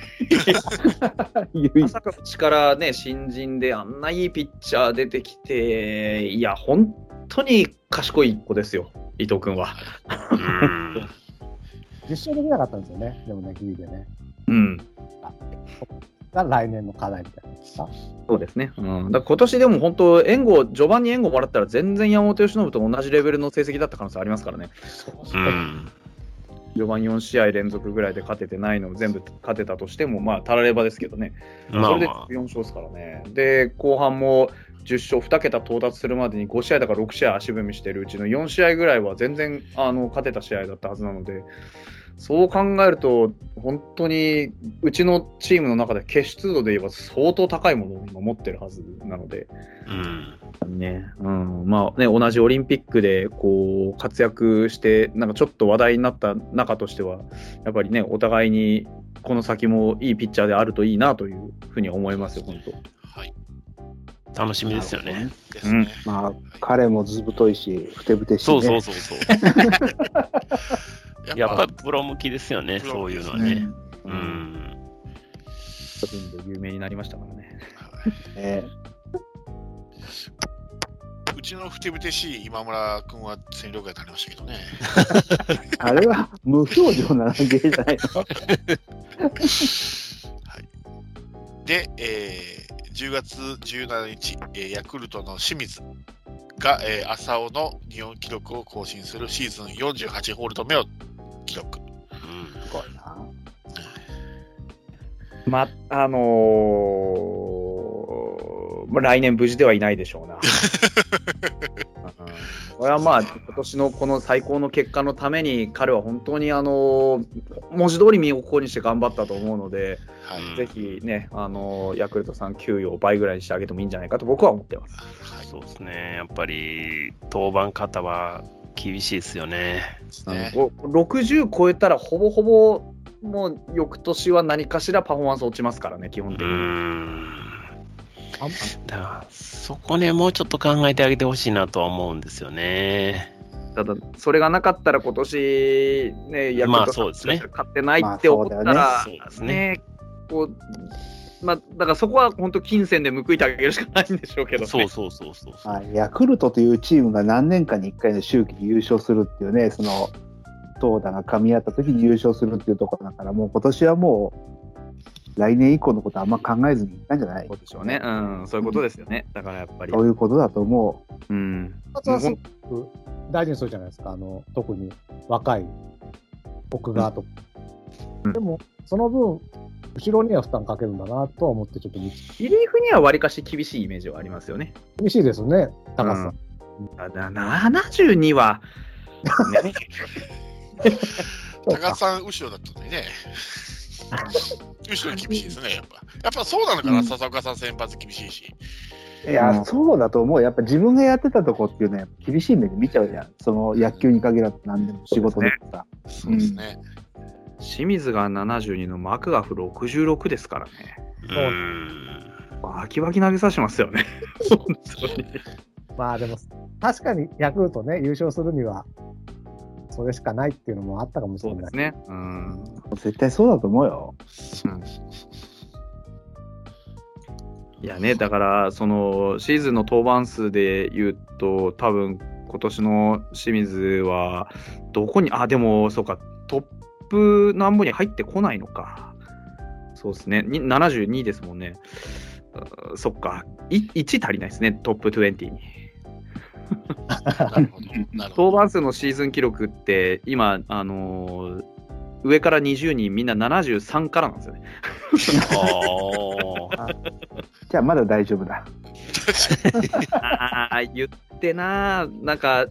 まさかうちからね、新人であんないいピッチャー出てきて、いや、本当に賢い子ですよ、伊藤君は。うん。*laughs* 実証できなかったんですよね。でもね、ギリでね。うん。が来年の課題みたいなさ。そうですね。うん、だから今年でも本当、援護、序盤に援護もらったら全然山本由伸と同じレベルの成績だった可能性ありますからね。うん。序盤4試合連続ぐらいで勝ててないのを全部勝てたとしても、まあ、たらればですけどね。それでまあま4勝ですからね。で、後半も10勝、2桁到達するまでに5試合だから6試合足踏みしてるうちの4試合ぐらいは全然あの勝てた試合だったはずなので、そう考えると、本当にうちのチームの中で決出度で言えば相当高いものを今持ってるはずなので、あ。うん。ね、うん、まあね、同じオリンピックでこう活躍して、なんかちょっと話題になった中としては、やっぱりね、お互いにこの先もいいピッチャーであるといいなというふうに思いますよ、本当。はい。楽しみですよね。ですね。まあ、彼もずぶといし、ふてぶてしい、そうね。そうそうそう。*laughs* ややっぱりプロ向きですよね、そういうのはうね。んうん。分で有名になりましたからね。ねうちのふてぶてしい今村君は戦力外になりましたけどね。あれは無表情なだけじゃないの？で、えー10月17日、えーヤクルトの清水が、えー浅尾の日本記録を更新するシーズン48ホールド目を記録。うんすごいな。ま、あのーまあ来年無事ではいないでしょうな。*laughs* うんこれはまあ、今年のこの最高の結果のために、彼は本当に、あのー文字通り身をこにして頑張ったと思うので、はい。うんぜひね、あのーヤクルトさん給与を倍ぐらいにしてあげてもいいんじゃないかと僕は思ってます。はいそうですね。やっぱり、登板方は厳しいですよね。ねこう60超えたら、ほぼほぼ、もう翌年は何かしらパフォーマンス落ちますからね、基本う的に。ん。あんだからそこね、もうちょっと考えてあげてほしいなとは思うんですよね。ただ、それがなかったら今年、ね、ヤクルまあトそうですね勝ってないって思ったら、まあそうだよねそうですねねこう、まあ、だからそこは本当、金銭で報いてあげるしかないんでしょうけど、ね、そうそうそうそうそう。はい、ヤクルトというチームが何年かに1回の周期で優勝するっていうね、その投打が噛み合った時に優勝するっていうところだから、もう今年はもう、来年以降のことはあんま考えずにいったんじゃない？そうでしょうね、うん、そういうことですよね、だからやっぱり。そういうことだと思う。うん。発はすごく大事にするじゃないですか、あの特に若い奥側と。か。うん。でも、その分、後ろには負担かけるんだなとは思って、ちょっとリリーフにはわりかし厳しいイメージはありますよね。厳しいですね、高さ。ただ72は、ね、高さん後ろだったのにね。後ろ厳しいですね、やっぱ。やっぱそうなのかな、うん笹岡さん先発厳しいし。いや、うんそうだと思う。やっぱ自分がやってたとこっていうのは厳しい目で見ちゃうじゃん。その野球に限らず何でも仕事でもさ。そうですね。清水が72のマクガフ66ですからね。うん。バキバキ投げさせてますよね。*laughs* 本当に。まあでも、確かにヤクルトね、優勝するには、それしかないっていうのもあったかもしれない。そうですね。うん。絶対そうだと思うよ。うんいやね、だから、そのシーズンの登板数で言うと、多分今年の清水は、どこに、あ、でも、そうか、トップ何本に入ってこないのか。そうですね、に72ですもんね。あそっか、い1足りないですね、トップ20に。*laughs* 登板 *laughs* 数のシーズン記録って、今、あのー上から20人、みんな73からなんですよね。ああ。*laughs* じゃあまだ大丈夫だ。ああ、言ってな、なんか、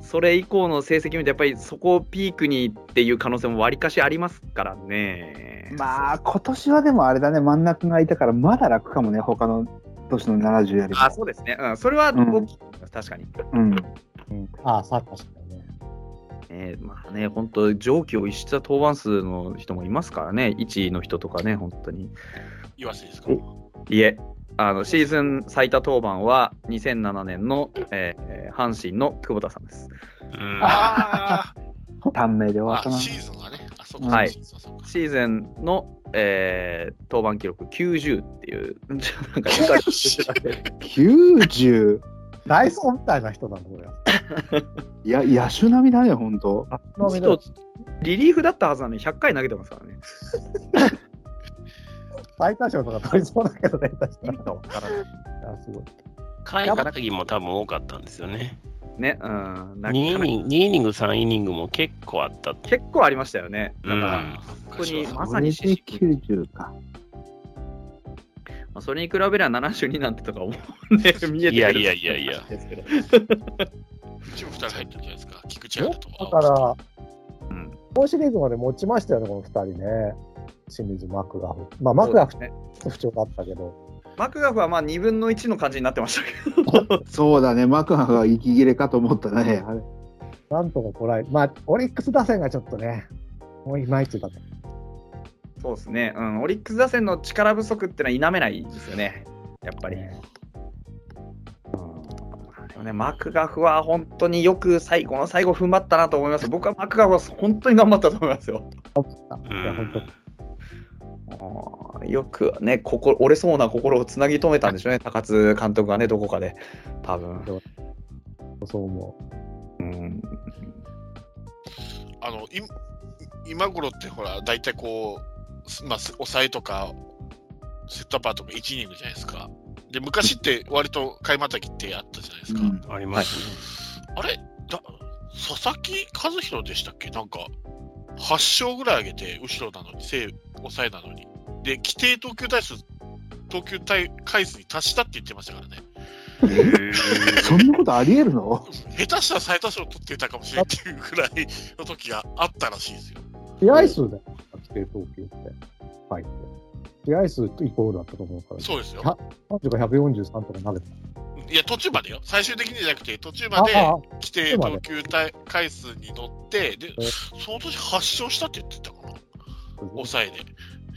それ以降の成績見て、やっぱりそこをピークにっていう可能性もわりかしありますからね。まあ今年はでもあれだね、真ん中がいたからまだ楽かもね、他の年の70よりも。あそうですね。うん、それはうん大きい、確かに。うん。うん、ああ、さ確かにね。えーまあね、本当、上記を逸した登板数の人もいますからね、1位の人とかね、本当に。岩瀬ですか？いえ、あのシーズン最多登板は2007年の、えー阪神の久保田さんです。うんあ *laughs* 短命で終わったな。シーズンがね。あ、そうか。はいシーズンはそうかシーズンの、えー登板記録90っていう、*laughs* なんか理解してたんで 90! ダイソーみたいな人なんだ、これ。*laughs* いや、野手並みだね、ほんと。の人リリーフだったはずなのに100回投げてますからね。*laughs* 最多勝とか取りそうだけどね、確かに。すごい。開幕時も多分多かったんですよね。ね、うん。な2イニング、2イニング、3イニングも結構あった。結構ありましたよね。だから、うん本当にまさに四死球90か。まあ、それに比べれば72なんてとか思うね、見えてくるいやいやいやいやですけど。うちも2人入ってるじゃないですか。菊池。だから、うん今シリーズまで持ちましたよね、この2人ね。清水、マクガフ。まあ、マクガフね不調だったけど。マクガフはまあ2分の1の感じになってましたけど。*laughs* そうだね、マクハが息切れかと思ったね。あれなんとかこらえ、まあ、オリックス打線がちょっとね、もういまいちだった。そうですね、うん、オリックス打線の力不足ってのは否めないですよね、やっぱり。でもね、マクガフは本当によく最後の最後踏ん張ったなと思います。僕はマクガフは本当に頑張ったと思いますよ。よくね、心折れそうな心をつなぎ止めたんでしょうね、高津監督がね、どこかで、多分。そう思う。ん。あの、い今頃ってほら、大体こう、すまあ、す抑えとか、セットアッパーとか1イニングじゃないですか。で、昔って割と買いまたぎってあったじゃないですか。うんありますね。あれだ佐々木和弘でしたっけ？なんか、8勝ぐらい上げて、後ろなのに、正抑えなのに。で、規定投球回数、投球回回数に達したって言ってましたからね。そんなことありえるの？*laughs* 下手したら最多勝取ってたかもしれんっていうぐらいの時があったらしいですよ。う。試合数だよ、規定投球って。はい。試合数とイコールだったと思うから。そうですよ。30か143とか投げていや、途中までよ。最終的にじゃなくて、途中た。までああ、規定投球回回数に乗って、でえ、その年8勝したって言ってたかな。抑えで。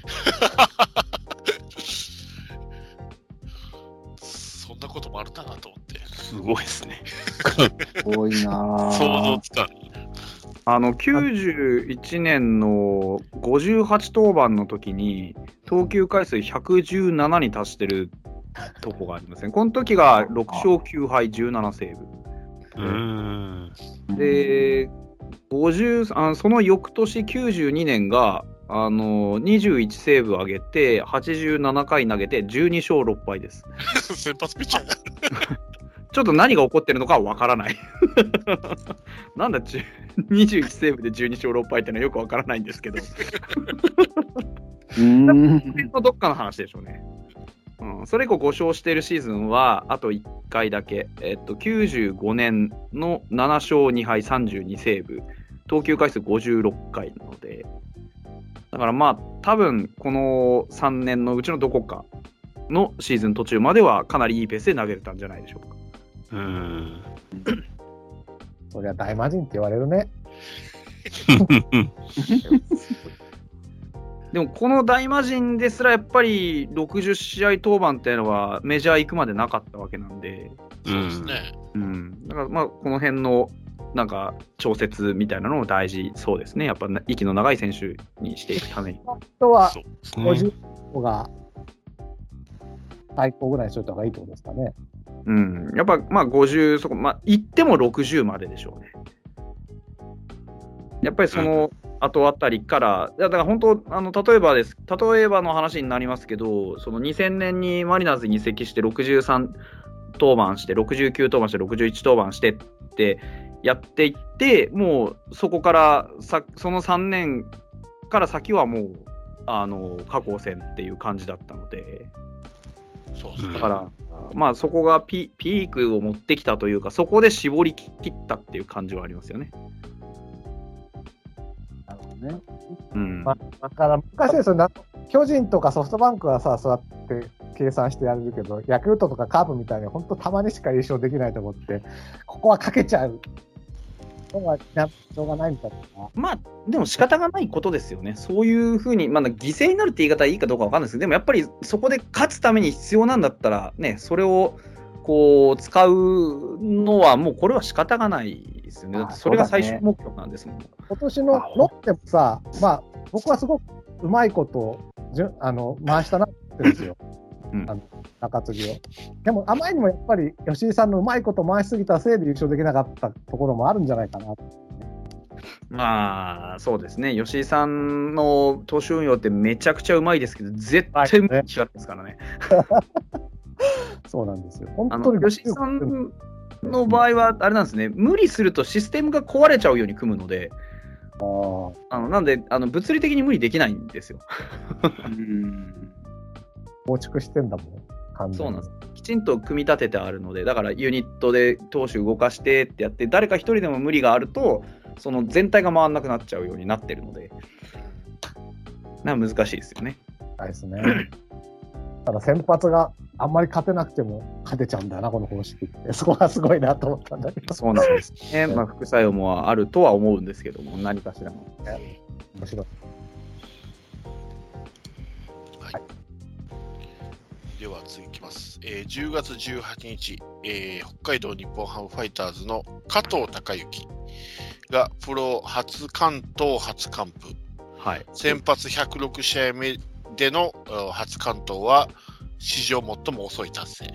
*laughs* そんなこともあるんだなと思って。すごいですね。すごいな *laughs* 想像ぁ。つかん。あの91年の58登板の時に投球回数117に達してるとこがありますね。この時が6勝9敗17セーブ。で、50あその翌年92年があの21セーブ上げて87回投げて12勝6敗です。*laughs* 先発ピッチャーが。ちょっと何が起こってるのかはわからない。*laughs* なんだちゅ、21セーブで12勝6敗ってのはよくわからないんですけど、うーん。のどっかの話でしょうね。うん、それ以降5勝しているシーズンはあと1回だけ、えっと、95年の7勝2敗32セーブ、投球回数56回なので、だからまあ、多分この3年のうちのどこかのシーズン途中まではかなりいいペースで投げれたんじゃないでしょうか。うーん。そりゃ大魔人って言われるね。*laughs* でもこの大魔神ですらやっぱり60試合登板っていうのはメジャー行くまでなかったわけなんで、そうですね。うん、だからまあこの辺のなんか調節みたいなのも大事そうですね、やっぱ息の長い選手にしていくために。あとはそうですね。50個が最高ぐらいにしといた方がいいってことですかね。うん、やっぱまあ50、そこ、まあ行っても60まででしょうね。やっぱりその後あたりから、いやだから本当、あの例えばです、例えばの話になりますけど、その2000年にマリナーズに移籍して63登板して、69登板して、61登板してってやっていって、もうそこからさ、その3年から先はもう、あの過去戦っていう感じだったので。そうですね。だから、まあそこがピピークを持ってきたというか、そこで絞り切ったっていう感じはありますよね。なるほどね。うん。まだから難しいですよね。巨人とかソフトバンクはさ、そうやって計算してやれるけど、ヤクルトとかカープみたいに本当たまにしか優勝できないとこって、ここはかけちゃう。しょうがないみたいな。まあ、でも仕方がないことですよね。そういうふうに、まあ、犠牲になるって言い方はいいかどうかわかんないですけど、でもやっぱりそこで勝つために必要なんだったら、ね、それをこう使うのは、もうこれは仕方がないですよね。だってそれが最終目標なんですもん。今年のロッテもさ、まあ、僕はすごくうまいことじゅあの回したなってんですよ、*laughs* うんあの中継ぎを。でも、あまりにもやっぱり吉井さんのうまいこと回しすぎたせいで優勝できなかったところもあるんじゃないかな。まあ、そうですね。吉井さんの投手運用ってめちゃくちゃうまいですけど、絶対無理ですからね。*laughs* そうなんですよ。本あ当にの吉井さんの場合は、あれなんですね、無理するとシステムが壊れちゃうように組むので、あーあのなんであの、物理的に無理できないんですよ。構築してんだもん、完全にそうなんです。きちんと組み立ててあるので、だからユニットで投手動かしてってやって、誰か一人でも無理があると、その全体が回らなくなっちゃうようになってるので、な難しいですよね。ないですね。*clears throat* ただ先発があんまり勝てなくても勝てちゃうんだよな、この方式って。そこがすごいなと思ったんだけど。そうなんですね。*laughs* まあ、副作用もあるとは思うんですけども、何かしらの。面白い。では次いきます。えー10月18日、えー北海道日本ハムファイターズの加藤隆之がプロ初完投初完封。はい。先発106試合目でのあ初完投は史上最も遅い達成。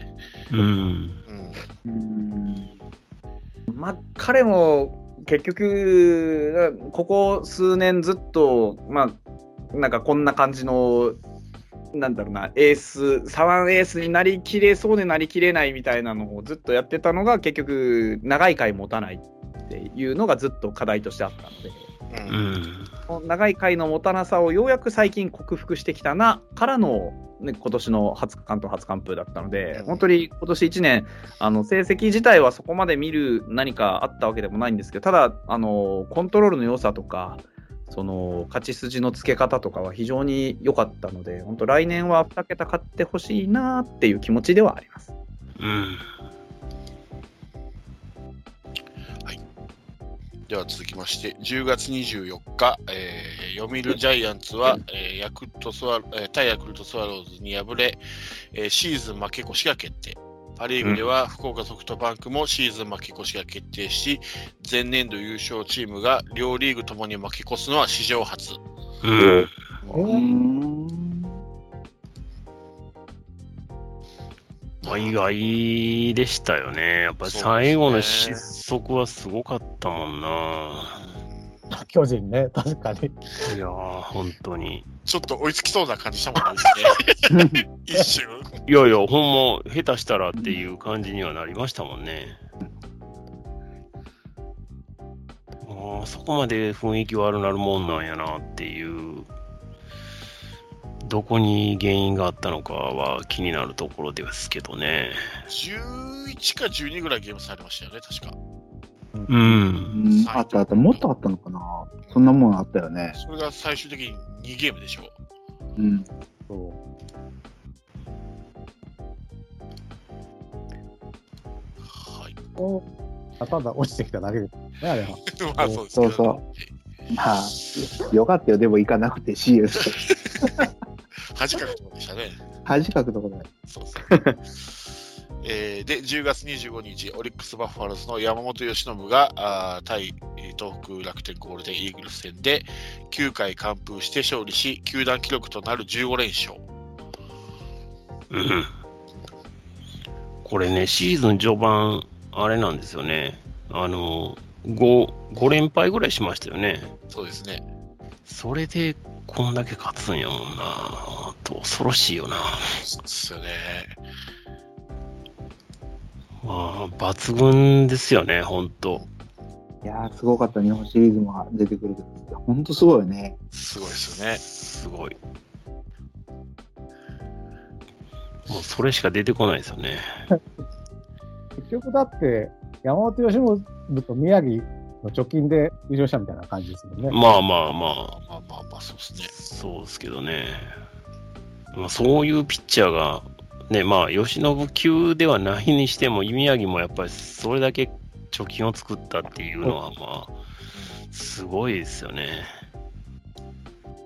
うん。うんうんまあ、彼も結局、ここ数年ずっと、まあ、なんかこんな感じの、なんだろうな、エース、左腕エースになりきれそうでなりきれないみたいなのをずっとやってたのが、結局、長い回持たないっていうのがずっと課題としてあったので。ううん長い回の持たなさをようやく最近克服してきたなからの、ね、今年の初完投初完封だったので、うん本当に今年1年あの成績自体はそこまで見る何かあったわけでもないんですけどただあのコントロールの良さとかその勝ち筋のつけ方とかは非常に良かったので本当来年は2桁勝ってほしいなっていう気持ちではあります。うん。では続きまして、10月24日、えー読売ジャイアンツは、えーヤクルトスワえー対ヤクルトスワローズに敗れ、えーシーズン負け越しが決定。パ・リーグでは福岡ソフトバンクもシーズン負け越しが決定し、前年度優勝チームが両リーグともに負け越すのは史上初。うん。うん、意外でしたよね。やっぱり最後の失速はすごかったもんな。*laughs* 巨人ね、確かに。いやー、本当に。ちょっと追いつきそうな感じしたもんね。*laughs* 一瞬。いやいや、ほんま、下手したらっていう感じにはなりましたもんね。ああ、そこまで雰囲気悪なるもんなんやなっていう、どこに原因があったのかは気になるところですけどね。11か12ぐらいゲームされましたよね、確か。うん。うんあったあった。もっとあったのかなそんなもんあったよね。それが最終的に2ゲームでしょう。うん。そうはい。こうただ落ちてきただけですね、あれは。*laughs* まあそうですそうそうまあ、よかったよ。でも行かなくて CS。*laughs* 恥かくところでしたね。恥かくところで。そうそう。*laughs* えーで、10月25日、オリックス・バファローズの山本由伸があー対えー東北楽天ゴールデンイーグルス戦で9回完封して勝利し、球団記録となる15連勝。う *laughs* んこれね、シーズン序盤、あれなんですよね。あの、5、5連敗ぐらいしましたよね。そうですね。それで、こんだけ勝つんやもんな。と恐ろしいよな。そうですよね。まあ、抜群ですよね、ほんと。いやー、すごかった。日本シリーズも出てくるけど。ほんとすごいよね。すごいですよね。すごい。もうそれしか出てこないですよね。*laughs* 結局だって、山本由伸と宮城の貯金で優勝したみたいな感じですもんね。まあまあまあ、まあまあまあ、そうですね。そうですけどね。まあ、そういうピッチャーが、ね、まあ、吉信級ではないにしても、宮城もやっぱりそれだけ貯金を作ったっていうのは、まあ、すごいですよね。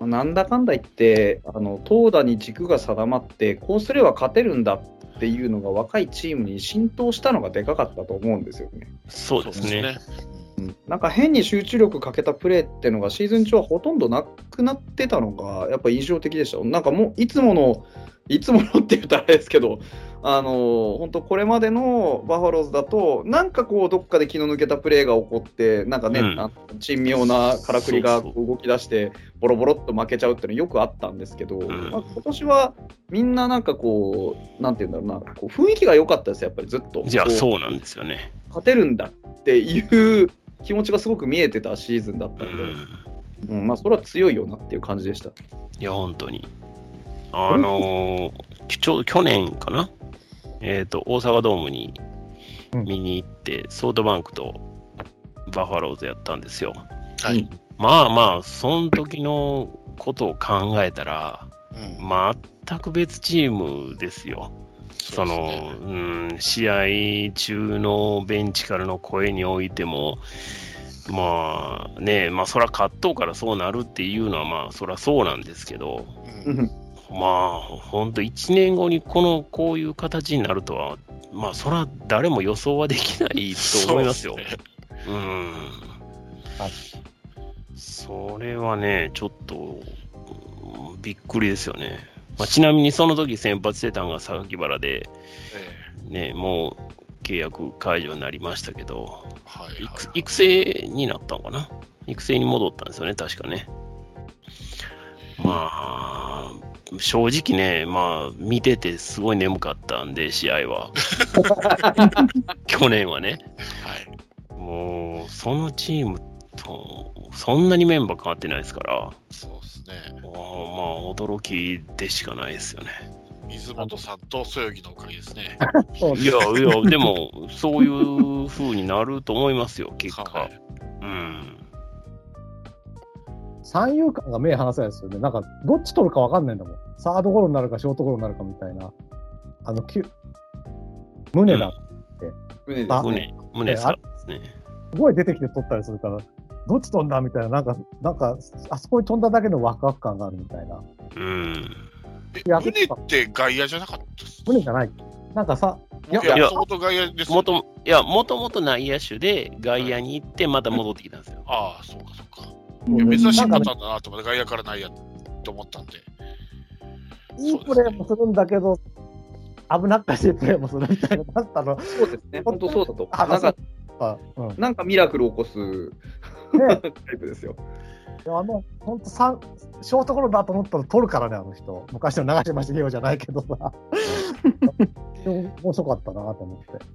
なんだかんだ言って、あの投打に軸が定まって、こうすれば勝てるんだっていうのが若いチームに浸透したのがでかかったと思うんですよね。そうですね。うんなんか変に集中力かけたプレーっていうのがシーズン中はほとんどなくなってたのがやっぱ印象的でした。なんかもういつもの、いつものって言ったらあれですけど、あの本当これまでのバファローズだと、なんかこうどっかで気の抜けたプレーが起こって、なんかね、うんあの珍妙なからくりが動き出して、ボロボロっと負けちゃうっていうのよくあったんですけど、んまあ、今年はみんななんかこう、なんて言うんだろうな、こう雰囲気が良かったですやっぱりずっと。じゃあ、そうなんですよね。勝てるんだっていう気持ちがすごく見えてたシーズンだったので、うん。うんまあ、それは強いよなっていう感じでした。いや、本当に。あのーちょ去年かな？えっ、と、大阪ドームに見に行って、ソフトバンクとバファローズやったんですよ。はい。まあまあ、その時のことを考えたら、うん全く別チームですよ。その、うん、試合中のベンチからの声においても、まあね、まあそら勝っとうからそうなるっていうのはまあそらそうなんですけど、うんうんまあ、本当、1年後にこのこういう形になるとは、まあ、それは誰も予想はできないと思いますよ。そうですねうんはい。それはね、ちょっと、うんびっくりですよね。まあ、ちなみにその時先発してたのが榊原で、えね、もう契約解除になりましたけど、えはいはい育育成になったのかな？育成に戻ったんですよね、確かね。まあ、正直ね、まあ、見ててすごい眠かったんで、試合は。*laughs* 去年はね。はい。もう、そのチームと、そんなにメンバー変わってないですから、そうですね。まあ、まあ驚きでしかないですよね。水本さんとそよぎのおかげですね。いやいや、でも、そういう風になると思いますよ、結は果い。うん。三遊間が目離せないですよね。なんか、どっち取るか分かんないんだもん。サードゴロになるか、ショートゴロになるかみたいな。あの、きゅ胸だ。あ胸ですね。胸、胸さですね。すごい出てきて取ったりするから、どっち飛んだみたいな、なんか、なんか、あそこに飛んだだけのワクワク感があるみたいな。うん。胸って外野じゃなかったっす胸じゃない。なんかさ、いやいや、いや相当外野ですよもとも、いや、もともと内野手で外野に行って、また戻ってきたんですよ。ああ、そうかそうか。珍しいパターンだなと思って、外野から内野と思ったんで。いいプレーもするんだけど、危なっかしいプレーもするみたいな、だったの。そうですね。本当そうだと。あなんか、あうん、いなんかミラクル起こすね *laughs* タイプですよ。やあの、本当三ショートゴロだと思ったら取るからね、あの人。昔の長嶋茂雄じゃないけどさ。*laughs* 面白かったなと思って。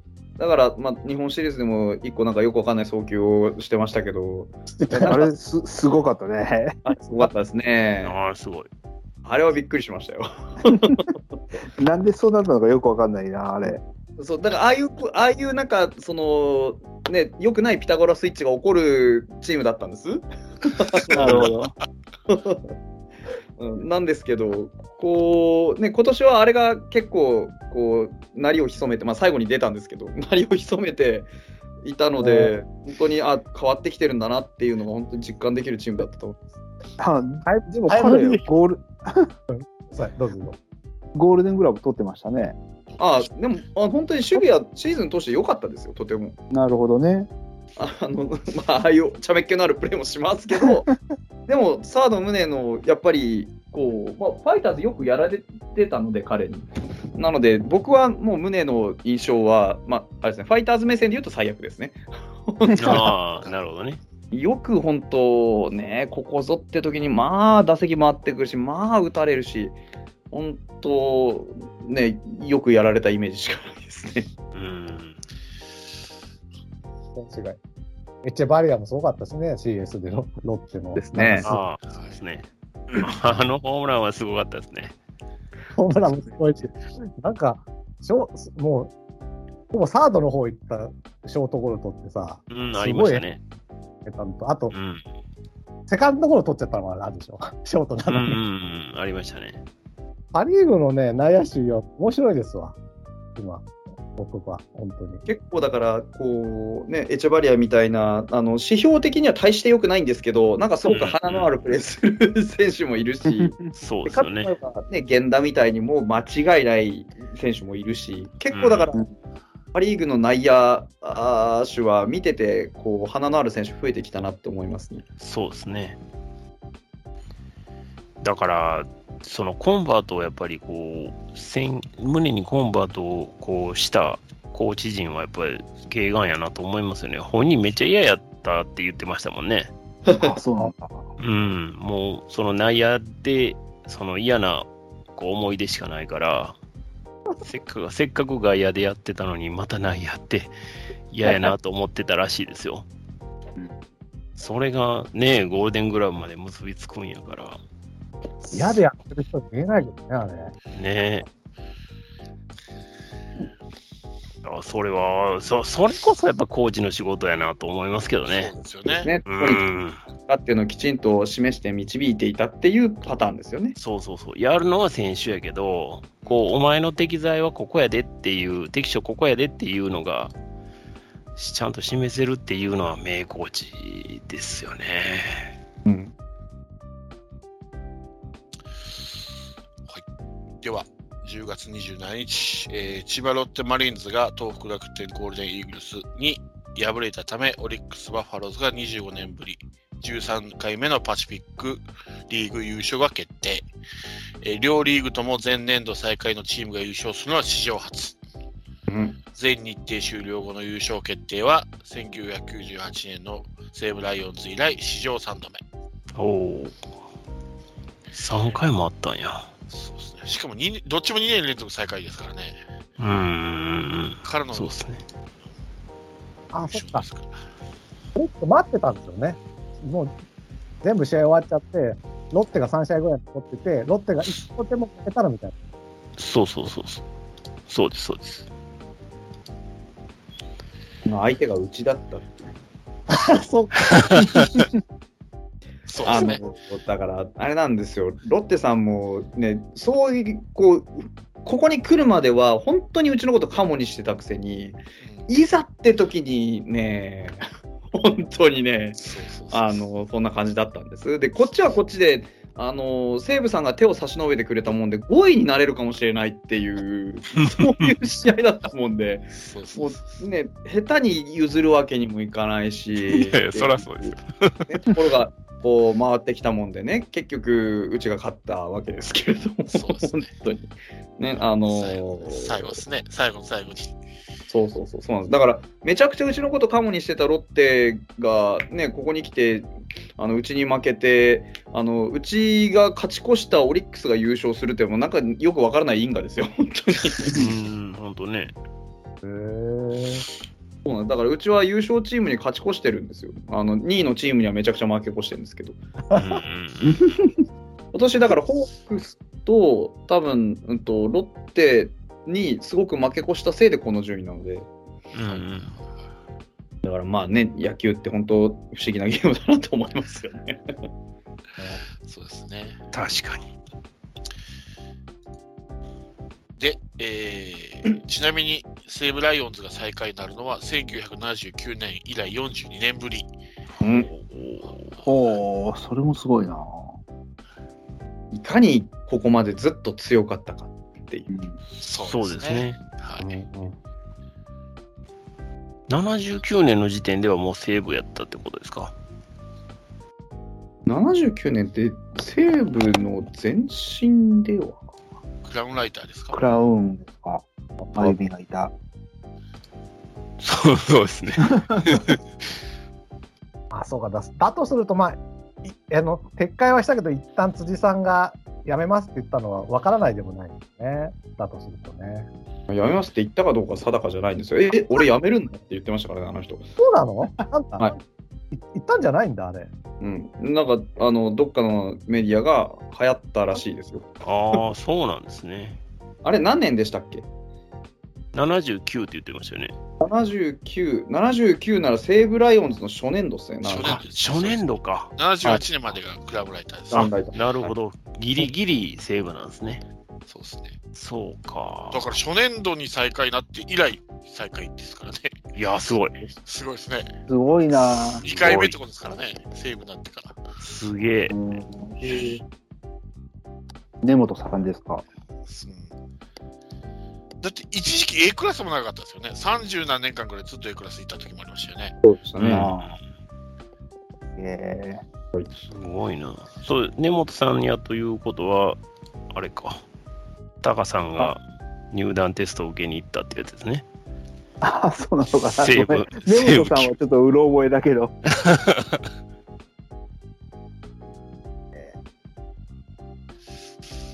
だから、まあ、日本シリーズでも一個なんかよくわかんない送球をしてましたけど、*laughs* あれす、すごかったね。*laughs* あすごかったですね。ああ、すごい。あれはびっくりしましたよ。*laughs* なんでそうなったのかよくわかんないな、あれ。そうだからああいう、ああいうなんか、その、ね、よくないピタゴラスイッチが起こるチームだったんです。なるほど。うんなんですけど、こう、ね、今年はあれが結構、こう、鳴りを潜めて、まあ最後に出たんですけど、*laughs* 鳴りを潜めていたので、本当に、あ、変わってきてるんだなっていうのが本当に実感できるチームだったと思います。あはい、でも彼ゴール、さ *laughs* あどうぞどうぞ。ゴールデングラブ取ってましたね。あでもあ、本当に守備はシーズン通して良かったですよ、とても。なるほどね。あの、まあ、ああいう茶目っ気のあるプレーもしますけど、*laughs* でも、サード宗の、やっぱり、こう、まあ、ファイターズよくやられてたので、彼に。なので、僕はもう宗の印象は、まあ、あれですね、ファイターズ目線で言うと最悪ですね。*laughs* ああ、なるほどね。よく本当ね、ここぞって時に、まあ、打席回ってくるし、まあ、打たれるし、本当、ね、よくやられたイメージしかないですね。うん。違い。エチェバリアもすごかったしね、CS でのロッテの。ですねああ、そうですね。あのホームランはすごかったですね。ホームランもすごいし、なんか、ショもう、ほぼサードの方行ったショートゴロ取ってさ、うん、ありましたね。あとう、ん。セカンドゴロ取っちゃったのもあるでしょ、*laughs* ショートなのに。んうん、ありましたね。パ・リーグのね、内野手よ、面白いですわ、今、僕は、本当に。結構だから、こうね、エチェバリアみたいな、あの指標的には大して良くないんですけど、なんかすごく鼻のあるプレーする選手もいるし、*laughs* そうですよね。ね、源田みたいにもう間違いない選手もいるし、結構だから、うんパ・リーグの内野手は見てて、こう鼻のある選手増えてきたなって思いますね。そうですね。だから、そのコンバートをやっぱりこう、戦胸にコンバートをこうしたコーチ陣はやっぱり軽眼やなと思いますよね。本人めっちゃ嫌やったって言ってましたもんね。あ、そうなんだ。うん、もうその内野でその嫌なこう思い出しかないから、せっかくせっかく外野でやってたのに、また内野って嫌やなと思ってたらしいですようん。それがね、ゴールデングラブまで結びつくんやから、嫌でやってる人見えないけどね、あれ。ねあそれはそ、それこそやっぱコーチの仕事やなと思いますけどねそう。ですよね。ね、うん、かっていうのをきちんと示して導いていたっていうパターンですよね。そうそうそう。やるのは選手やけど、こう、お前の適材はここやでっていう、適所ここやでっていうのが、しちゃんと示せるっていうのは名コーチですよね。うん、では、10月27日、えー千葉ロッテマリーンズが東北楽天ゴールデンイーグルスに敗れたため、オリックス・バファローズが25年ぶり、13回目のパシフィックリーグ優勝が決定。えー両リーグとも前年度最下位のチームが優勝するのは史上初。うん全日程終了後の優勝決定は、1998年の西武ライオンズ以来史上3度目。おお。3回もあったんや。そうですね。しかも二年どっちも2年連続最下位ですからね。うーん。からのそうですね。あ、優そっか。勝ですから。ロッテ待ってたんですよね。もう全部試合終わっちゃって、ロッテが3試合ぐらい残ってて、ロッテが1個でも負けたらみたいそうそうそうそう。そうです、そうです。まあ相手がうちだった。*laughs* そうか。*laughs* そうですね。だから、あれなんですよ、ロッテさんもね、そういう、こう、ここに来るまでは、本当にうちのことカモにしてたくせに、うん。いざって時にね、*laughs* 本当にね、あのそんな感じだったんです。で、こっちはこっちで、あの西武さんが手を差し伸べてくれたもんで、5位になれるかもしれないっていう、*laughs* そういう試合だったもんで、もうね、下手に譲るわけにもいかないし、いやいやそらそうですよ。ね、ところがこう回ってきたもんでね、結局、うちが勝ったわけですけれども、そうですね本当に。*laughs* ね、あの最後最後ですね。最後の最後に。そうそうそう、そうなんです。だから、めちゃくちゃうちのことカモにしてたロッテが、ね、ここに来て、あのうちに負けてあの、うちが勝ち越したオリックスが優勝するって、もうなんかよくわからない因果ですよ、本当に。うーん、ほんとね。へーそうなんだから、うちは優勝チームに勝ち越してるんですよ。あの2位のチームにはめちゃくちゃ負け越してるんですけど。今年だからホークスと多分、うん、とロッテにすごく負け越したせいでこの順位なので、うんうんだからまあね、野球って本当不思議なゲームだなと思いますよね。*laughs* そうですね。確かに。で、えーちなみに西武ライオンズが最下位になるのは1979年以来42年ぶり。うん、おー、それもすごいな。いかにここまでずっと強かったかっていう。そそうですね。はい。79年の時点ではもう西武やったってことですか？79年って西武の前身ではクラウンライターですか？クラウンですか。あゆみがいた。そう *laughs* そうですね。*laughs* あ、そうかだ。だとすると、まあ、いあの撤回はしたけど、一旦辻さんが辞めますって言ったのは分からないでもないですね。だとするとね。やめますって言ったかどうか定かじゃないんですよ。え、俺辞めるんだって言ってましたからね、あの人。そうなの？なんだ、はい言ったんじゃないんだ、あれ。うん。なんか、あの、どっかのメディアが流行ったらしいですよ。ああ、そうなんですね。あれ何年でしたっけ？79って言ってましたよね。79、79なら西武ライオンズの初年度っすね。初年度です初年度か。78年までがクラブライターです。あライトなるほど。ギリギリ西武なんですね。そうですね。そうかだ。から初年度に最下位になって以来最下位ですからね。いや、すごい。すごいですね。すごいな。2回目ってことですからね。西武になってから。すげえう。ん根本さんですか？うんだって一時期 A クラスも長かったですよね。30何年間ぐらいずっと A クラスいた時もありましたよね。そうでしたね。うえすごいな。そう、根本さんやということは、あれか。タカさんが入団テストを受けに行ったってやつですね。ー、あ、そうなのかな。西武ごめん根本さんはちょっとうろ覚えだけど。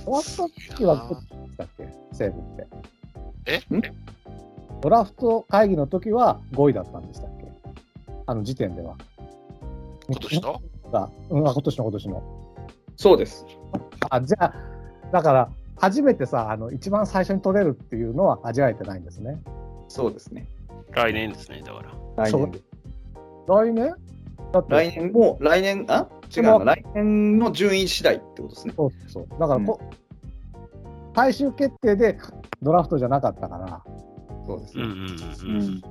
ドラフト時はどっちでしたっけ？西武って。え？ん？ドラフト会議の時は5位だったんでしたっけ？あの時点では。今年の？がうん、あ今年の今年の。そうです。あ、じゃあ、だから、初めてさ、あの、一番最初に取れるっていうのは味わえてないんですね。そうですね。来年ですね、だから。来年で。来年？だって、来年？も、来年、あ？違うな。来年の順位次第ってことですね。そうそう。だからこ、最終決定でドラフトじゃなかったから、そうですね。うんうんうんうん。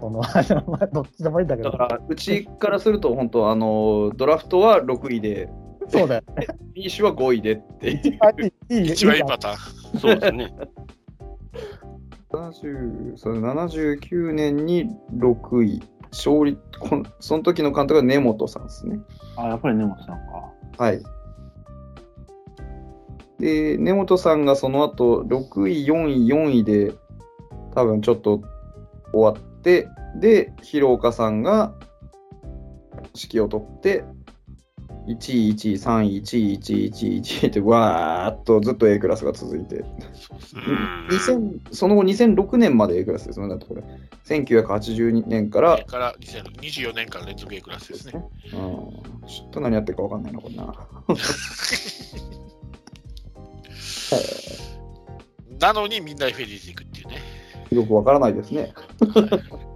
その、あのまあどっちでもいいんだけど、だから、うちからすると、本当、あの、ドラフトは6位で、そうだよ。フィニッシュは5位でっていう。いいいい一番いいパターン。そうですね。70その79年に6位。勝利こんその時の監督は根本さんですね。あ、やっぱり根本さんか。はい。で、根本さんがその後、6位、4位、4位で、多分ちょっと終わって、で、広岡さんが指揮を取って、1位、1位、3位、1位、1位、1位、1位って、わーっとずっと A クラスが続いて、そうですね。うん2000その後2006年まで A クラスですよね、だってこれ。1982年からから2024年間連続 A クラスですね。うん、ちょっと何やってるか分かんないな、これな。なのにみんな FA で行くっていうね。*laughs* よく分からないですね。はい。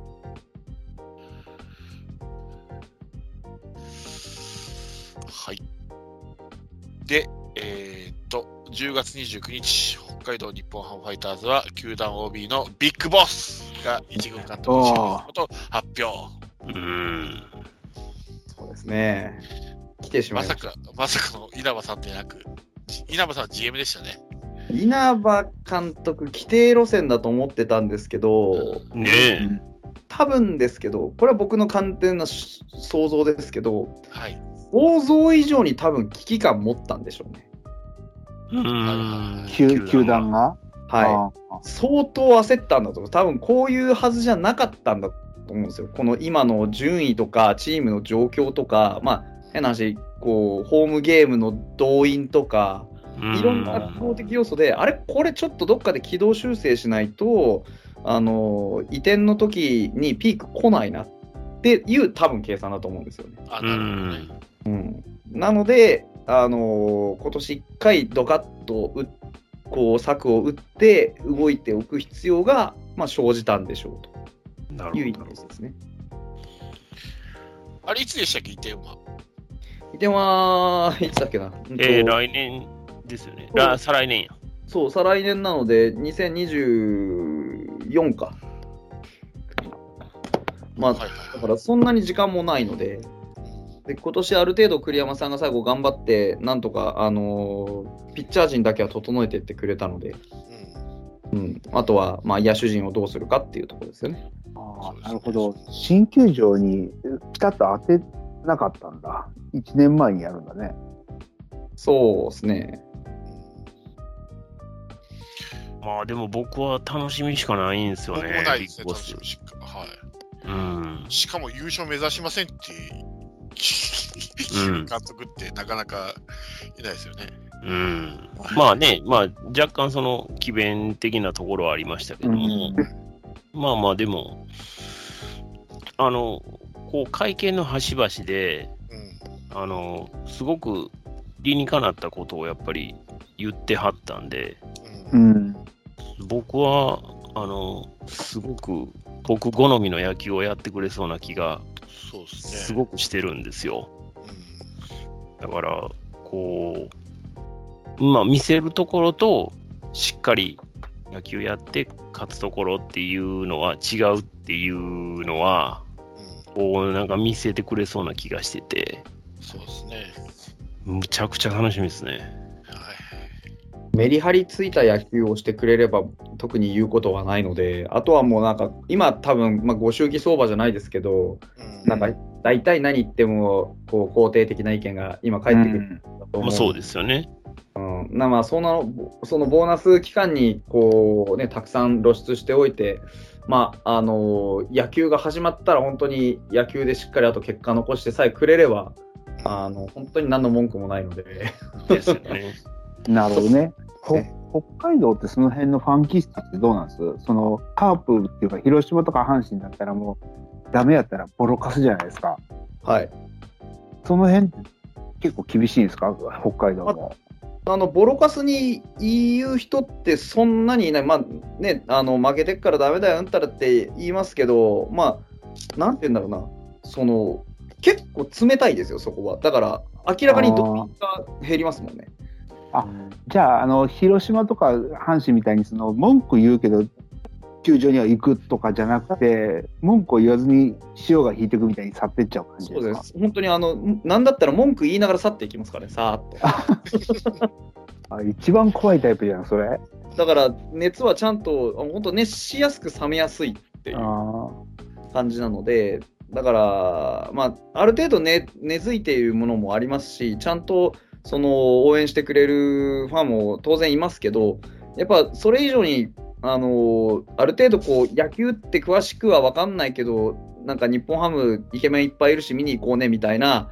で、えーっと、10月29日、北海道日本ハムファイターズは、球団 OB のビッグボスが一軍監督に就任することを発表。うん。そうですね。来てしまいました。まさか、まさかの稲葉さんでなく、稲葉さんは GM でしたね。稲葉監督、規定路線だと思ってたんですけど、ねえ。多分ですけど、これは僕の完全なし想像ですけど、はい。想像以上に多分危機感持ったんでしょうね。うん。球球団が？はあい。相当焦ったんだと思う。多分こういうはずじゃなかったんだと思うんですよ。この今の順位とか、チームの状況とか、まあ、変な話、こう、ホームゲームの動員とか、いろんな複合的要素で、あれ、これちょっとどっかで軌道修正しないと、あの移転の時にピーク来ないなっていう多分計算だと思うんですよね。あ、うなるほどね。ん。うん、なので、あの今年1回ドカッとうこう策を打って動いておく必要が、まあ、生じたんでしょうなというイるほど。メージですね。あれ、いつでしたっけ、移転は。移転はいつだっけな、えー、来年ですよね。ら再来年や。そう、再来年なので、2024か。まあ、だからそんなに時間もないので、で今年ある程度栗山さんが最後頑張って、なんとか、あのーピッチャー陣だけは整えていってくれたので、うん。うん、あとは、まあ、野手陣をどうするかっていうところですよね。あーなるほど。新球場にピタッと当てなかったんだ。1年前にやるんだね。そうですね。まあでも僕は楽しみしかないんですよね僕も。ないですね、楽しみしか。はい。うん。しかも優勝目指しませんって、うん *laughs* 監督ってなかなかいないですよね。うん。まあね、まあ若干その奇弁的なところはありましたけども、まあまあでも、あの、こう会見の端々で、うん。あの、すごく理にかなったことをやっぱり言ってはったんで、うん。うん。僕は、あの、すごく僕好みの野球をやってくれそうな気がそうですね。すごくしてるんですよ。うんだから、こう、まあ見せるところと、しっかり野球やって勝つところっていうのは違うっていうのは、うん。こうなんか見せてくれそうな気がしてて、そうですね。むちゃくちゃ楽しみですね。はい。メリハリついた野球をしてくれれば特に言うことはないので、あとはもうなんか、今多分、まあ、ご祝儀相場じゃないですけど、うん。なんか大体何言ってもこう肯定的な意見が今返ってくると思う。まあそうですよね。うん、なまあそのそのボーナス期間にこう、ね、たくさん露出しておいて、まああの野球が始まったら本当に野球でしっかりあと結果残してさえくれればあの本当に何の文句もないのでですよね。*laughs* なるほどね。北海道ってその辺のファン気質ってどうなんです？そのカープっていうか広島とか阪神だったらもうダメやったらボロカスじゃないですか。はいその辺結構厳しいんですか？北海道も。あのボロカスに言う人ってそんなにいない、まあね、あの負けてっからダメだよ、うんたらって言いますけど、まあ、なんて言うんだろうな、その結構冷たいですよ、そこは。だから、明らかに動員が減りますもんね。あじゃああの広島とか阪神みたいにその文句言うけど球場には行くとかじゃなくて、文句を言わずに潮が引いていくみたいに去っていっちゃう感じですか？そうです。本当にあの、なんだったら文句言いながら去っていきますからね、さーっと。*laughs* あ一番怖いタイプじゃん、それ。だから、熱はちゃんと、あ本当熱しやすく冷めやすいっていうあ感じなので、だから、まあ、ある程度ね、根付いているものもありますし、ちゃんと、その、応援してくれるファンも当然いますけど、やっぱそれ以上に、あのある程度こう、野球って詳しくは分かんないけど、なんか日本ハムイケメンいっぱいいるし見に行こうねみたいな、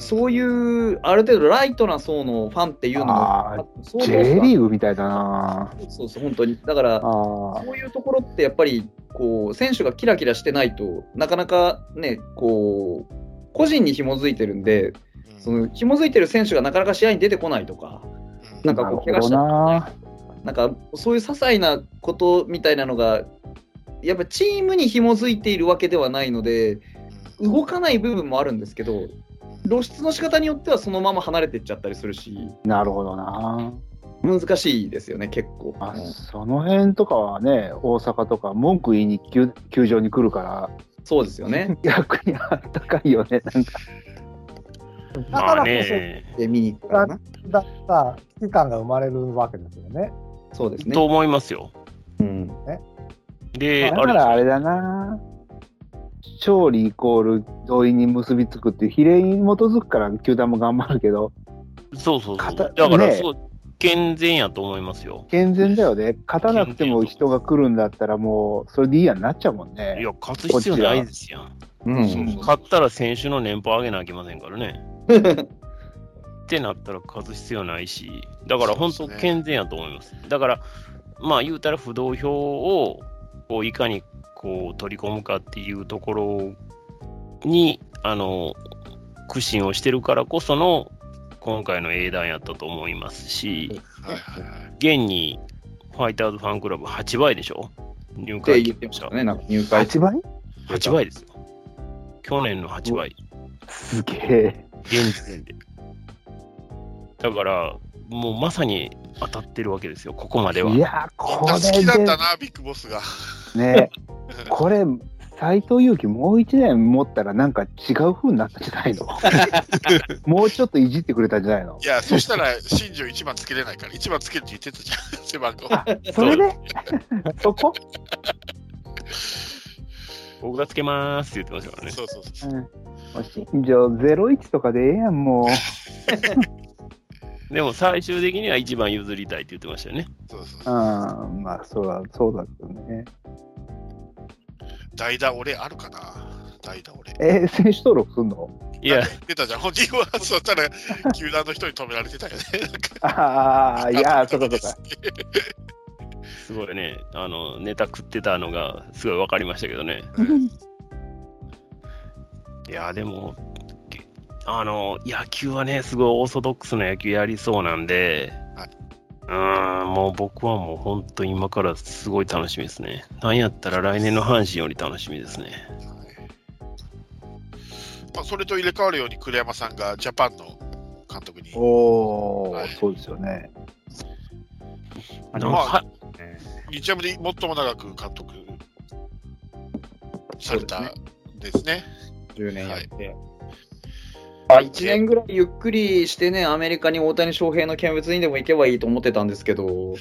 そういうある程度ライトな層のファンっていうのも J リーグみたいだな。そうそう、本当に。だから、そういうところってやっぱりこう選手がキラキラしてないとなかなかねこう個人に紐づいてるんでうんその紐づいてる選手がなかなか試合に出てこないとかうんなんかこう怪我したな。なんかそういう些細なことみたいなのがやっぱチームに紐づいているわけではないので動かない部分もあるんですけど露出の仕方によってはそのまま離れていっちゃったりするしなるほどな。難しいですよね結構。あうんその辺とかはね、大阪とか文句言いに球球場に来るから、そうですよね。*laughs* 逆にあったかいよね、なんか。だまあからこね、で見に行くからな。そ、だった危機感が生まれるわけですよね。そうですねと。思いますよ。うんで、だあれからあれだな。勝利イコール同意に結びつくっていう比例に基づくから球団も頑張るけど、そうそうそう。だから、ねそう、健全やと思いますよ。健全だよね。勝たなくても人が来るんだったらもう、それでいいやになっちゃうもんね。いや、勝つ必要ないですやん。うん勝ったら選手の年俸上げなきゃいけませんからね。*laughs* ってなったら勝つ必要ないし、だから本当健全やと思います。だから、まあ言うたら不動票をこういかにこう取り込むかっていうところに、あの、苦心をしてるからこその今回の英断やったと思いますし、現にファイターズファンクラブ8倍でしょ？入会言ってましたね、なんか入会。8倍？8倍ですよ。去年の8倍。すげえ。現時点で。だから、もうまさに当たってるわけですよ、ここまでは。いや、こみんな好れできだったな、ビッグボスが。ね、*laughs* これ、斎藤佑樹もう1年持ったらなんか違う風になったんじゃないの？*laughs* もうちょっといじってくれたんじゃないの？いや、そしたら、新庄1番つけれないから、1番つけるって言ってたじゃん、*laughs* 背番号。あ、それで？そこ？僕がつけまーすって言ってましたからね。そうそうそう。うん。もう新庄01とかでええやん、もう。*laughs* でも最終的には1番譲りたいって言ってましたよね。そうそううん、まあ、そうだ、そうだけどね。代打俺あるかな？代打俺。えー選手登録すんの？いや、出たじゃん、本人は、そしたら、*laughs* 球団の人に止められてたよね。ああ、いや、そうかそうか。*laughs* すごいね、あの、ネタ食ってたのがすごい分かりましたけどね。いや、でも、けあの、野球はね、すごいオーソドックスな野球やりそうなんで、はい、うーん、もう僕はもう本当今からすごい楽しみですね。なんやったら来年の阪神より楽しみですね。まあ、それと入れ替わるように栗山さんがジャパンの監督に。おはいそうですよね。なんかまあは日ハムで最も長く監督されたですね。10年やって。あ1年ぐらいゆっくりしてね、アメリカに大谷翔平の見物にでも行けばいいと思ってたんですけど、はい。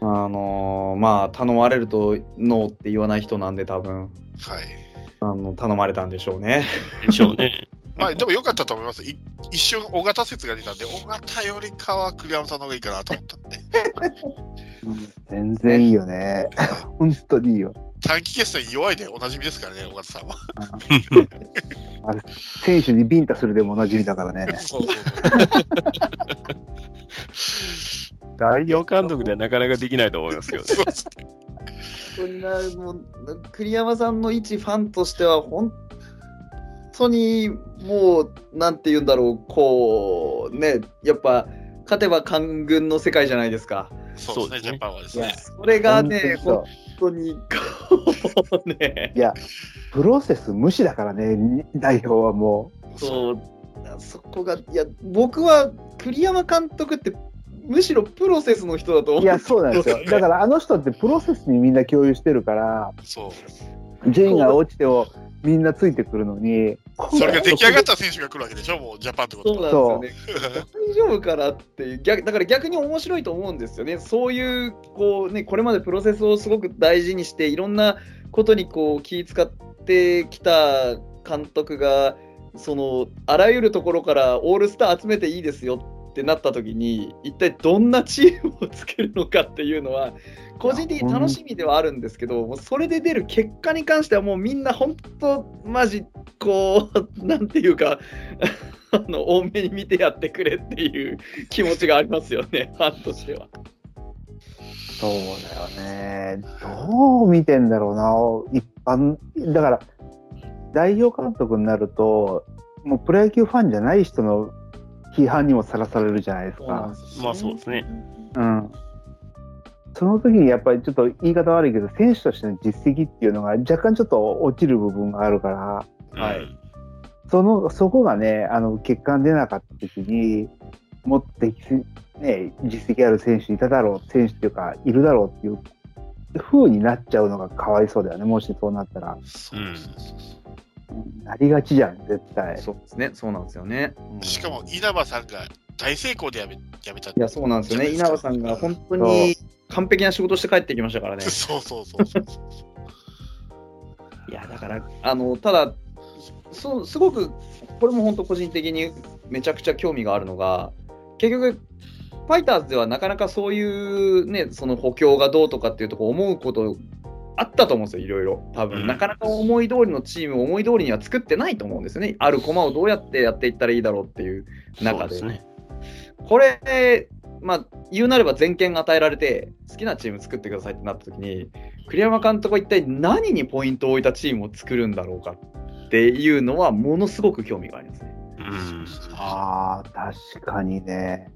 あのーまあ、頼まれるとノーって言わない人なんで、多分はい。あの頼まれたんでしょうね。でしょうね。まあ、でも良かったと思います。い一瞬、尾形説が出たんで、尾形よりかは栗山さんの方がいいかなと思ったんで、*laughs* 全然いいよね。本当にいいよ。短期決戦弱いでおなじみですからね、尾形さんは。*laughs* 選手にビンタするでもおなじみだからね。*laughs* そうそう代表監督ではなかなかできないと思いますけどね。そう。本当にな、もう、栗山さんの一ファンとしては、本当にもう、なんて言うんだろう、こう、ね、やっぱ、勝てば官軍の世界じゃないですか。そうですね、ジャパンはですね。それがね、本本当に、こうね、いや、プロセス無視だからね、代表はもそう、そこが、いや、僕は栗山監督って、むしろプロセスの人だと思う。いや、そうなんですよ。*laughs* だからあの人ってプロセスにみんな共有してるから、そう。順位が落ちてもみんなついてくるのに、それが出来上がった選手が来るわけでしょ、もうジャパンってことそうは。なんですよね。大丈夫かなっていう逆、だから逆に面白いと思うんですよね。そういう、こうね、これまでプロセスをすごく大事にして、いろんなことにこう気使ってきた監督が、その、あらゆるところからオールスター集めていいですよってなった時に、一体どんなチームを作るのかっていうのは、個人的に楽しみではあるんですけど、もうそれで出る結果に関してはもうみんな本当、マジ、こう、*laughs* なんていうか、あの多めに見てやってくれっていう気持ちがありますよね、ファンとしては。そうだよね。どう見てんだろうな、一般。だから、代表監督になると、もうプロ野球ファンじゃない人の批判にもさらされるじゃないですか。まあそうですね。うん。その時にやっぱりちょっと言い方悪いけど、選手としての実績っていうのが若干ちょっと落ちる部分があるから、はい。うんその、そこがね、あの、結果が出なかった時に、もっとね、実績ある選手いただろう、選手っていうか、いるだろうっていう風になっちゃうのがかわいそうだよね、もしそうなったら。そうそうそうそううん。なりがちじゃん、絶対。そう。ですね、そうなんですよね。うん。しかも稲葉さんが大成功でやめやめたいや、そうなんですよね、稲葉さんが本当に完璧な仕事して帰ってきましたからね。そうそうそうそう。いや、だから、あのただそう、すごく、これも本当、個人的にめちゃくちゃ興味があるのが、結局、ファイターズではなかなかそういうね、その補強がどうとかっていうとこ思うことあったと思うんですよ、いろいろ。多分、うんなかなか思い通りのチームを思い通りには作ってないと思うんですよね。ある駒をどうやってやっていったらいいだろうっていう中で。そうですね。これ、まあ、言うなれば全権与えられて、好きなチーム作ってくださいってなった時に、栗山監督は一体何にポイントを置いたチームを作るんだろうかっていうのは、ものすごく興味がありますね。うん。ああ、確かにね。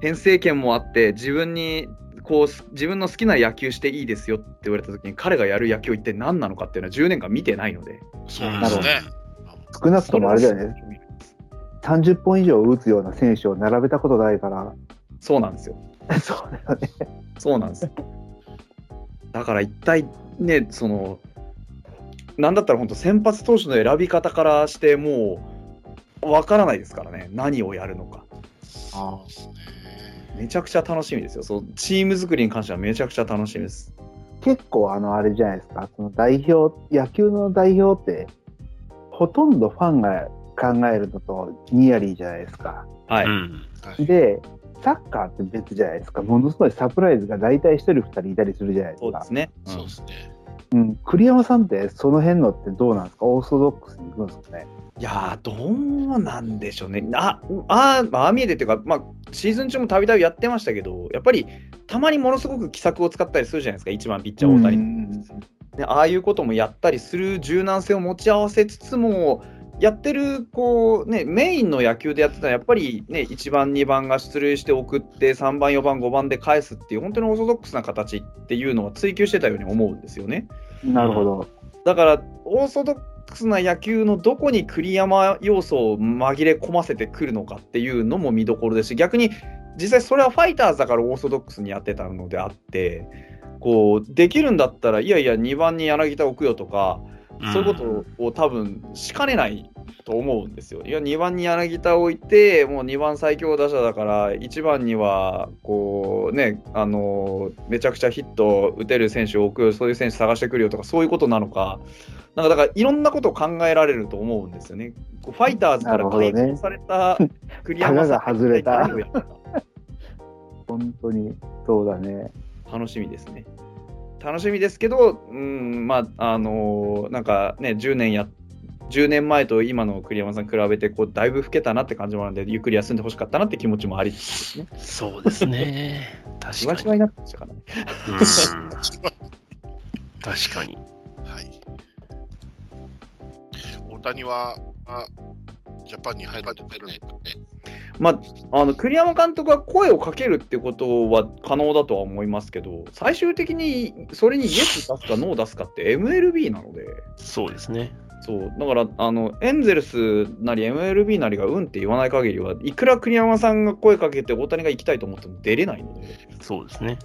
編成権もあって、自分にこう自分の好きな野球していいですよって言われた時に、彼がやる野球一体何なのかっていうのは10年間見てないので、そうですね。少なくともあれだよね。30本以上打つような選手を並べたことないから。そうなんですよ。*laughs* そうだよね。そうなんです。だから一体ね、その、なんだったら本当先発投手の選び方からしてもう、わからないですからね、何をやるのか。そうですね。めちゃくちゃ楽しみですよ。そうチーム作りに関してはめちゃくちゃ楽しみです。結構あのあれじゃないですか。その代表、野球の代表って、ほとんどファンが考えるのとニアリーじゃないですか。はい。で、サッカーって別じゃないですか。ものすごいサプライズが大体1人2人いたりするじゃないですかそうで。すね。うんそうですね。うん、栗山さんってその辺のってどうなんですか？オーソドックスに行くんですかね？いやー、どうなんでしょうね。あ、あー、まあああ見えてっていうか、まあ、シーズン中もたびたびやってましたけど、やっぱりたまにものすごく奇策を使ったりするじゃないですか、一番ピッチャー大谷。うんでああいうこともやったりする柔軟性を持ち合わせつつも、やってるこう、ね、メインの野球でやってたのは、やっぱり、ね、1番、2番が出塁して送って、3番、4番、5番で返すっていう、本当にオーソドックスな形っていうのを追求してたように思うんですよね。なるほど。だから、オーソドックスな野球のどこに栗山要素を紛れ込ませてくるのかっていうのも見どころですし、逆に実際それはファイターズだからオーソドックスにやってたのであって、こうできるんだったら、いやいや、2番に柳田置くよとか、そういうことを多分しかねないと思うんですよ。いや、2番に柳田を置いて、もう2番最強打者だから、1番には、こうね、あのめちゃくちゃヒット打てる選手を置くよ、そういう選手探してくるよとか、そういうことなのか、なんかだからいろんなことを考えられると思うんですよね。こうファイターズから解放された *laughs* 栗山さんタガが外れた本当に、そうだね。楽しみですね。楽しみですけど、うん、まあ、あのーなんかね、10年や、10年前と今の栗山さん比べて、こう、だいぶ老けたなって感じもあるので、ゆっくり休んでほしかったなって気持ちもありつつですね。そうですね。*laughs* 確かに。になってましたからね。うん確かに。はい。大谷は、あジャパンに入るとね。まあ、あの、栗山監督は声をかけるってことは可能だとは思いますけど、最終的にそれにイエス出すかノー出すかって MLB なので、そうですね。そうだからあのエンゼルスなり MLB なりがうんって言わない限りはいくら栗山さんが声かけて大谷が行きたいと思っても出れないので、そうですね。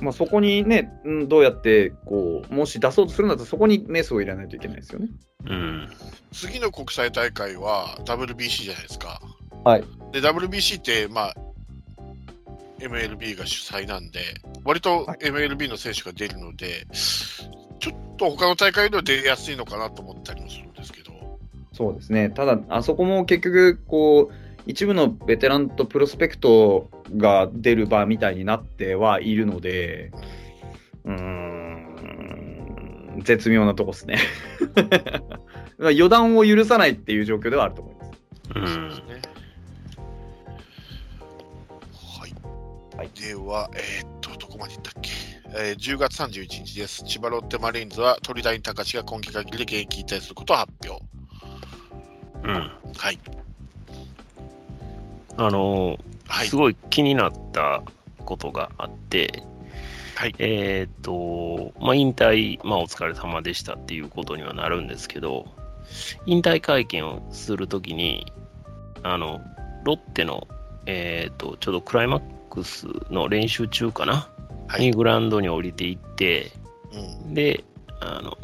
まあ、そこにね、うん、どうやってこうもし出そうとするんだったらそこにメスを入れないといけないですよね。うん。次の国際大会は WBC じゃないですか。はい。で、WBC って、まあ、MLB が主催なんで、割と MLB の選手が出るので、ちょっと他の大会では出やすいのかなと思ったりもするんですけど、そうですね。ただ、あそこも結局、こう、一部のベテランとプロスペクトが出る場みたいになってはいるので、うーん、絶妙なとこですね。*laughs* 予断を許さないっていう状況ではあると思います。う。はい。はいでは、えーっと、どこまでいったっけ、えー ?10 月31日です。千葉ロッテマリーンズは鳥谷隆が今季限りで現役引退することを発表。うん。はい。あのーはいす。ごい気になったことがあって、はい。えーっと、まあ、引退、まあ、お疲れ様でしたっていうことにはなるんですけど、引退会見をするときに、あの、ロッテの、えーっと、ちょうどクライマックスの練習中かな、はいにグラウンドに降りていって、うん。で、あの、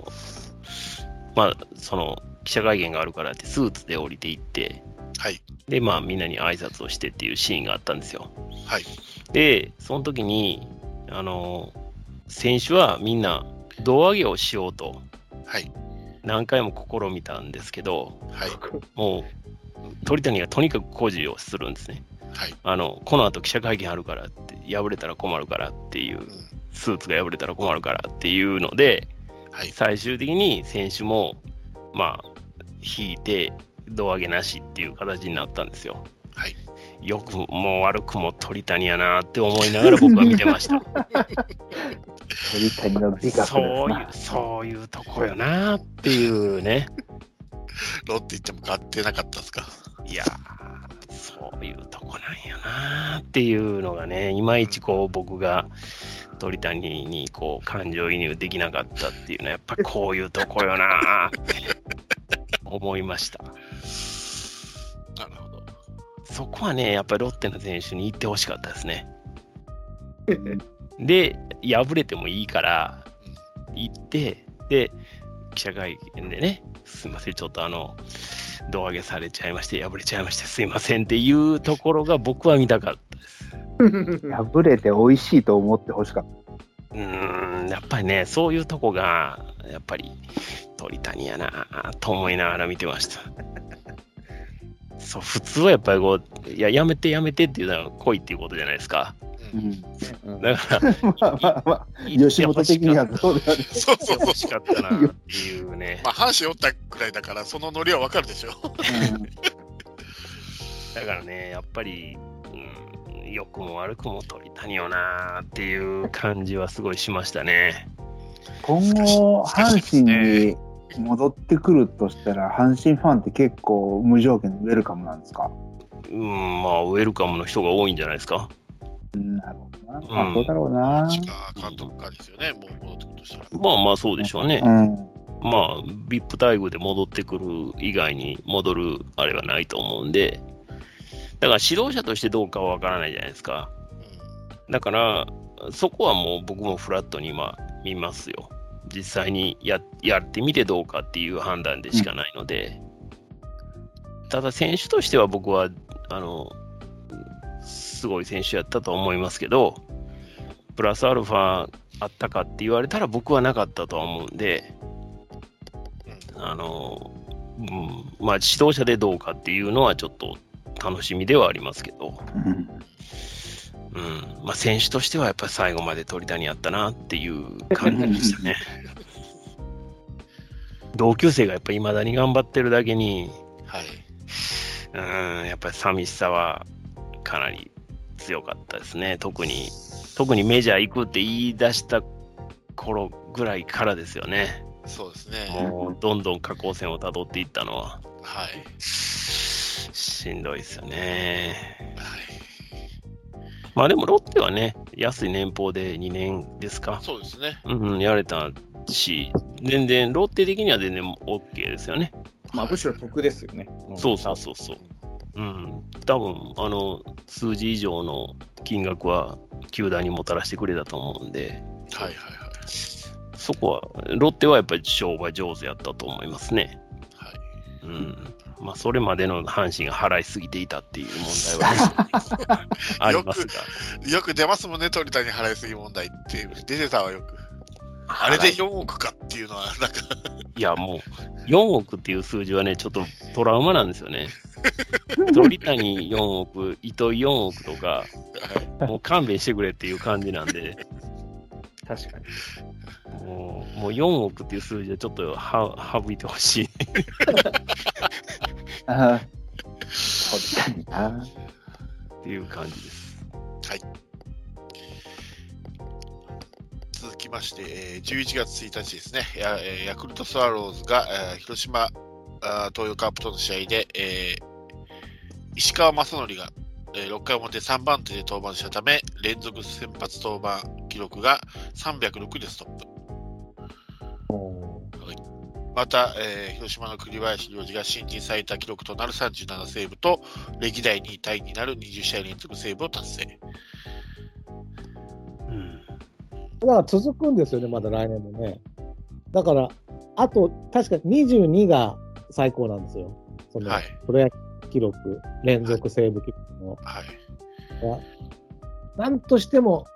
まあ、その、記者会見があるからって、スーツで降りていって、はい。で、まあ、みんなに挨拶をしてっていうシーンがあったんですよ。はい。で、その時に、あの、選手はみんな胴上げをしようとはい。何回も試みたんですけど、はい。もう鳥谷がとにかく工事をするんですね。はい。あの、この後記者会見あるからって、破れたら困るからっていううん、スーツが破れたら困るからっていうので、はい。最終的に選手も、まあ、引いて、胴上げなしっていう形になったんですよ。はい。よくも悪くも鳥谷やなって思いながら僕は見てました。*laughs* 鳥谷の美学ですそういうな。、そういうとこよなっていうね。*laughs* ロッテ行っても買ってなかったですか？いやー、そういうとこなんやなっていうのがね、いまいちこう僕が鳥谷にこう感情移入できなかったっていうのは、やっぱこういうとこよな *laughs* 思いました。なるほど。そこはね、やっぱりロッテの選手に言ってほしかったですね。*laughs* で、敗れてもいいから、行って、で、記者会見でね、すいません、ちょっとあの、胴上げされちゃいまして、敗れちゃいまして、すいませんっていうところが僕は見たかったです。*laughs* 破れて美味しいと思ってほしかっうーん、やっぱりね、そういうとこが、やっぱり鳥谷やなと思いながら見てました。そう、普通はやっぱりこう、いや、やめてやめてっていうのは来いっていうことじゃないですか。た。うんうんだから、まあまあまあ、吉本的にはそうだね。そうそうそう欲。しかったなっていうね。*laughs* まあ、阪神おったくらいだから、そのノリはわかるでしょ。だからね、やっぱり、うん、良くも悪くも鳥谷よなっていう感じはすごいしましたね。今後、阪神に戻ってくるとしたら、阪神ファンって結構無条件でウェルカムなんですか？うん、まあ、ウェルカムの人が多いんじゃないですか。うんなるほどな。うんまあ、そうだろうな。近監督がですよね、もう戻ってくるとしたら。まあまあ、そうでしょうね。うん。まあ、VIP 待遇で戻ってくる以外に戻るあれはないと思うんで、だから指導者としてどうかはわからないじゃないですか。だから、そこはもう僕もフラットに今見ますよ。実際にややってみてどうかっていう判断でしかないので、ただ選手としては僕は、あの、すごい選手やったと思いますけど、プラスアルファあったかって言われたら僕はなかったとは思うんで、あの、うん、まあ指導者でどうかっていうのはちょっと楽しみではありますけど、うんうん、まあ選手としてはやっぱり最後まで鳥谷やったなっていう感じでしたね。同級生がやっぱり未だに頑張ってるだけに、はい。うん、やっぱり寂しさはかなり強かったですね。特に、特にメジャー行くって言い出した頃ぐらいからですよね。そうですね。もうどんどん下降線をたどっていったのは。はい。しんどいですよね。はい。まあでもロッテはね、安い年俸で2年ですか。そうですね。うん、やれたし、全然、ロッテ的には全然 OK ですよね。まあ、むしろ得ですよね。そうそうそうそう。うん、多分あの数字以上の金額は球団にもたらしてくれたと思うんで、はいはいはい。そこは、ロッテはやっぱり商売上手やったと思いますね。はい、うん。まあ、それまでの阪神が払いすぎていたっていう問題は *laughs* ありますが。よく出ますもんね、鳥谷払いすぎ問題って。出てたわ、よく。あれで4億かっていうのは、なんかいや、もう、4億っていう数字はね、ちょっとトラウマなんですよね。鳥谷4億、糸井4億とか、もう勘弁してくれっていう感じなんで、確かに。もうもう4億っていう数字はちょっとは省いてほしい。*laughs* ああ、鳥谷な。っていう感じです。続きまして、えー11月1日ですね、ヤえーヤクルトスワローズが、えー広島あー東洋カープとの試合で、えー石川雅則が、えー6回表3番手で登板したため、連続先発登板記録が306でストップ。また、えー広島の栗林良二が新人最多記録となる37セーブと、歴代2位タイになる20試合連続セーブを達成。うん。だから続くんですよね、まだ来年もね。だから、あと、確か22が最高なんですよ。その、はいプロ野球記録、連続セーブ記録の。はい。なんとしても、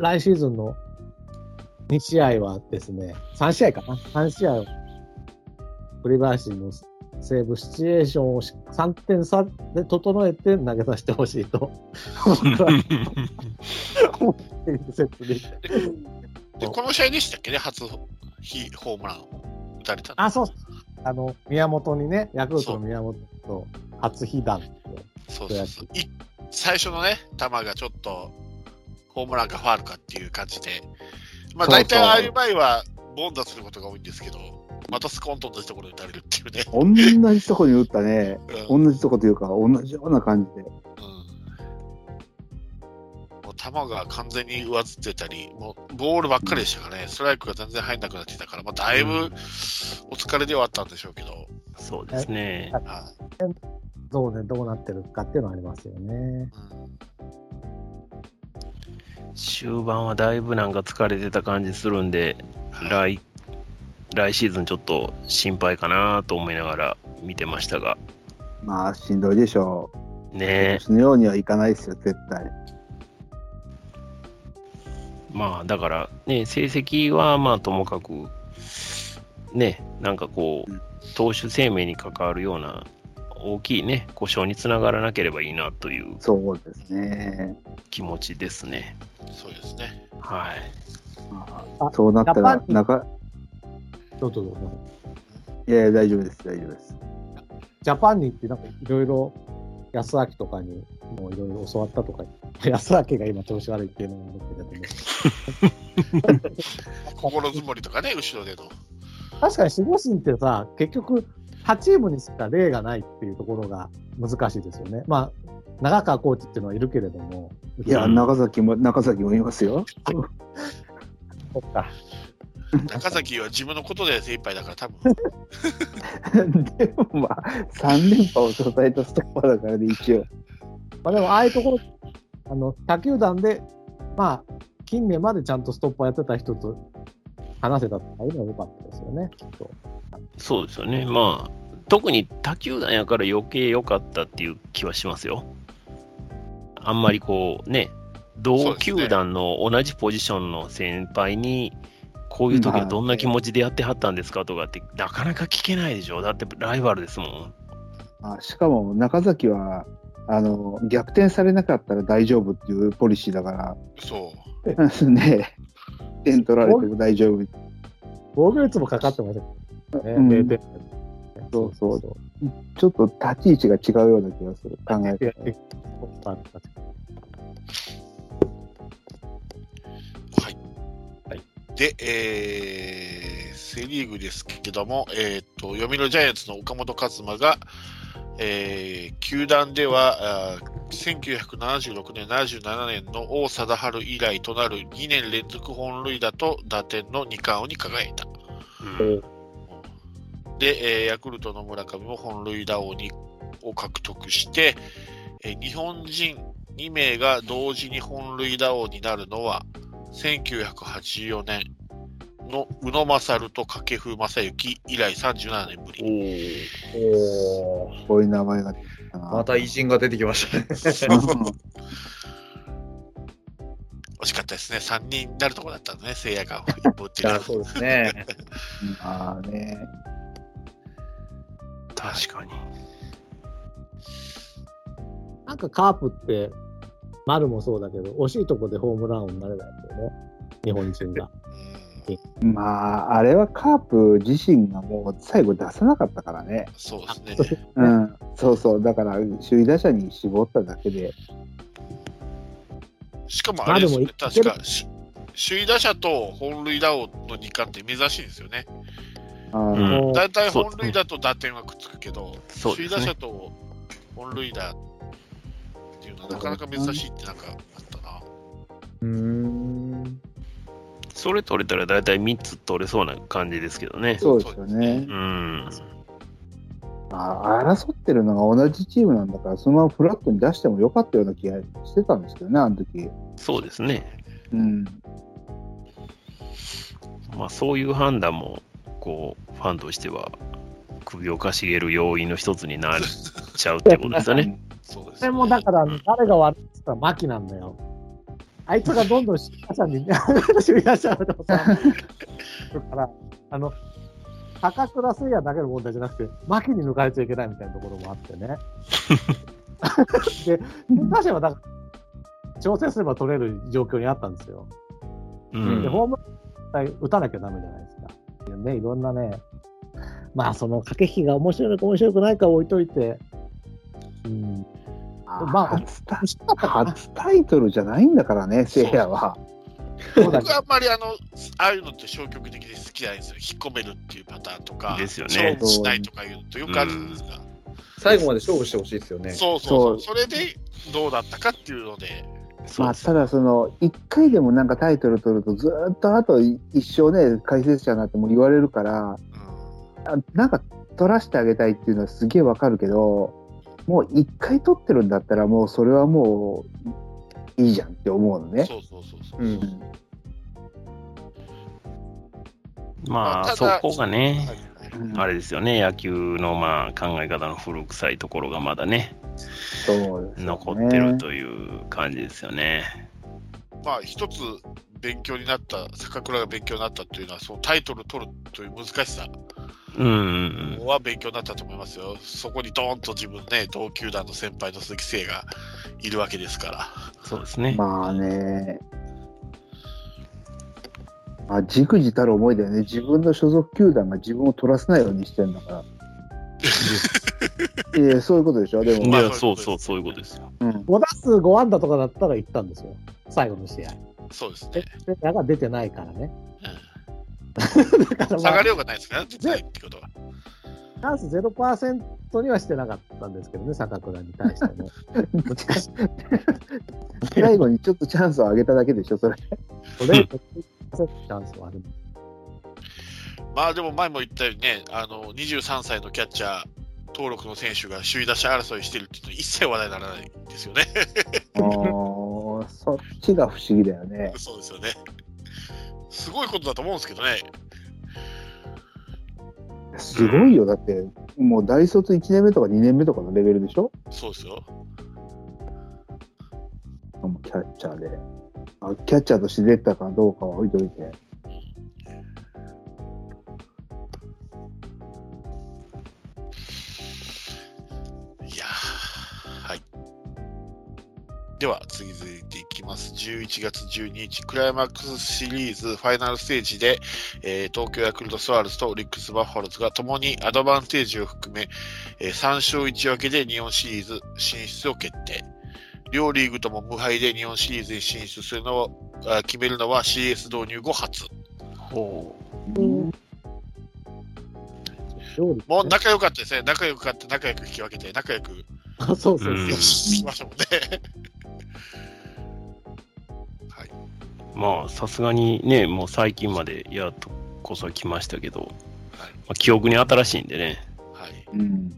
来シーズンの2試合はですね、3試合かな ?3 試合を、栗林のセーブシチュエーションをし3点差で整えて投げさせてほしいと、僕は思っている説で。で、この試合でしたっけね、初ヒホームランを打たれたの。あ、そう。あの、宮本にね、ヤクルトの宮本と初被弾。そうそうそう。い最初のね、球がちょっと、ホームランかファールかっていう感じで、まあ大体ああいう場合は、凡打することが多いんですけど、またスコンと同じところに打たれるっていうね。同じとこに打ったね。うん。同じとこというか、同じような感じで。うん。もう球が完全に上ずってたり、もうボールばっかりでしたからね、ストライクが全然入んなくなってたから、まあ、だいぶお疲れではあったんでしょうけど、そうですね。はどうね、どうなってるかっていうのはありますよね。終盤はだいぶなんか疲れてた感じするんで、はい来来シーズンちょっと心配かなと思いながら見てましたが、まあ、しんどいでしょう。ねそのようにはいかないですよ、絶対。まあだからね、成績はまあともかく、ね、なんかこう、投手生命に関わるような大きいね、故障につながらなければいいなというそうですね。気持ちですね。そうですね。はい。まああ、そうなったらジャパン、に中、どうぞどうぞ。いやいや、大丈夫です、大丈夫です。ジャパンに行って、なんかいろいろ、安明とかにもいろいろ教わったとか、*laughs* 安明が今調子悪いっていうのもあるけれども、*laughs* 心づもりとかね、後ろでの。確かに守護神ってさ、結局、他チームにしか例がないっていうところが難しいですよね。まあ、長川コーチっていうのはいるけれども、いや、うん中崎も、中崎もいますよ。*laughs* そっか。中崎は自分のことで精一杯だから、多分 *laughs* でもまあ、3連覇を支えたストッパーだからね、一応。まあでも、ああいうところ、あの、他球団で、まあ、近年までちゃんとストッパーやってた人と話せたっていうのは良かったですよね、きっと。そうですよね。まあ、特に他球団やから余計良かったっていう気はしますよ。あんまりこうね、同球団の同じポジションの先輩に、こういう時はどんな気持ちでやってはったんですかとかって、なかなか聞けないでしょ。だってライバルですもん。あしかも、中崎は、あの、逆転されなかったら大丈夫っていうポリシーだから、そう。*laughs* ね、点取られても大丈夫。防御率もかかってましたけどうんね、0点。そうそうちょっと立ち位置が違うような気がする、考えいや方。はい。で、えー、セ・リーグですけども、えーっと、読売ジャイアンツの岡本和真が、えー球団では、あー1976年、77年の王貞治以来となる2年連続本塁打と打点の2冠王に輝いた。うんで、えーヤクルトの村上も本塁打王にを獲得して、えー日本人2名が同時に本塁打王になるのは、1984年の宇野勝と掛布正幸以来37年ぶおり。ーおーこういう名前が。また偉人が出てきましたね。*laughs* 惜しかったですね。3人になるところだったんでね、聖夜が一歩打ってるいや、そうですね。*laughs* まあね。確かに。なんかカープって、丸もそうだけど、惜しいとこでホームラン王になれないんだよね。日本人が。うんまあ、あれはカープ自身がもう最後出さなかったからね。そうですね。うん。そうそう。だから、首位打者に絞っただけで。しかもあれですよね、確か、し首位打者と本塁打王の2冠って珍しいんですよね。大体そう本塁打と打点はくっつくけど、首位打者と本塁打っていうのはなかなか珍しいってなんかあったな。うーん。それ取れたら大体3つ取れそうな感じですけどね。そうですよね。うん。まあ、争ってるのが同じチームなんだから、そのままフラットに出してもよかったような気がしてたんですけどね、あの時。そうですね。うん。まあそういう判断も、こう、ファンとしては首をかしげる要因の一つになっちゃうってことですよね。そうです、それもだから、誰が悪いって言ったら牧なんだよ。あいつがどんどん首位打者に、首位打者のさ、だから、あの、高倉誠也だけの問題じゃなくて、牧に抜かれちゃいけないみたいなところもあってね。で、打者はだから、調整すれば取れる状況にあったんですよ。うで、ん。ホームラン打たなきゃダメじゃないですか。ね、いろんなね、まあ、その駆け引きが面白いのか面白くないかは置いといて、うん、まあ初初タイトルじゃないんだからね、せいやは。僕はあんまりあの、ああいうのって消極的で好きじゃないんですよ。引っ込めるっていうパターンとか、ですよね勝負しないとかいうのとよくあるじゃないですか。最後まで勝負してほしいですよね。そうそうそう。そそれでどうだったかっていうので、まあ、ただその、一回でもなんかタイトル取ると、ずーっとあと一生ね、解説者になっても言われるから、うん、あなんか取らせてあげたいっていうのはすげえわかるけど、もう一回取ってるんだったら、もうそれはもういいじゃんって思うのね。そうそうそうそう。うん。まあ、そだこがね、はいうんあれですよね、野球のまあ考え方の古臭いところがまだね、そうね残ってるという感じですよね。まあ、一つ勉強になった、坂倉が勉強になったというのは、そのタイトル取るという難しさうん。は勉強になったと思いますよ。そこにドーンと自分ね、同球団の先輩の鈴木誠也がいるわけですから。そうですね。まあね。まあ、じくじたる思いだよね。自分の所属球団が自分を取らせないようにしてんだから。*laughs* いや、そういうことでしょ。でも、いや、まあそそううそう、そういうことですよ。うん、5打数5安打とかだったら行ったんですよ。最後の試合。そうですねで。、セヤが出てないからね。うんだから、まあ下がり、ようがないですからね、絶対ってことは。チャンス0%にはしてなかったんですけどね、坂倉に対しても。*laughs* 最後にちょっとチャンスを上げただけでしょ、それ。それ、チャンスはある。まあでも前も言ったようにね、あの23歳のキャッチャー登録の選手が首位打者争いしてるっていうのは一切話題にならないんですよね。あーそっちが不思議だよね。*laughs* そうですよね。すごいことだと思うんですけどね。すごいよ。だって、もう大卒1年目とか2年目とかのレベルでしょ？そうですよ。もうキャッチャーで。あキャッチャーとして出たかどうかは置いといて。いやーはい。では、次続いていきます。11月12日、クライマックスシリーズファイナルステージで、えー東京ヤクルトスワローズとオリックスバファローズが共にアドバンテージを含め、えー3勝1分けで日本シリーズ進出を決定。両リーグとも無敗で日本シリーズに進出するのをあ決めるのは CS 導入後初。ほ料理もう仲良かったですね。仲良く勝って、仲良く引き分けて、仲良くあそうそうそう。うん引きましたもんね。まあ、さすがにね、もう最近までやっとこそ来ましたけど、まあ、記憶に新しいんでね。はい。うん。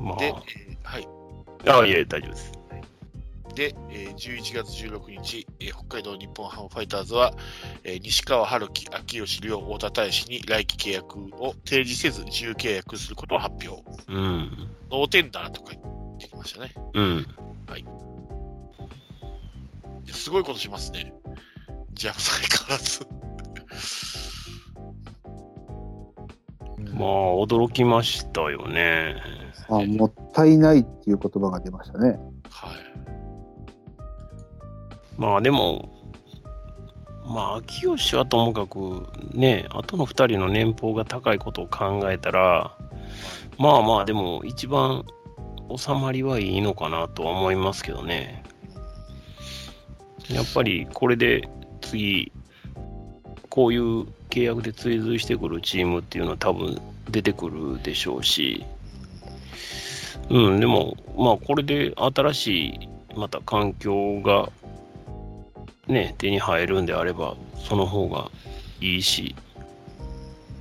まで、えーはい。あ、あいえ、大丈夫です。で、えー11月16日、えー北海道日本ハムファイターズは、えー西川春樹、秋吉亮、太田大使に来季契約を提示せず自由契約することを発表。うん。ノーテンダーとか言ってきましたね。うん。いやすごいことしますね。ジャムさん相変わらず。まあ、驚きましたよね。あ、もったいないっていう言葉が出ましたね。はい。まあ、でも、まあ、秋吉はともかく、ね、あとの2人の年俸が高いことを考えたら、まあまあ、でも、一番収まりはいいのかなとは思いますけどね。やっぱり、これで次、こういう契約で追随してくるチームっていうのは多分出てくるでしょうし、うん、でも、まあ、これで新しい、また環境がね、手に入るんであれば、その方がいいし、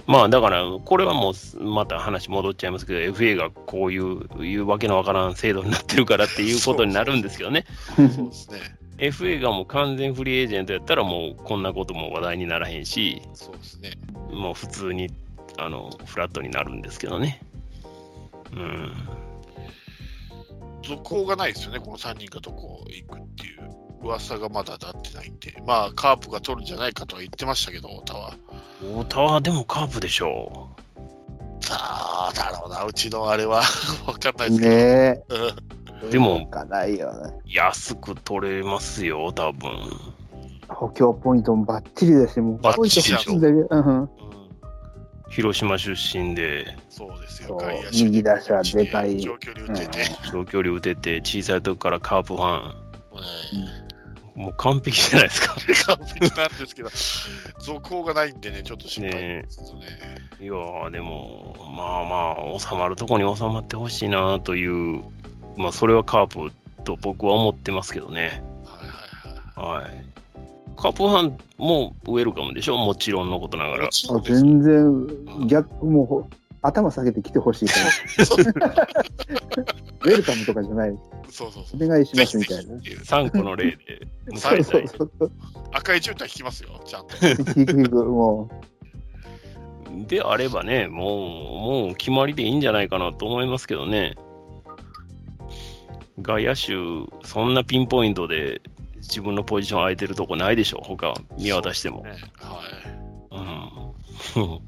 まあだから、これはもうまた話戻っちゃいますけど、FA がこういういうわけのわからん制度になってるからっていうことになるんですけどね、そうですね。FA がもう完全フリーエージェントやったら、もうこんなことも話題にならへんし、そうですね。もう普通にあのフラットになるんですけどね。うん、続報がないですよね、この3人がどこ行くっていう噂がまだ立ってないんで、まあ、カープが取るんじゃないかとは言ってましたけど、太田は。太田はでもカープでしょさあ、だろうな、うちのあれは *laughs* わかんないですけど。ねうんえ。でもかないよね。う。安く取れますよ、多分。補強ポイントもバッチリだし、もうバッチリだポイント欲しいんだけどうん。うん、広島出身で、そうですよ、右打者でかい。長距離打って。て、長距離打てて、小さい時からカープファン、ねもう完璧じゃないですか。完璧なんですけど、続報がないんでね、ちょっと心配ですけどね。いやー、でも、まあまあ、収まるとこに収まってほしいなという、まあ、それはカープと僕は思ってますけどね。はいはいはい。はい。カープファンもウェルカムでしょ？もちろんのことながら全然、逆、もうほ、頭下げて来てほしいから。ウェルカムとかじゃない。そうそうそう。お願いしますみたいな。ぜひっていう3個の例で迎そう。そうそう。赤い絨毯引きますよ、ちゃんと。聞く聞く、もであればね、もう、もう決まりでいいんじゃないかなと思いますけどね。外野手、そんなピンポイントで自分のポジション空いてるとこないでしょ、他見渡しても。ねはい。うん。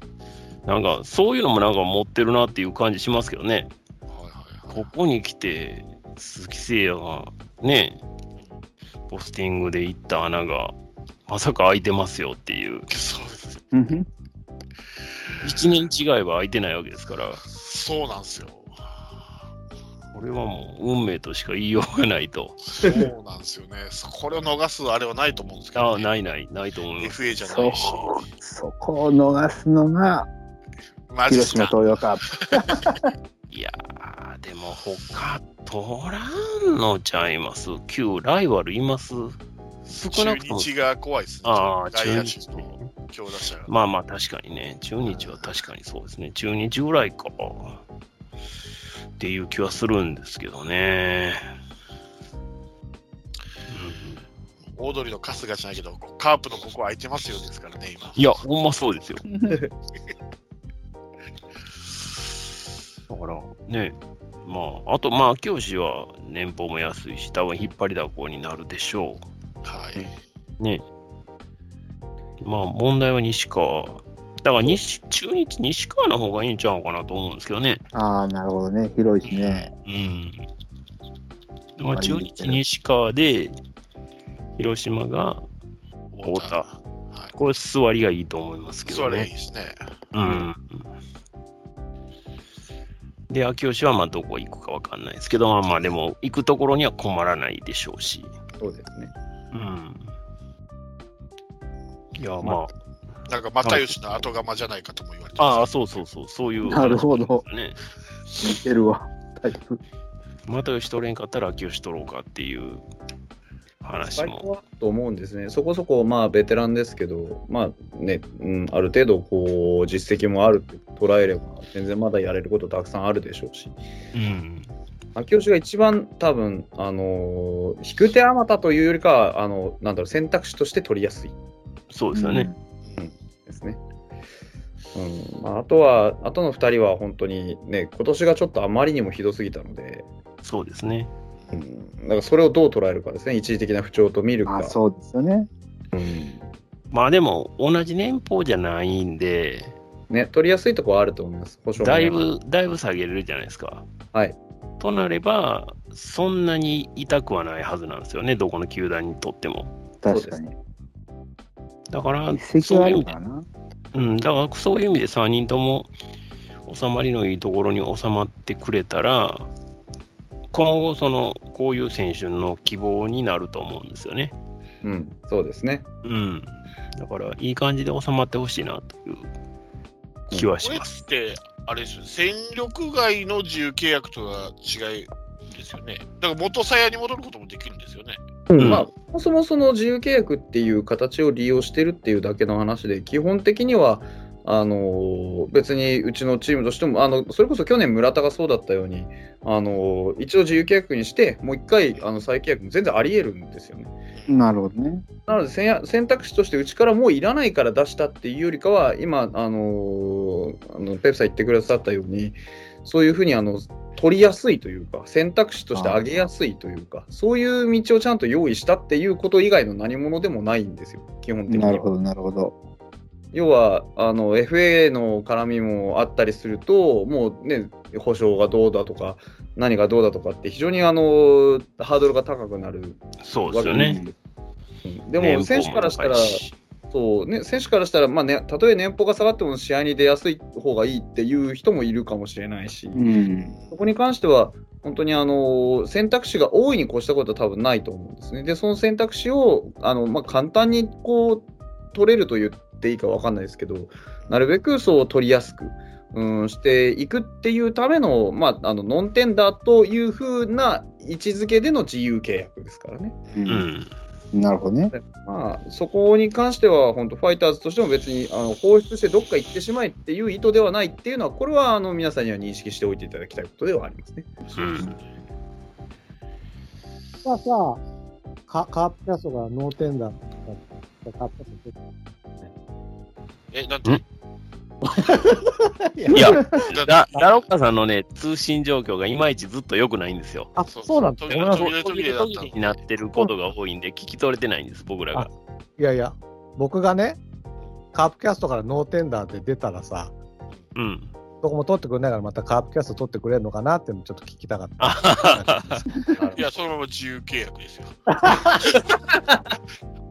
*laughs* なんか、そういうのもなんか持ってるなっていう感じしますけどね。はいはいはいここに来て、鈴木誠也がね、ポスティングで行った穴が、まさか開いてますよっていう。そうです。う。うん1年違えば開いてないわけですから、そうなんですよ。これはもう運命としか言いようがないと。そうなんですよね。これを逃すあれはないと思うんですけあど、ね。あ、ないない、ないと思います。FA じゃそないし。そこを逃すのが、マジっすか？広島東洋カープ。*laughs* いやー、でも他取らんのちゃいます？旧ライバルいます？少な中くとも。日が怖いですね。ああ、外中日強打者が。まあまあ確かにね、中日は確かにそうですね。中日ぐらいか。っていう気はするんですけどね。うんオードリーの春日じゃないけど、カープのここ空いてますよですからね、今。いや、ほんまそうですよ。*laughs* だからね、まあ、あとまあ、秋吉は年俸も安いし、多分引っ張りだこになるでしょはい。う。ね。まあ、問題は西川。だから西、中日、西川の方がいいんちゃうかなと思うんですけどね。ああ、なるほどね。広いしね。うん。まあ、中日、西川で、広島が太田。はい。これ座りがいいと思いますけどねそれいい。ですね。うん。で、秋吉はまあどこ行くかわかんないですけど、まあまあでも行くところには困らないでしょうし。そうですね。うん。いや、まなんか、又吉の後釜じゃないかとも言われてあ、ます。ああ、そうそうそう、そういう。なるほど。ね。似てるわ。タイプ。又吉取れんかったら秋吉取ろうかっていう話も。と思うんですね。そこそこ、まあ、ベテランですけど、まあね、うん、ある程度、こう、実績もあるって捉えれば、全然まだやれることたくさんあるでしょうし。うん。秋吉が一番多分、あの引く手あまたというよりかは、あの、なんだろう、選択肢として取りやすい。そうですよね。うん、まあ、あとは、あとの2人は本当にね、今年がちょっとあまりにもひどすぎたので、そうですね。うん、だからそれをどう捉えるかですね、一時的な不調と見るか。そうですよね。うん、まあでも、同じ年俸じゃないんで、ね、取りやすいところはあると思います、保証だいぶ、だいぶ下げれるじゃないですか。はい。となれば、そんなに痛くはないはずなんですよね、どこの球団にとっても。確かに。だから、そういう意味で、うん、だからそういう意味で3人とも収まりのいいところに収まってくれたら、今後、その、こういう選手の希望になると思うんですよね。うん、そうですね。うん。だから、いい感じで収まってほしいなという気はします。これって、あれですよ、戦力外の自由契約とは違いですよね。だから元鞘に戻ることもできるんですよね。うん、まあ、そもそもその自由契約っていう形を利用してるっていうだけの話で、基本的には、あの別にうちのチームとしてもあの、それこそ去年、村田がそうだったように、あの一度自由契約にして、もう一回あの再契約も全然ありえるんですよね。なるほどね。なので選択肢としてうちからもういらないから出したっていうよりかは、今、あのあのペプさん言ってくださったように、そういうふうにあの取りやすいというか、選択肢として上げやすいというか、そういう道をちゃんと用意したっていうこと以外の何者でもないんですよ、基本的になるほど、なるほど。要はあの FA の絡みもあったりすると、もうね、保証がどうだとか、何がどうだとかって、非常にあのハードルが高くなるそうですよね。でも、選手からしたら、そうね、選手からしたら、まあね、たとえ年俸が下がっても試合に出やすい方がいいっていう人もいるかもしれないし、うん、そこに関しては、本当にあの選択肢が大いに越したことは多分ないと思うんですね。で、その選択肢をあの、まあ、簡単にこう取れると言っていいか分かんないですけど、なるべくそう取りやすく。うん、していくっていうための、まあ、あのノンテンダーというふうな位置づけでの自由契約ですからね。うん、なるほどね。まあ、そこに関しては、本当、ファイターズとしても別にあの放出してどっか行ってしまえっていう意図ではないっていうのは、これはあの皆さんには認識しておいていただきたいことではありますね。うん、さあさあ、カカープキャストがノーテンダーとか、カープキャストえ、なんていや、ララロッカさんのね、通信状況がいまいちずっと良くないんですよ。あ、そうなんですね。途切れ途切れになってることが多いんで、聞き取れてないんです、僕らが。いやいや、僕がね、カープキャストからノーテンダーで出たらさ、うん。どこも取ってくれないから、またカープキャスト取ってくれるのかなっていうのちょっと聞きたかった。*laughs* いや、そのまま自由契約ですよ。*laughs*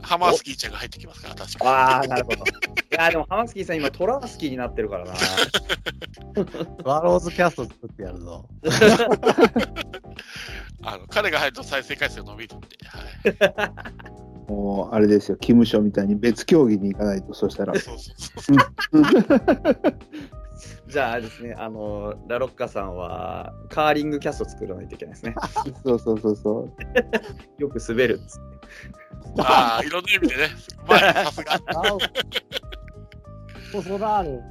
ハマースキーちゃんが入ってきますから、確かに。ああ、なるほど。いや、でもハマースキーさん、今、トラースキーになってるからな。ワローズキャスト作ってやるぞ。*laughs* あの彼が入ると再生回数が伸びるんで。はい、もう、あれですよ、キムショみたいに別競技に行かないと、そしたら。そうそうそうじゃあですね、あの、ラロッカさんは、カーリングキャスト作らないといけないですね。*laughs* そうそうそうそう。*laughs* よく滑るんですね。ああ、いろんな意味でね。まあ、*laughs* さすが。そらある。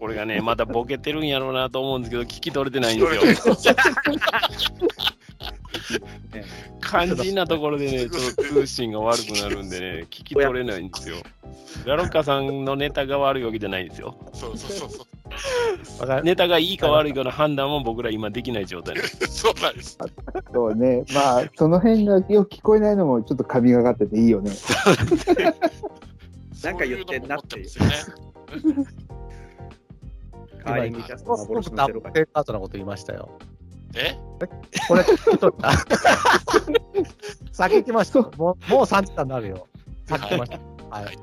これがね、またボケてるんやろうなと思うんですけど、聞き取れてないんですよ。肝心なところでね、*laughs* ちょっと通信が悪くなるんでね、聞き取れないんですよ。ラロッカさんのネタが悪いわけじゃないんですよ。そうそうそうそう。ネタがいいか悪いかの判断も僕ら今できない状態です。*laughs* そうなんです。そうね。まあ、その辺がよく聞こえないのもちょっと神がかってていいよね。*laughs* なんか言ってんなっていう。カーリングキャスト幻のゼロートなこと言いましたよ。え？これ、先行きました。もう、もう3時間になるよ。先行きました。はい。はい、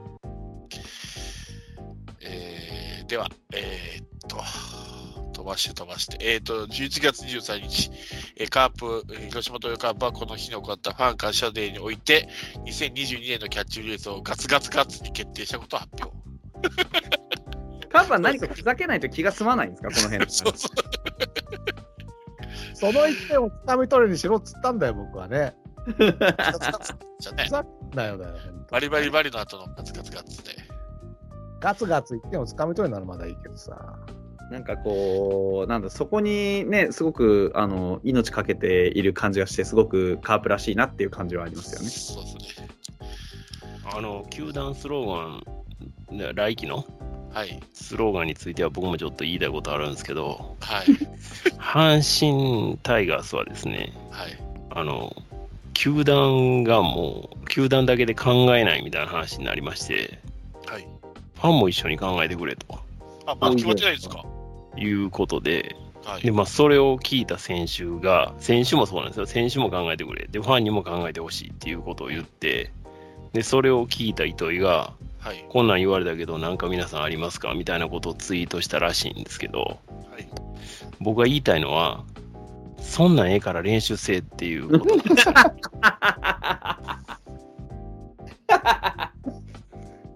えー、では、えー、っと、飛ばして飛ばして、えー、っと、11月23日、えー、カープ、広島東洋カープはこの日に行ったファン感謝デーにおいて、2022年のキャッチフレーズをガツガツガツに決定したことを発表。*laughs* カープは何かふざけないと気が済まないんですか、この辺。そうそうその1点をつかみ取るにしろっつったんだよ、僕はね。じゃあねふ、ざけんなよだよ。バリバリバリの後のガツガツガツで。ガツガツ1点をつかみ取るならまだいいけどさ。なんかこう、なんだ、そこにね、すごくあの命かけている感じがして、すごくカープらしいなっていう感じはありますよね。そうですね。あの、球団スローガン、ね来季の？はい。スローガンについては僕もちょっと言いたいことあるんですけど、はい。阪神タイガースはですね、はい。あの、球団がもう、球団だけで考えないみたいな話になりまして、はい。ファンも一緒に考えてくれとあ、まだ決まってないですか？いうことで、はい。で、まあ、それを聞いた選手が、選手もそうなんですよ。選手も考えてくれ。で、ファンにも考えてほしいっていうことを言って、で、それを聞いた糸井が、はい。こんなん言われたけど、なんか皆さんありますかみたいなことをツイートしたらしいんですけど、はい。僕が言いたいのは、そんなんええから練習せえっていうことなんですよ。*laughs*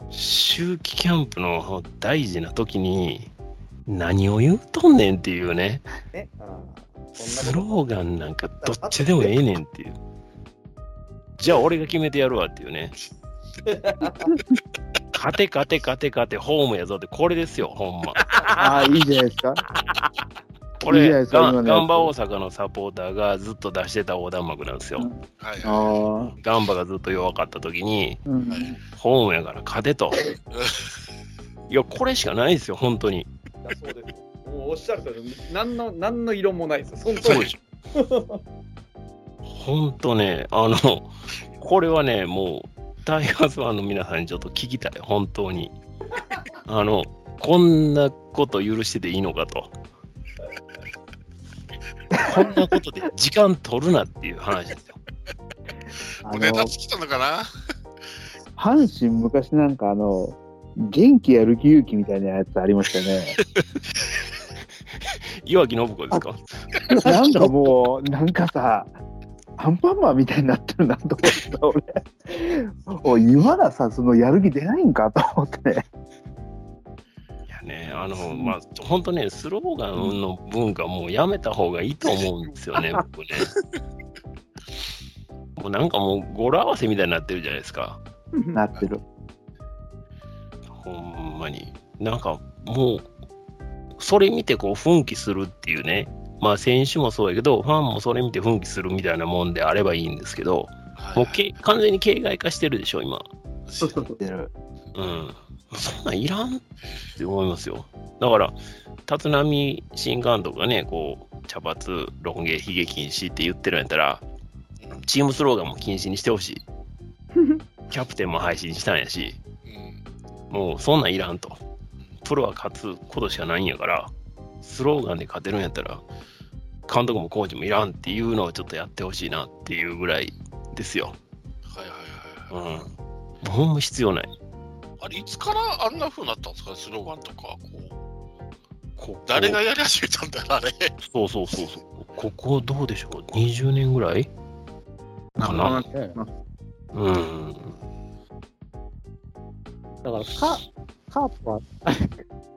秋季キャンプの大事な時に何を言うとんねんっていうね、ねスローガンなんかどっちでもええねんっていう。じゃあ俺が決めてやるわっていうね。勝て勝て勝て勝てホームやぞってこれですよ、ほんま。ああ、いいじゃないですか。これ、いいガンバ大阪のサポーターがずっと出してた横断幕なんですよ。はい。あはあ、ガンバがずっと弱かった時に、うん。ホームやから勝てと。*laughs* いや、これしかないですよ、本当に。そうです。もうおっしゃるとり、何の、何の色もないですよ。その通りそうでしょ。*laughs* 本当ね、あの、これはね、もう、タイガースファンの皆さんにちょっと聞きたい、本当に。あの、こんなこと許してていいのかと。こんなことで時間取るなっていう話ですよ。もうネタの、尽きたのかな？阪神昔なんかあの、元気やる気勇気みたいなやつありましたね。岩木信子ですか？なんかもう、なんかさ、アンパンマンみたいになってるなと思った、俺。おい、今ださ、そのやる気出ないんかと思って。いやね、あの、まあ、本当ね、スローガンの文化もうやめた方がいいと思うんですよね、*laughs* 僕ね。もうなんかもう語呂合わせみたいになってるじゃないですか。なってる。ほんまに。なんかもう、それ見てこう奮起するっていうね。まあ選手もそうやけど、ファンもそれ見て奮起するみたいなもんであればいいんですけど、はいもうけ完全に形骸化してるでしょ、今。そうそうそう。出る。うん。そんなんいらんって思いますよ。だから、立浪新監督がね、こう、茶髪、ロン毛、ヒゲ禁止って言ってるんやったら、チームスローガンも禁止にしてほしい。*laughs* キャプテンも廃止にしたんやし、うんもうそんなんいらんと。プロは勝つことしかないんやから、スローガンで勝てるんやったら、監督もコーチもいらんっていうのをちょっとやってほしいなっていうぐらいですよ。はいはいはいはい。うん。もうほんま必要ない。あれ、いつからあんな風になったんですか？ね、スローガンとか。こうここ誰がやり始めたんだろう、あれ。そうそうそうそう。ここどうでしょう ?20 年ぐらい？かな？ねうん。だからカ、カープは、聞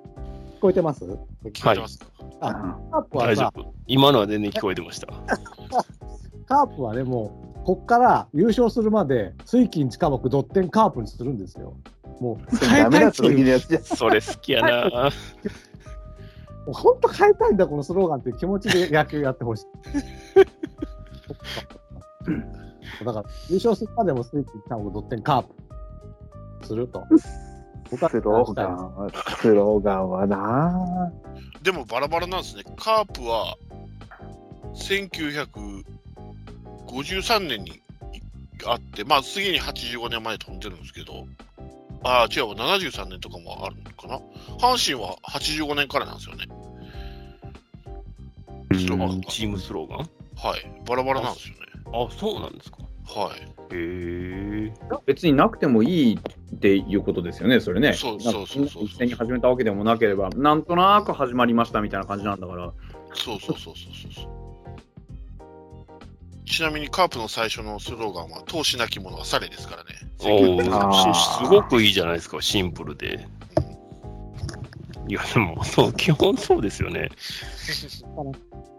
こえてます？聞こえてますか、あカープはさ、大丈夫。今のは全然聞こえてました。*laughs* カープはね、もう、こっから優勝するまで、水金地下木ドッテンカープにするんですよ。もう、変えたたいっていう、やつじゃん。それ好きやな。*laughs* 本当変えたいんだ、このスローガンっていう気持ちで野球やってほしい。*laughs* だから、優勝するまでも水金地下木ドッテンカープすると。スローガンは、スローガンはなでもバラバラなんですね。カープは1953年にあって、まあ次に85年前飛んでるんですけど、ああ、違うわ、73年とかもあるのかな。阪神は85年からなんですよね。スローガンがチームスローガン？はい。バラバラなんですよね。あ、そうなんですか。はい。へえ。別になくてもいいっていうことですよね、それね。そうそうそうそう一斉に始めたわけでもなければ、なんとなく始まりましたみたいな感じなんだから。そうそうそうそうそうそう。ちなみにカープの最初のスローガンは、闘志なき者はされですからね。おすごくいいじゃないですか、シンプルで。いや、でも、そう、基本そうですよね。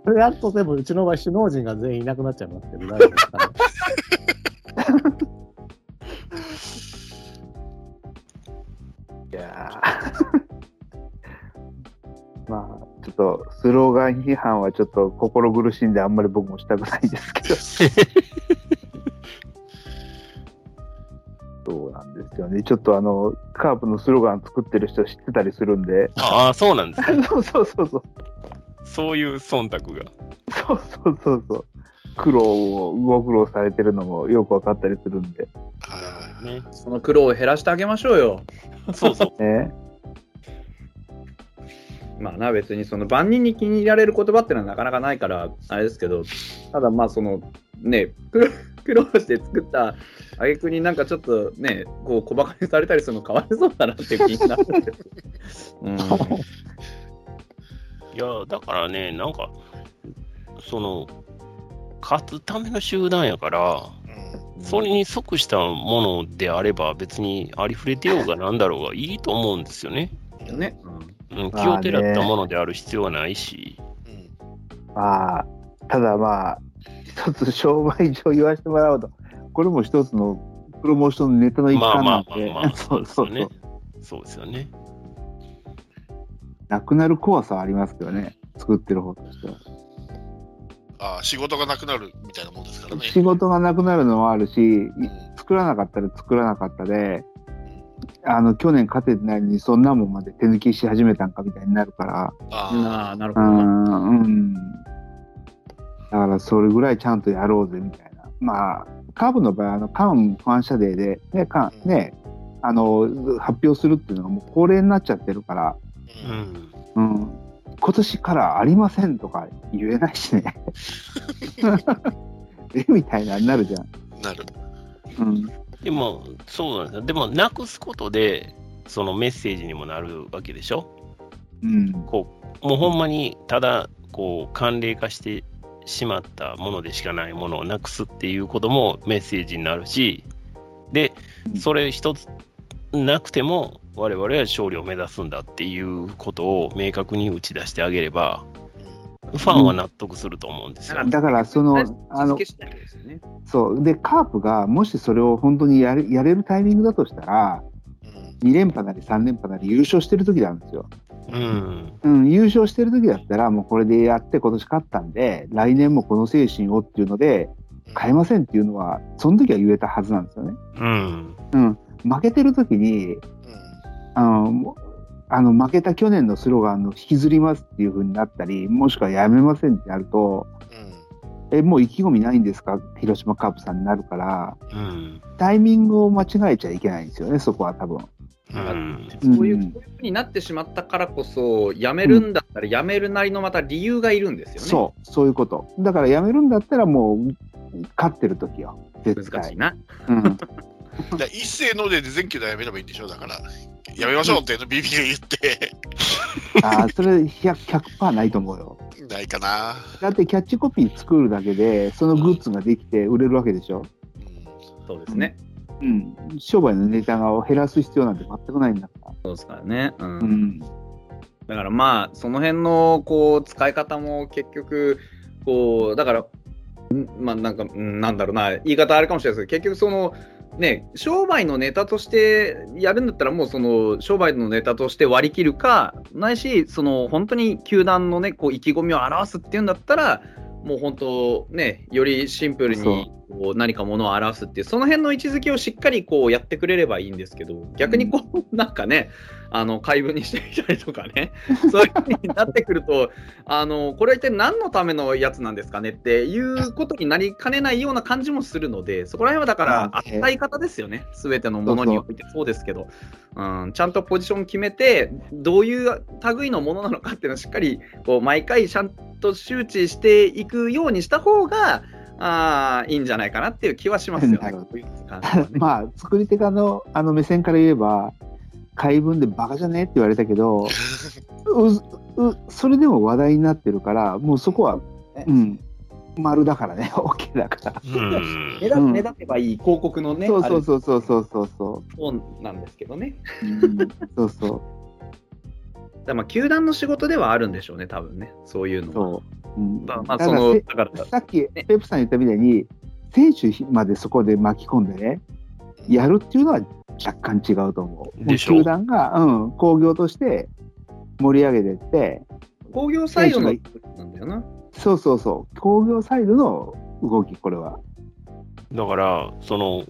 それやっとでもうちの場合首脳陣が全員いなくなっちゃいますけど、大丈夫ですかね。*laughs* いやー *laughs* まあ、ちょっとスローガン批判はちょっと心苦しいんで、あんまり僕もしたくないですけど。*laughs* そうなんですよね。ちょっとあの、カープのスローガン作ってる人知ってたりするんで。ああ、そうなんですね。*laughs* そうそうそうそう。そういう忖度が。そうそうそうそう。苦労を、ご苦労されてるのもよく分かったりするんで。はね。その苦労を減らしてあげましょうよ。そうそう。*laughs* ね。まあな、別にその万人に気に入られる言葉ってのはなかなかないから、あれですけど、ただまあその、ね、苦労 *laughs* 苦労して作った挙句になんかちょっとね、こう小馬鹿にされたりするのかわいそうだなって気になるんですよ。*laughs* うん。いや、だからね、なんか、その、勝つための集団やから、い。うん。それに即したものであれば、別にありふれてようがなんだろうがいいと思うんですよね。ね。うん、気をてらったものである必要はないし。うんまあ、ただまあ、一つ商売上言わせてもらうと、これも一つのプロモーションのネタの一環なんで、まあまあまあまあそうそうそうそうですよね。そうですよね。なくなる怖さはありますけどね、作ってる方としては。ああ、仕事がなくなるみたいなもんですからね。仕事がなくなるのもあるし、うん作らなかったら作らなかったで、あの去年勝ててないのに、そんなもんまで手抜きし始めたんかみたいになるから、あなあ、なるうほどうん。だからそれぐらいちゃんとやろうぜみたいな。まあ、カーブの場合、あのカンファン社デーで、ね、カンね、あの、発表するっていうのがもう恒例になっちゃってるから、あ。ううん。ん。うん。今年からありませんとか言えないしね。*laughs* えみたいなになるじゃん。なる。うん。でも、そうなんですよ。でも、なくすことで、そのメッセージにもなるわけでしょ？うん。こう、もうほんまに、ただ、こう、慣例化してしまったものでしかないものをなくすっていうこともメッセージになるし、で、それ一つなくても、我々は勝利を目指すんだっていうことを明確に打ち出してあげれば、ファンは納得すると思うんですよ。だから、その、あのね。そう。で、カープがもしそれを本当にやれやれるタイミングだとしたら、うん。2連覇なり3連覇なり優勝してる時なんですよ。うん。うん、優勝してる時だったら、もうこれでやって今年勝ったんで、来年もこの精神をっていうので、変えませんっていうのは、その時は言えたはずなんですよね。うん。うん。負けてる時に、うん。あの、あの負けた去年のスローガンの引きずりますっていう風になったり、もしくはやめませんってなると、うん。え、もう意気込みないんですか？広島カープさんになるから、うん。タイミングを間違えちゃいけないんですよね、そこは多分。うん。そういう、うんこういうふうになってしまったからこそ、辞めるんだったら辞めるなりのまた理由がいるんですよね。そう、そういうこと。だからやめるんだったらもう、勝ってる時よ。絶対。難しいな。うん。だ一斉ので全球でやめればいいんでしょだから。やめましょうってビビが言って、*laughs* ああ、それ 100%, 100ないと思うよ。ないかな。だってキャッチコピー作るだけで、そのグッズができて売れるわけでしょ。うんそうですね。うん。商売のネタを減らす必要なんて全くないんだから。そうですからね。うんうん。だからまあ、その辺のこう使い方も結局、こう、だから、んまあなんか、うんなんだろうな、言い方あれかもしれないですけど、結局その、ね、商売のネタとしてやるんだったら、もうその商売のネタとして割り切るか、ないし、その本当に球団のね、こう意気込みを表すっていうんだったら、もう本当ね、よりシンプルにこう何かものを表すっていう、その辺の位置づけをしっかりこうやってくれればいいんですけど、逆にこう、なんかね、あの、怪文にしてみたりとかね、*laughs* そういう風になってくると、あの、これは一体何のためのやつなんですかねっていうことになりかねないような感じもするので、そこら辺はだから、扱い方ですよね。すべてのものにおいてそうですけど、うん、ちゃんとポジション決めて、どういう類のものなのかっていうのをしっかり、こう、毎回ちゃんと周知していくようにした方が、あーいいんじゃないかなっていう気はしますよね。*laughs* *laughs* まあ、作り手側のあの目線から言えば、怪文でバカじゃねって言われたけど、*laughs* ううそれでも話題になってるから、もうそこは、うん、丸だからね、OK だから。うん目立うん目立てばいい広告のね、そうそううそうそうそうそうそそうなんですけどね。う。うん、そうそう。だからまあ球団の仕事ではあるんでしょうね、多分ね、そういうのは。そう。うんだまあ、だからせそのだからさっきペップさん言ったみたいに、選手までそこで巻き込んでね、やるっていうのは若干違うと思う。でしょ球団が、うん、工業として盛り上げてって、工業サイドのなんだよな。そうそうそう、工業サイドの動き、これは。だから、その、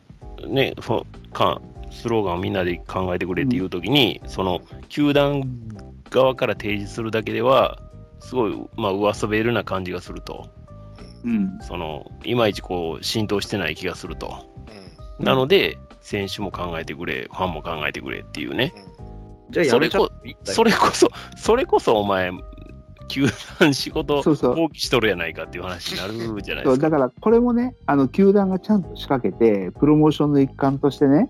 ね、ファかスローガンをみんなで考えてくれっていうときに、その、球団側から提示するだけでは、すごい、まあ、上滑るな感じがすると。うん。その、いまいちこう、浸透してない気がすると。うんなので、選手も考えてくれ、ファンも考えてくれっていうね。じゃあやめちゃっていいんだよそれこそ、それこそお前、球団仕事そうそう放棄しとるやないかっていう話になるじゃないですか。そうだから、これもね、あの球団がちゃんと仕掛けて、プロモーションの一環としてね、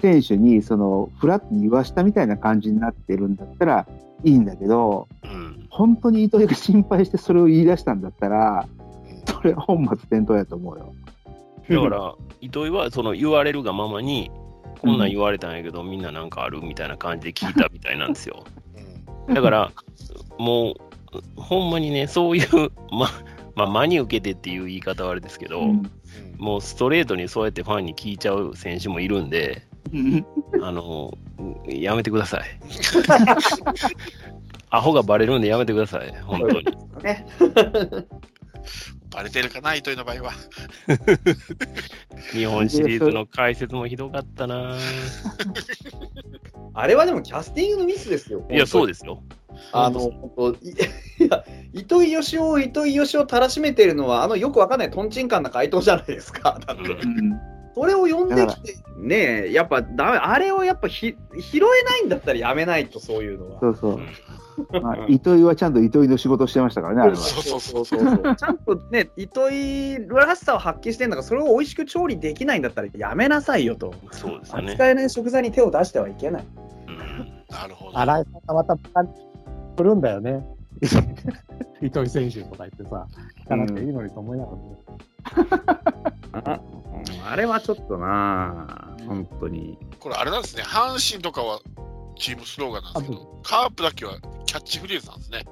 選手にそのフラットに言わしたみたいな感じになってるんだったらいいんだけど、うん、本当に糸井が心配してそれを言い出したんだったら、それ本末転倒やと思うよ。だから、糸井はその言われるがままに、こんなん言われたんやけど、みんななんかあるみたいな感じで聞いたみたいなんですよ。*laughs* だから、もう、ほんまにね、そういう、ま、まあ、真に受けてっていう言い方はあれですけど、うん。もうストレートにそうやってファンに聞いちゃう選手もいるんで、あの、やめてください。*laughs* アホがバレるんでやめてください、本当に。バレてるかな、糸井の場合は。日本シリーズの解説もひどかったな *laughs* あれはでもキャスティングのミスですよ。いや、そうでですよ。あの、本当いいや、糸井義雄を糸井義雄をたらしめてるのは、あのよくわかんないトンチンカンな回答じゃないですか。だって、うんそれを呼んできて、ねえ、やっぱダメ、あれをやっぱひ拾えないんだったらやめないと、そういうのは。そうそう。まあ、糸井はちゃんと糸井の仕事してましたからね、あれは。そうそうそうそうそうちゃんとね、糸井らしさを発揮してんだから、それを美味しく調理できないんだったらやめなさいよと。そうですよね。扱えない食材に手を出してはいけない。うんなるほど。新井さんがまた来るんだよね。*laughs* 糸井選手とか言ってさ、聞かなくていいのにと思いながらね。あ *laughs* あれはちょっとなあ本当に。これあれなんですね、阪神とかはチームスローガンなんですけど、カープだけはキャッチフレーズなんですね。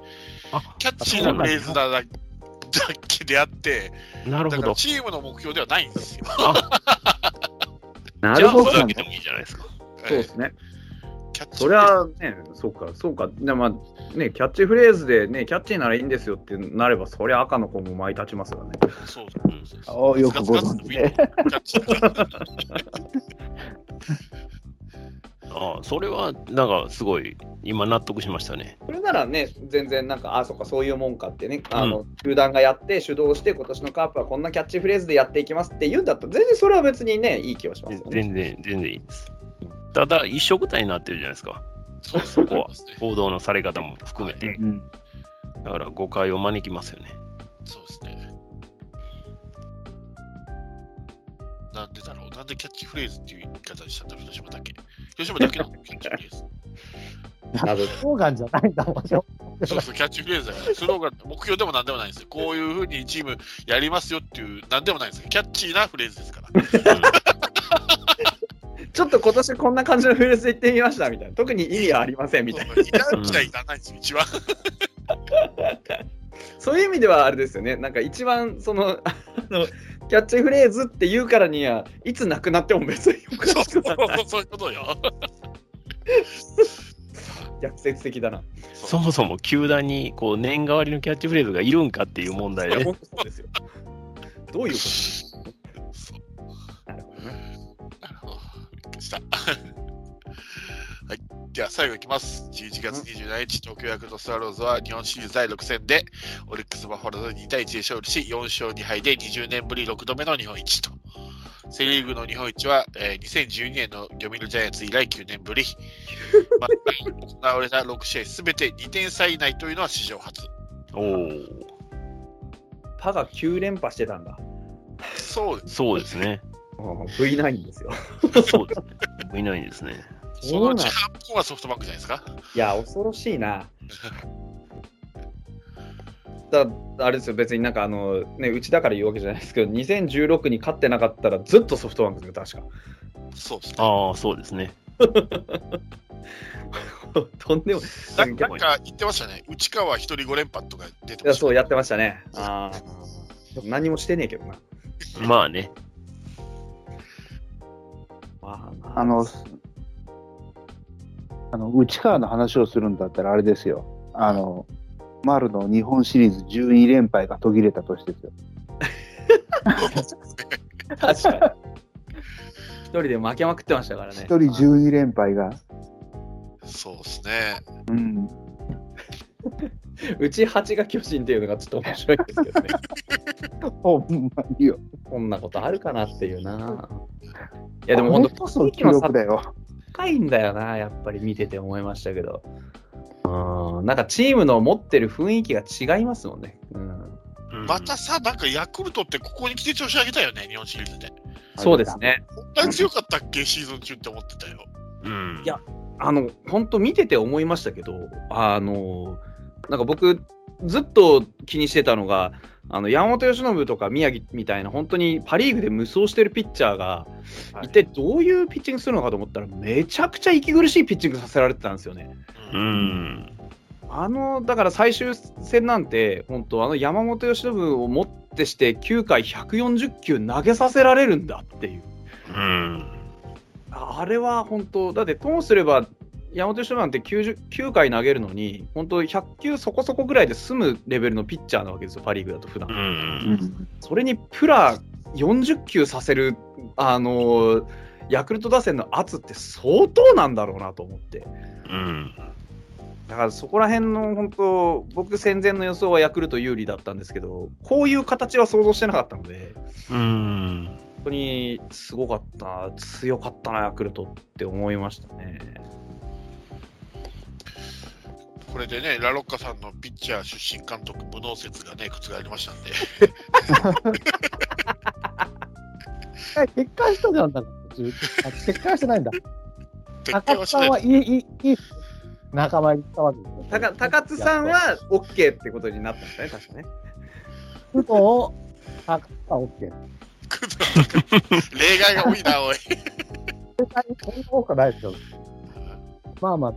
あキャッチーなフレーズだだけであって、なるほど。だからチームの目標ではないんですよ。なじゃあ、るほど。それだけでもいいじゃないですか。そうですね。キャッチそれはね、そうか、そうか。でまあね、キャッチフレーズでね、キャッチーならいいんですよってなれば、そりゃ赤の子も舞い立ちますよね。そうそうそうあよくご存知で。あ *laughs* あ、それは、なんか、すごい、今納得しましたね。それならね、全然なんか、あ、そうか、そういうもんかってね、あの、球団がやって、主導して、今年のカープはこんなキャッチフレーズでやっていきますって言うんだったら、全然それは別にね、いい気はしますよね。全然、全然いいです。ただ、一緒くたになってるじゃないですか。そうそこはですね。報道のされ方も含めて。うんだから、誤解を招きますよね。そうですね。なんでだろうなんでキャッチフレーズっていう言い方にしたんだろう広島だけ。広島だけなの *laughs* キャッチフレーズ。謎スローガンじゃないんだもんよ。そうそう、キャッチフレーズだから、スローガン、目標でもなんでもないんですよ。こういうふうにチームやりますよっていう、なんでもないんですよ。キャッチーなフレーズですから。*laughs* ちょっと今年こんな感じのフレーズで言ってみましたみたいな。特に意味はありませんみたいな。そういらんじゃいらないんですよ、一番。そういう意味ではあれですよね。なんか一番その、あの、キャッチフレーズって言うからには、いつなくなっても別にそうなくはない。そういうことよ。逆説的だな。そもそも球団にこう年替わりのキャッチフレーズがいるんかっていう問題いや、で、本当そうですよ。どういうこそびっくりした。*laughs* はい。では最後いきます。11月27日、東京ヤクルトスワローズは日本シリーズ第6戦で、オリックス・バファローズに2対1で勝利し、4勝2敗で20年ぶり6度目の日本一と。セ・リーグの日本一は、えー2012年の読売ジャイアンツ以来9年ぶり。*laughs* また行われた6試合すべて2点差以内というのは史上初。おお、パが9連覇してたんだ。そうです。そうですね。V9 ですよ。そうですね。いないんですね。そのうち半分はソフトバンクじゃないですか？いや、恐ろしいな。*laughs* だあれですよ、別になんかあの、ね、うちだから言うわけじゃないですけど、2016に勝ってなかったらずっとソフトバンクですよ、確か。そうですね。ああ、そうですね。とんでもななんか言ってましたね。内川一人5連覇とか出てました、そうやってましたね。ああ。何もしてねえけどな。まあね。まあの、あの内川の話をするんだったらあれですよ。あの、丸の日本シリーズ12連敗が途切れた年ですよ。確かに。一人で負けまくってましたからね。一人12連敗が。そうですね。うん。*laughs* うち8が巨人っていうのがちょっと面白いですけどね。*laughs* ほんまによ。こんなことあるかなっていうな。いやでも本当、こそ記録だよ。高いんだよな、やっぱり見てて思いましたけど。うん、なんかチームの持ってる雰囲気が違いますもんね。うん、うんまたさ、なんかヤクルトってここに来て調子上げたよね、日本シリーズで。そうですね。こんなに強かったっけ、シーズン中って思ってたよ。うん。いやあの、本当見てて思いましたけど、あの、なんか僕、ずっと気にしてたのが、あの山本由伸とか宮城みたいな、本当にパ・リーグで無双してるピッチャーが、一体どういうピッチングするのかと思ったら、めちゃくちゃ息苦しいピッチングさせられてたんですよね。うん。あの、だから最終戦なんて、本当、あの山本由伸をもってして、9回140球投げさせられるんだっていう。うん。あれは本当、だってともすれば、山本由伸なんて90 9回投げるのに、本当、100球そこそこぐらいで済むレベルのピッチャーなわけですよ、パ・リーグだと普段う。。うんん。それにプラ40球させる、あのヤクルト打線の圧って相当なんだろうなと思って。うん。だからそこら辺の本当、僕、戦前の予想はヤクルト有利だったんですけど、こういう形は想像してなかったので、うん。本当にすごかった、強かったな、ヤクルトって思いましたね。これでね、ラロッカさんのピッチャー出身監督無能説がね、覆りましたんで。*laughs* え撤回したじゃんだ撤回してないんだ。高津さんはい。はいい、いい、いい仲間にたわけですよ。高高津さんは OK ってことになったんですね、確かね。工藤を、高津さん OK。例外が多いな、おい。絶対にそんな多くないでしょ。まあまあ、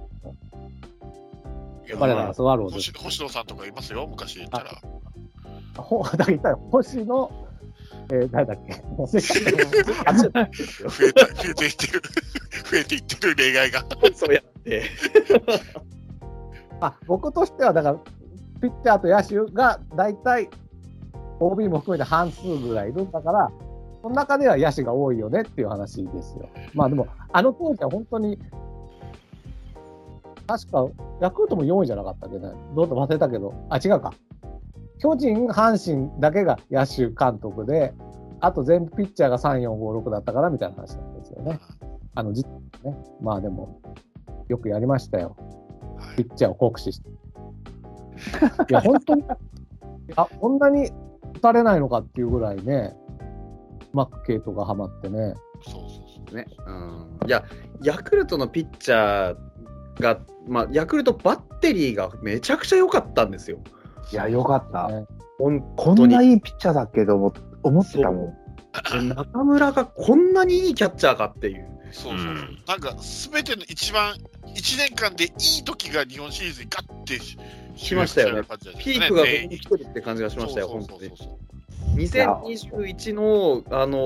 我らがスワローズ星。星野さんとかいますよ、昔言ったら。ほ、*laughs* だから言ったら、星の、えー、誰だっけ？星 *laughs* 野増えた、増えていってる。*laughs* 増えていってる例外が。そうやって。あ僕としては、だから、ピッチャーと野手が大体、OB も含めて半数ぐらいいるんだから、その中では野手が多いよねっていう話ですよ。まあでも、あの当時は本当に、確か、ヤクルトも4位じゃなかったっけね。どうと忘れたけど、あ、違うか。巨人、阪神だけが野手監督で、あと全部ピッチャーが3、4、5、6だったからみたいな話なんですよね。あの、実ね。まあでも、よくやりましたよ。ピッチャーを酷使して。いや、本当に、あ、こんなに打たれないのかっていうぐらいね、うまく系統がはまってね。そうそうそう。ね。うん。いや、ヤクルトのピッチャーが、まあ、ヤクルトバッテリーがめちゃくちゃ良かったんですよ。いや、よかった。こ当にんないいピッチャーだっけと思思ってたもん。で中村がこんなにいいキャッチャーかっていう。そうそうそううんなんか、すべての一番、1年間でいい時が日本シリーズにガッて来ましたよねピークがここに来てるって感じがしましたよ、本当にそうそうそう。そう2021の、あの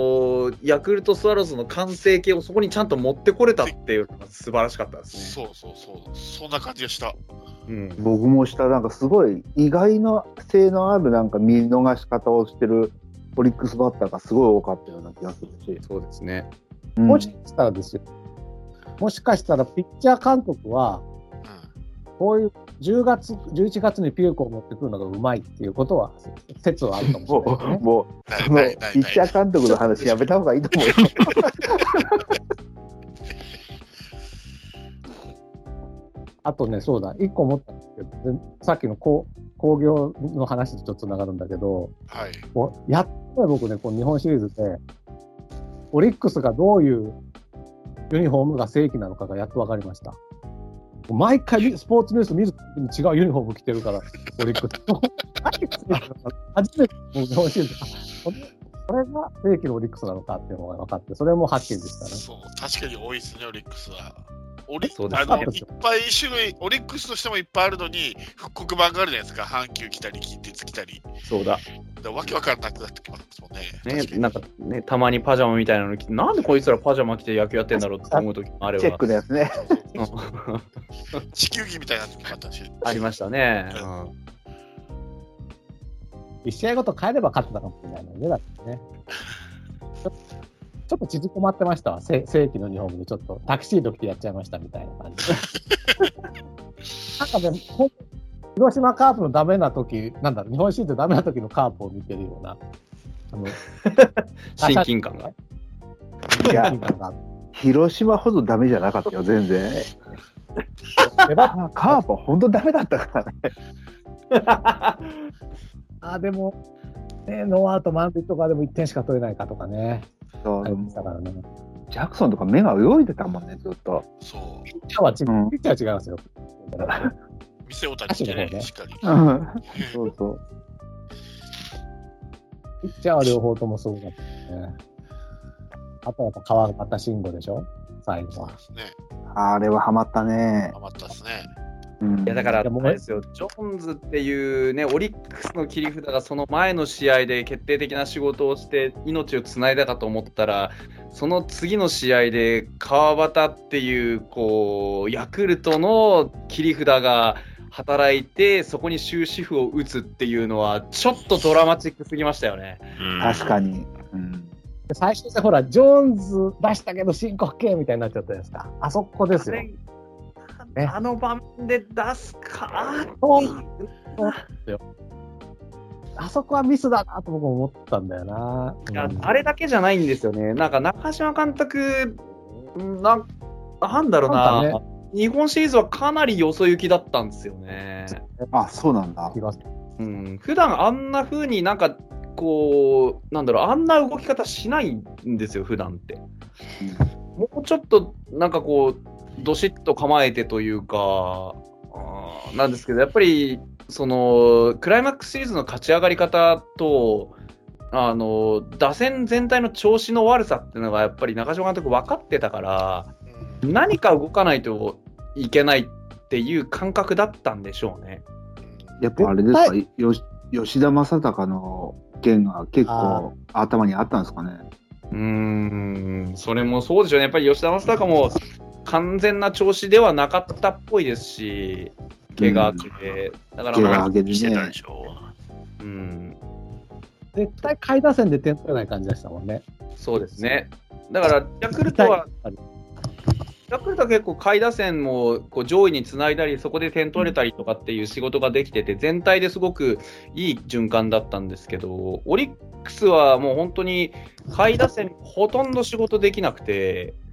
ーヤクルトスワローズの完成形をそこにちゃんと持ってこれたっていうのが素晴らしかったですね。そうそうそう。そんな感じがした。うん、僕もした、なんかすごい意外な性のあるなんか見逃し方をしてるオリックスバッターがすごい多かったような気がするし。そうですね。うんもしかしたらですよ。もしかしたらピッチャー監督は、うこういう10月、11月にピークを持ってくるのがうまいっていうことは、説はあるかもしれないですねもう、。もう、ピッチャー監督の話やめた方がいいと思うよ。*laughs* あとね、そうだ、一個思ったんですけど、でさっきの工工業の話とちょっとつながるんだけど、はい。やっとね僕ね、この日本シリーズで、オリックスがどういうユニフォームが正規なのかがやっと分かりました。毎回スポーツニュース見るとに違うユニフォーム着てるから、オリックス。初めてもう日本シリーズ、あこれこれが正規のオリックスなのかっていうのが分かって、それも発見でしたね。そう、確かに多いですね、オリックスは。オリあのいっぱい種類、オリックスとしてもいっぱいあるのに、復刻版があるじゃないですか、阪急来たり、近鉄来たり、そうだ。だわけわかんなくなってきますもんね。ね、なんかね、たまにパジャマみたいなの着て、なんでこいつらパジャマ着て野球やってんだろうって思う時もあれば。チェックのやつね。うん地球儀みたいな時もあったし、*laughs* ありましたね。一試合ごと変えれば勝ってたかもしれないのにね、だってね。*laughs* ちょっと縮こまってましたわ、せ正規の日本語でちょっとタキシード着てやっちゃいましたみたいな感じで。*laughs* なんかね、広島カープのダメな時なんだろう、日本シリーズダメな時のカープを見てるような、あの、*laughs* *laughs* 親近感が。いや親近感があって広島ほどダメじゃなかったよ、全然。カープは本当ダメだったからね。あでも、ね、ノーアウト満塁とかでも1点しか取れないかとかね、そうありましたからね。ジャクソンとか目が泳いでたもんね、ずっと。そう、ピッチャーは違う、うんピッチャーは違いますよ。店を立ててね、ねしっかり。うんそうそう。ピッチャーは両方ともそうだったね。あとはやっぱ川端慎吾でしょ？最後はそうで。すね。あれはハマったね。ハマったですね。うんいやだから、あでもれですよ、ジョーンズっていうね、オリックスの切り札がその前の試合で決定的な仕事をして、命をつないだかと思ったら、その次の試合で川端っていう、こう、ヤクルトの切り札が働いて、そこに終止符を打つっていうのは、ちょっとドラマチックすぎましたよね。確かに。うんで最初でほら、ジョーンズ出したけど申告敬みたいになっちゃったじゃないですか。あそこですよ。ね。あの場面で出すかあそこはミスだなと僕思ったんだよな。いやうん。あれだけじゃないんですよね。なんか中島監督、ななんだろうな、なんか日本シリーズはかなりよそ行きだったんですよね。あ、そうなんだ。うん、普段あんな風になんか、こう、なんだろう、あんな動き方しないんですよ、普段って。もうちょっと、なんかこう、どしっと構えてというか、なんですけど、やっぱり、その、クライマックスシリーズの勝ち上がり方と、あの、打線全体の調子の悪さっていうのが、やっぱり中島監督分かってたから、うん何か動かないといけないっていう感覚だったんでしょうね。やっぱあれですか、よし吉田正尚の件が結構頭にあったんですかね？うーん、それもそうでしょうね。やっぱり吉田正尚も完全な調子ではなかったっぽいですし、怪我明けで。だから、怪まあ我明けでねしてたで。しょうん、絶対下位打線で点取れない感じでしたもんね。そうですね。だから、ヤクルトは、ヤクルトは結構下位打線もこう上位につないだり、そこで点取れたりとかっていう仕事ができてて、全体ですごくいい循環だったんですけど、オリックスはもう本当に下位打線ほとんど仕事できなくて、うん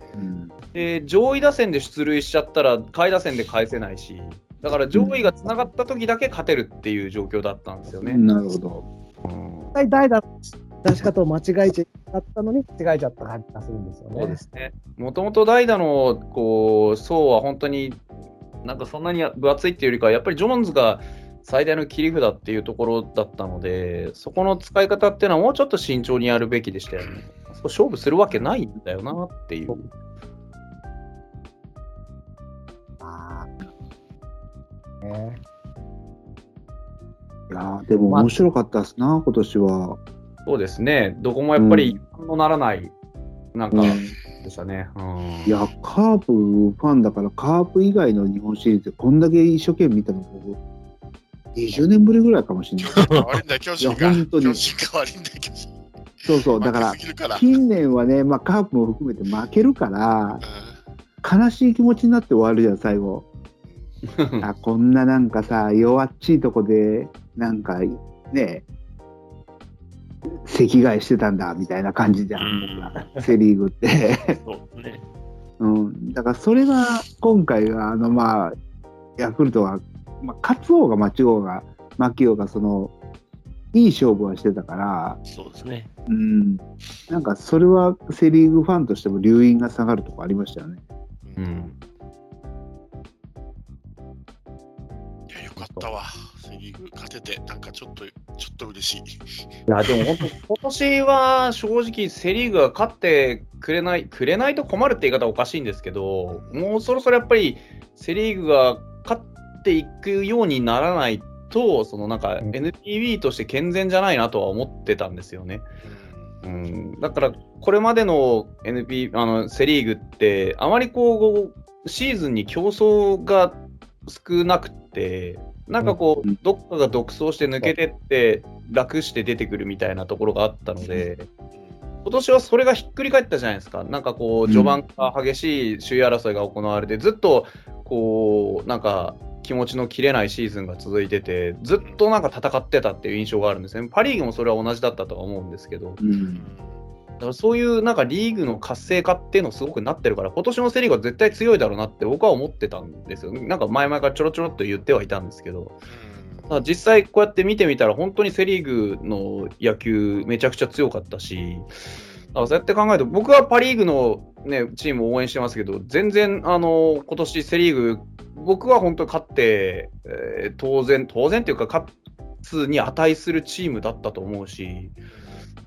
で上位打線で出塁しちゃったら下位打線で返せないし、だから上位がつながった時だけ勝てるっていう状況だったんですよね。なるほど。絶対代打の出し方を間違えちゃったのに間違えちゃった感じがするんですよね。そうですね。もともと代打のこう層は本当になんかそんなに分厚いっていうよりかは、やっぱりジョーンズが最大の切り札っていうところだったので、そこの使い方っていうのはもうちょっと慎重にやるべきでしたよね。そこ勝負するわけないんだよなっていう。あーねいやーでも面白かったですな、今年は。そうですね。どこもやっぱり一のならない、なんかうんでしたね。うんいや、カープファンだから、カープ以外の日本シリーズでこんだけ一生懸命見たの、僕、20年ぶりぐらいかもしれない。*laughs* 悪いんだよ、巨人いが。や本当に巨人が悪いんだよ、巨人。そうそう、だから。近年はね、まあ、カープも含めて負けるから、悲しい気持ちになって終わるじゃん、最後。あこんななんかさ、弱っちいとこで、なんかね、席替えしてたんだみたいな感じじゃん、うんセ・リーグって。そうね。うん、だからそれが今回は、あのまあ、ヤクルトが、まあ、勝つ方が待ちようが、負けようが、その、いい勝負はしてたから、そうですね。うん、なんかそれはセ・リーグファンとしても留飲が下がるとこありましたよね。うんいや、よかったわ。セ・リーグ勝てて、なんかちょっと、ちょっと嬉しい。いや、でも本当、今年は正直、セ・リーグが勝ってくれない、くれないと困るって言い方はおかしいんですけど、もうそろそろやっぱりセ・リーグが勝っていくようにならないと、そのなんか NPB として健全じゃないなとは思ってたんですよね。うん、だから、これまでの NP あのセ・リーグって、あまりこう、シーズンに競争が少なくて、なんかこう、どっかが独走して抜けてって、楽して出てくるみたいなところがあったので、今年はそれがひっくり返ったじゃないですか。なんかこう、序盤から激しい首位争いが行われて、ずっと、こう、なんか、気持ちの切れないシーズンが続いてて、ずっとなんか戦ってたっていう印象があるんですね。パ・リーグもそれは同じだったとは思うんですけど、うん、だからそういうなんかリーグの活性化っていうのすごくなってるから、今年のセ・リーグは絶対強いだろうなって僕は思ってたんですよ。なんか前々からちょろちょろっと言ってはいたんですけど、実際こうやって見てみたら、本当にセ・リーグの野球めちゃくちゃ強かったし、そうやって考えると、僕はパ・リーグの、ね、チームを応援してますけど、全然、あの今年セ・リーグ僕は本当に勝って、えー、当然、当然というか、勝つに値するチームだったと思うし、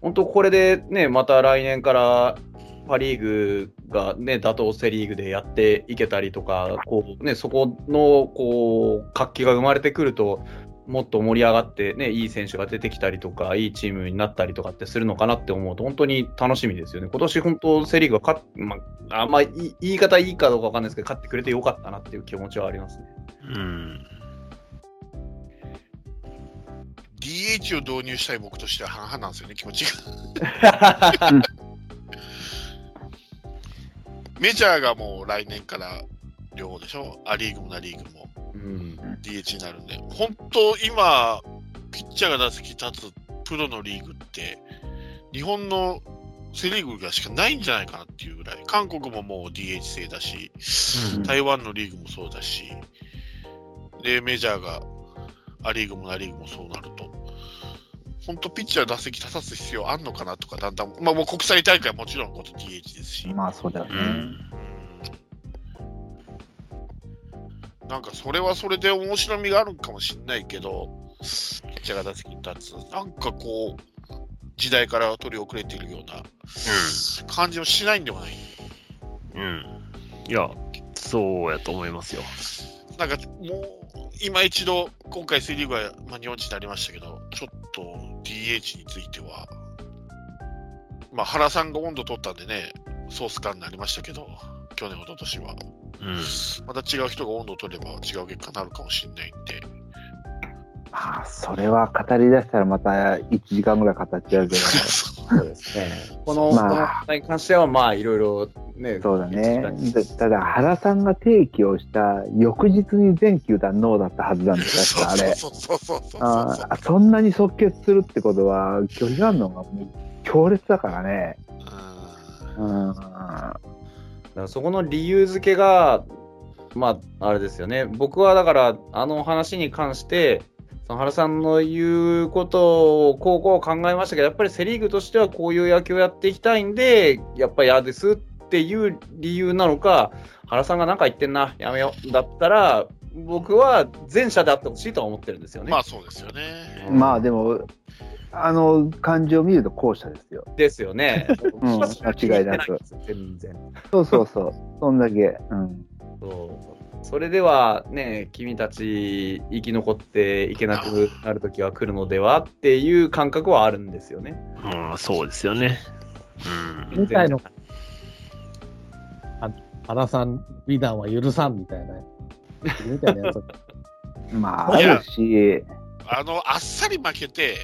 本当、これでね、また来年からパ・リーグが、ね、打倒セ・リーグでやっていけたりとか、こうね、そこのこう活気が生まれてくると、もっと盛り上がって、ね、いい選手が出てきたりとか、いいチームになったりとかってするのかなって思うと、本当に楽しみですよね。今年本当、セ・リーグが勝っ、まあ、あんまあ、言い方いいかどうかわかんないですけど、勝ってくれてよかったなっていう気持ちはありますね。うん。DH を導入したい僕としては半々なんですよね、気持ちが。*laughs* メジャーがもう来年から両方でしょ、ア・リーグもナ・リーグも。うん、DH になるんで、本当、今、ピッチャーが打席立つプロのリーグって、日本のセ・リーグがしかないんじゃないかなっていうぐらい、韓国ももう DH 制だし、うん、台湾のリーグもそうだし、で、メジャーがア・リーグもナ・リーグもそうなると、本当、ピッチャー打席立たす必要あんのかなとか、だんだん、まあ、もう国際大会はもちろんこと DH ですし。まあ、そうだよね。うんなんかそれはそれで面白みがあるかもしれないけど、ピッチャーが打席に立つ、なんかこう、時代から取り遅れているような感じもしないんではない？うん。いや、そうやと思いますよ。なんかもう、今一度、今回セ・リーグは、まあ、日本一になりましたけど、ちょっと DH については、まあ、原さんが温度取ったんでね、ソース感になりましたけど、去年、一昨年は。うん、また違う人が温度を取れば違う結果になるかもしれないんで。まあ、それは語り出したらまた1時間ぐらい語っちゃうけど、そうですね。この、まあ、に関しては、まあ、いろいろね。そうだね。ただ、原さんが提起をした翌日に全球団ノーだったはずなんですか、あれ。そうそうそうそうあそんなに即決するってことは、拒否反応が強烈だからね。うん。うんからそこの理由付けが、まあ、あれですよね。僕はだから、あの話に関して、その原さんの言うことをこうこう考えましたけど、やっぱりセ・リーグとしてはこういう野球をやっていきたいんで、やっぱり嫌ですっていう理由なのか、原さんが何か言ってんな、やめようだったら、僕は前者であってほしいとは思ってるんですよね。まあそうですよね。まあでも、あの感じを見ると後者ですよ。ですよね。うん、間違いなく。全然。そうそうそう、そんだけ。うん。そうそれではね、君たち生き残っていけなくなる時は来るのではっていう感覚はあるんですよね。うん、そうですよね。うん。みたいの。原さん、美談は許さんみたいな。みたいなやつ。*laughs* まあ、あるし。あの、あっさり負けて、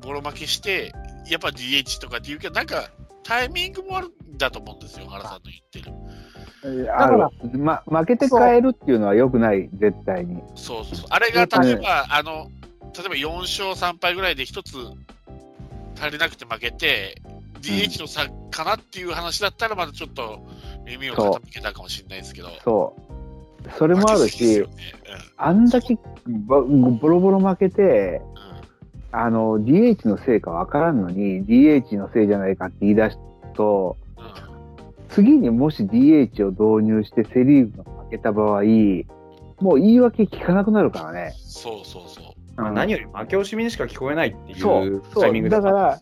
ボロ負けして、やっぱ DH とかって言うけど、なんかタイミングもあるんだと思うんですよ、原さんの言ってる。だから、ま、負けて変えるっていうのはよくない、絶対に。そうそうあれが例えば、あの、例えば4勝3敗ぐらいで1つ足りなくて負けて、DH の差かなっていう話だったら、まだちょっと耳を傾けたかもしれないですけど。そう。それもあるし、ねうん、あんだけボロボロ負けて、あの、DH のせいかわからんのに、DH のせいじゃないかって言い出すと、次にもし DH を導入してセ・リーグが負けた場合、もう言い訳聞かなくなるからね。そうそうそまあ、何より負け惜しみにしか聞こえないっていそううタイミングだから、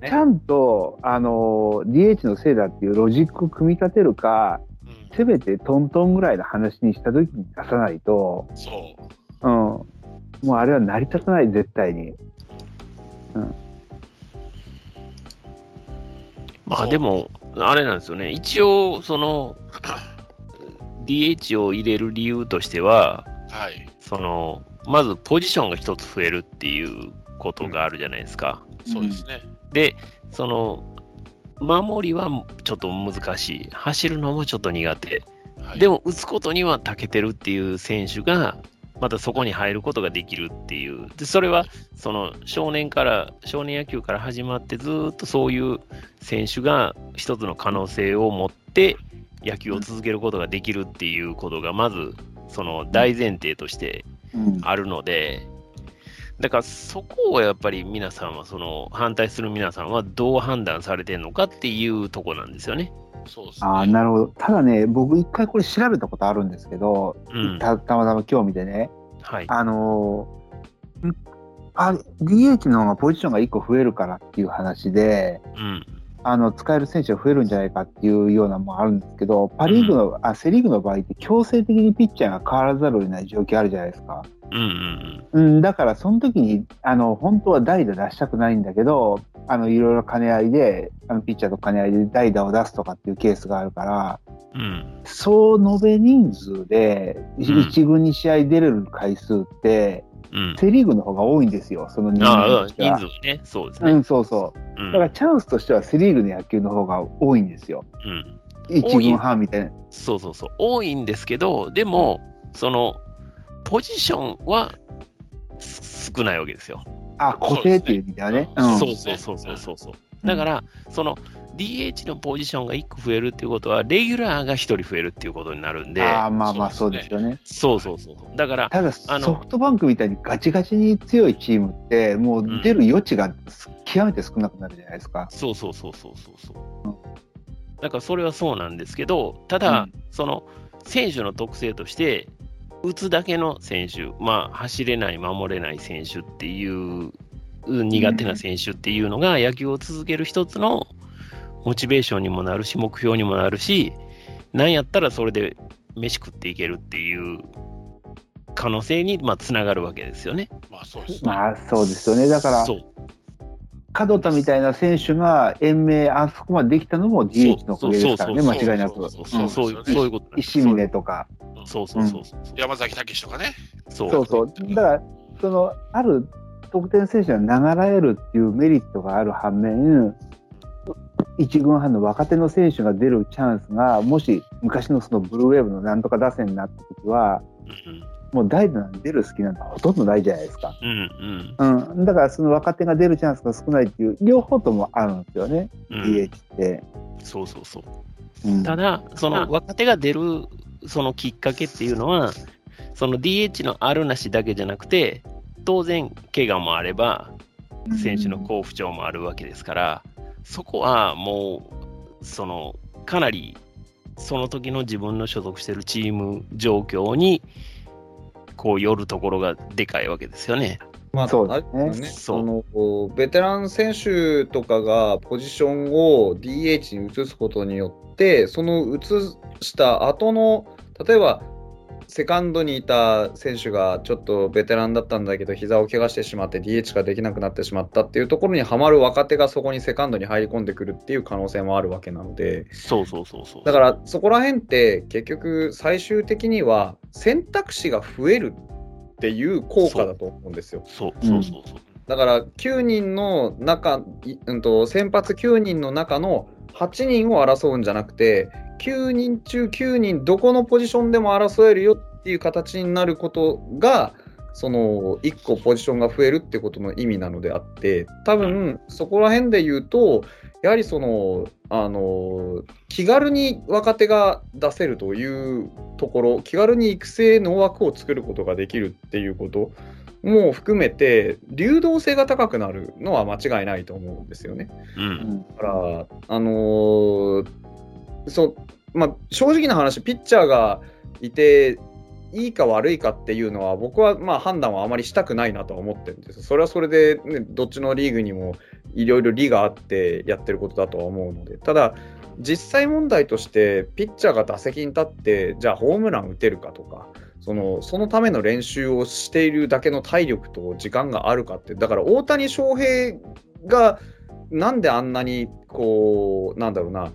ねち。ゃんと、あの、DH のせいだっていうロジックを組み立てるか、うんせめてトントンぐらいの話にした時に出さないと、そう。うん。もうあれは成り立たない、絶対に。まあでも、あれなんですよね。一応、その、*coughs* DH を入れる理由としては、はい。その、まずポジションが一つ増えるっていうことがあるじゃないですか。そうですね。で、その、守りはちょっと難しい。走るのもちょっと苦手。はい、でも、打つことには長けてるっていう選手が、またそこに入ることができるっていう。で、それは、その、少年から、少年野球から始まって、ずーっとそういう選手が一つの可能性を持って、野球を続けることができるっていうことが、まず、その大前提としてうん。あるので、だからそこをやっぱり皆さんは、その反対する皆さんはどう判断されてるのかっていうとこなんですよね。そうですね。ああ、なるほど。ただね、僕一回これ調べたことあるんですけど、うん。たたまたま興味でね、はい。あのあ DH の方がポジションが1個増えるからっていう話で、うん。あの使える選手が増えるんじゃないかっていうようなのもあるんですけど、パ・リーグの、あセ・リーグの場合って強制的にピッチャーが変わらざるを得ない状況あるじゃないですか。うんうんうん、だからその時にあの本当は代打出したくないんだけど、あのいろいろ兼ね合いで、あのピッチャーと兼ね合いで代打を出すとかっていうケースがあるから、うん。うん。総延べ人数でん一軍に試合出れる回数って、うん。セ・リーグの方が多いんですよ、その人ああ、数としては人数ね。そうですね。うん、そうそう。うんだからチャンスとしてはセ・リーグの野球の方が多いんですよ。うん。一軍半みたいな。そうそうそう。多いんですけど、でも、その、ポジションはす少ないわけですよ。あ、固定っていう意味ではね。そうそうそうそうそう。だから、その DH のポジションが1個増えるっていうことは、レギュラーが1人増えるっていうことになるんで、ああ、まあまあそそううですよね。そうそうそう。だから、ただ、あのソフトバンクみたいにガチガチに強いチームって、もう出る余地が極めて少なくなるじゃないですか。そうそうそうそうそうそううんだからそれはそうなんですけど、ただ、うんその選手の特性として、打つだけの選手、まあ、走れない、守れない選手っていう、苦手な選手っていうのが、野球を続ける一つのモチベーションにもなるし、目標にもなるし、なんやったらそれで飯食っていけるっていう可能性にまあつながるわけですよね。まあそうですね。まあそうですよね。だから、門田みたいな選手が延命、あそこまでできたのも DH のおかげですからね、間違いなく。そうそういうこと石峰とか。そうそうそうそう。山崎武史とかね。そうそうそう。だから、その、ある得点選手が流れるっていうメリットがある反面、一軍半の若手の選手が出るチャンスが、もし昔のそのブルーウェーブのなんとか打線になった時は、もう代打なんて出る隙なんてほとんどないじゃないですか。うんうんうん。だからその若手が出るチャンスが少ないっていう、両方ともあるんですよね、うん、DH って。そうそうそう。うんただ、その若手が出るそのきっかけっていうのは、その DH のあるなしだけじゃなくて、当然、怪我もあれば、選手の好不調もあるわけですから、そこはもう、そのかなりその時の自分の所属しているチーム状況にこう寄るところがでかいわけですよね。まあ、そうあですね。そのベテラン選手とかがポジションを DH に移すことによって、その移した後の、例えば、セカンドにいた選手がちょっとベテランだったんだけど、膝を怪我してしまって DH ができなくなってしまったっていうところにはまる若手がそこにセカンドに入り込んでくるっていう可能性もあるわけなので、そうそうそうそう。だからそこら辺って結局最終的には選択肢が増えるっていう効果だと思うんですよ。そうそうそうそう。だから9人の中、いうん、と先発9人の中の8人を争うんじゃなくて9人中9人どこのポジションでも争えるよっていう形になることがその1個ポジションが増えるってことの意味なのであって多分そこら辺で言うとやはりそのあの気軽に若手が出せるというところ気軽に育成の枠を作ることができるっていうことも含めて流動性が高くなるのは間違いないと思うんですよね。うん。だから、あのーそう、まあ、正直な話、ピッチャーがいて、いいか悪いかっていうのは、僕はまあ判断はあまりしたくないなとは思ってるんですそれはそれで、ね、どっちのリーグにもいろいろ利があってやってることだとは思うので、ただ、実際問題として、ピッチャーが打席に立って、じゃあホームラン打てるかとか、そのそのための練習をしているだけの体力と時間があるかって、だから大谷翔平がなんであんなにこう、なんだろうな、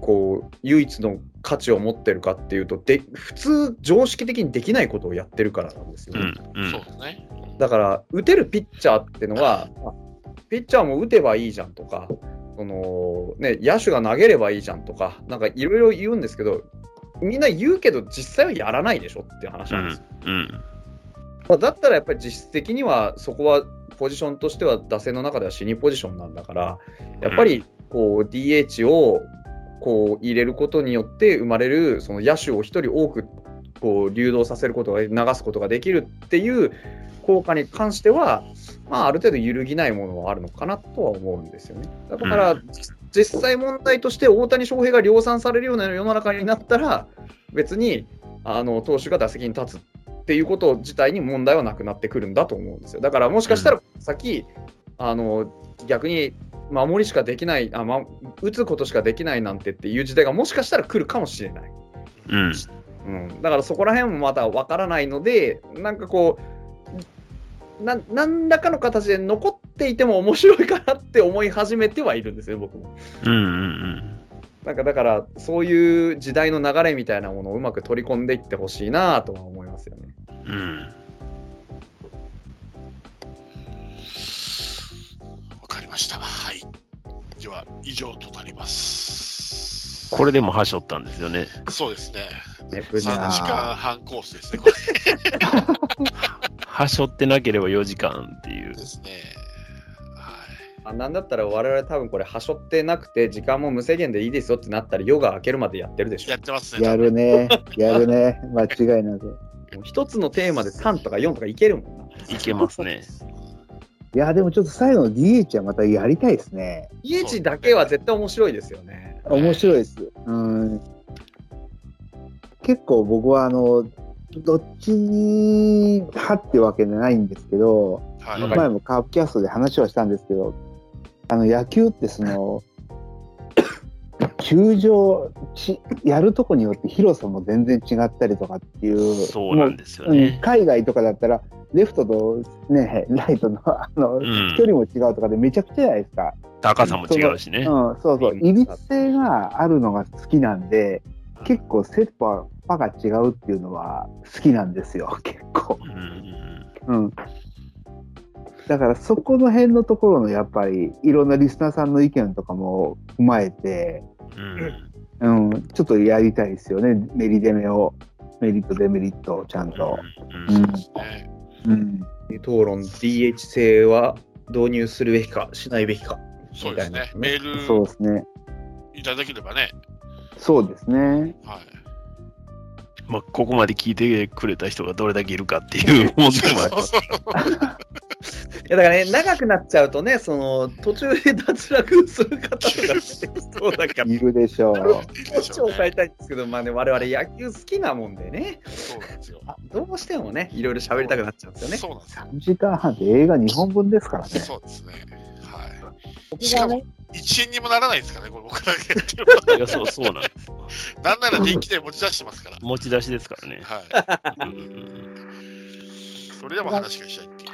こう唯一の価値を持ってるかっていうとで普通常識的にできないことをやってるからなんですよ、ね、うんうん、そうですね。だから打てるピッチャーっていうのはピッチャーも打てばいいじゃんとかその、ね、野手が投げればいいじゃんとかなんかいろいろ言うんですけどみんな言うけど実際はやらないでしょっていう話なんですよ、うんうん。まあ、だったらやっぱり実質的にはそこはポジションとしては打線の中では死にポジションなんだからやっぱりこう DH をこう入れることによって生まれるその野手を1人多くこう流動させることが流すことができるっていう効果に関しては、まあ、ある程度揺るぎないものはあるのかなとは思うんですよね。だから、うん、実際問題として大谷翔平が量産されるような世の中になったら別にあの投手が打席に立つっていうこと自体に問題はなくなってくるんだと思うんですよ。だからもしかしたら先、うん、あの逆に守りしかできないあ、ま、打つことしかできないなんてっていう時代がもしかしたら来るかもしれない。うん、うん、だからそこら辺もまた分からないのでなんかこうな何らかの形で残っていても面白いかなって思い始めてはいるんですよ僕も。うんうんうんなんかだからそういう時代の流れみたいなものをうまく取り込んでいってほしいなとは思いますよね。うんした。はい。では、以上となります。これでもはしょったんですよね。そうですね。ね3時間半コースですね、これ。*laughs* はしょってなければ4時間っていう。ですね。あなんだったら我々多分これはしょってなくて時間も無制限でいいですよってなったらヨガ開けるまでやってるでしょやってますねやるねやるね間違いなく一つのテーマで3とか4とかいけるもんないけますねいや、でもちょっと最後の DH はまたやりたいですね。DH だけは絶対面白いですよね。面白いです。うん。結構僕はあの、どっちに派ってわけじゃないんですけど、はい、前もカープキャストで話はしたんですけど、あの野球ってその、*coughs* 球場ち、やるとこによって広さも全然違ったりとかっていう、そうなんですよね。海外とかだったら、レフトと、ね、ライトのあの、うん、距離も違うとかでめちゃくちゃじゃないですか。高さも違うしね。うん、そうそう。いびつ性があるのが好きなんで、結構セッパパが違うっていうのは好きなんですよ、*laughs* 結構。うん、うん。だからそこの辺のところのやっぱりいろんなリスナーさんの意見とかも踏まえて、うん、うん、ちょっとやりたいですよね、メリデメを。メリット、デメリットをちゃんと。うん、うんうん、討論 DH 制は導入するべきか、しないべきか。そうですね。メールそうですね。いただければね。そうですね。はい。まあ、ここまで聞いてくれた人がどれだけいるかっていう問題もあります。*laughs* いやだからね、長くなっちゃうとね、その途中で脱落する方とかそうだから。*laughs* いるでしょう。少々変えたいんですけど、まあね、我々野球好きなもんでね。そうなんですよ。どうしてもね、いろいろ喋りたくなっちゃうんですよね。そうなんですよ。3時間半で映画2本分ですからね。そうですね。はい。しかも、1円にもならないですからね、これ僕らがやってるいや、そう、そうなんです。なんなら電気代持ち出してますから。持ち出しですからね。はい。それでも話がしたいってい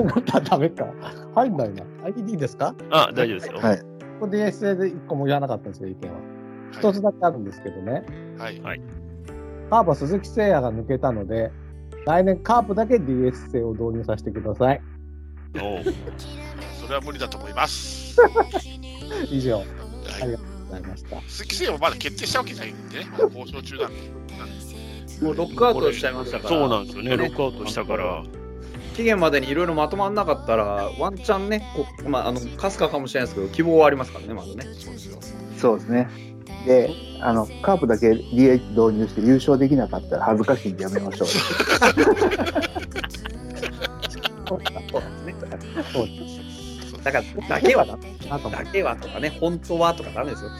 う。はい。ダメか。入んないな。ID ですか？あ、大丈夫ですよ。はい。ここ DSA で1個も言わなかったんですよ、意見は。一つだけあるんですけどね。はい。はい。カープは鈴木誠也が抜けたので、来年カープだけ DS 制を導入させてください。お *laughs* それは無理だと思います。*laughs* 以上、はい、ありがとうございました。鈴木誠也もまだ決定したわけじゃないんでね、交渉中なんで。もうロックアウトしちゃいましたから。そうなんですよね、ロックアウトしたから。期限までにいろいろまとまらなかったら、ワンチャンね、こまあ、あのかすかかもしれないですけど、希望はありますからね、まずね。そうですね。で、あの、カープだけ DH 導入して優勝できなかったら恥ずかしいんでやめましょう。*laughs* そうですね。だから、だけはだ、だけはとかね、本当はとかなんですよ。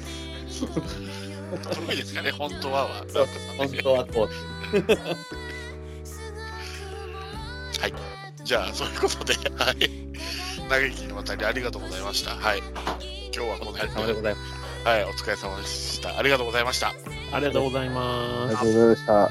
古いですかね、本当はは。本当はこう。はい。じゃあ、そういうことで、はい。嘆きの渡りありがとうございました。はい。今日はこの辺でございます。はい、お疲れ様でした。ありがとうございました。ありがとうございます。ありがとうございました。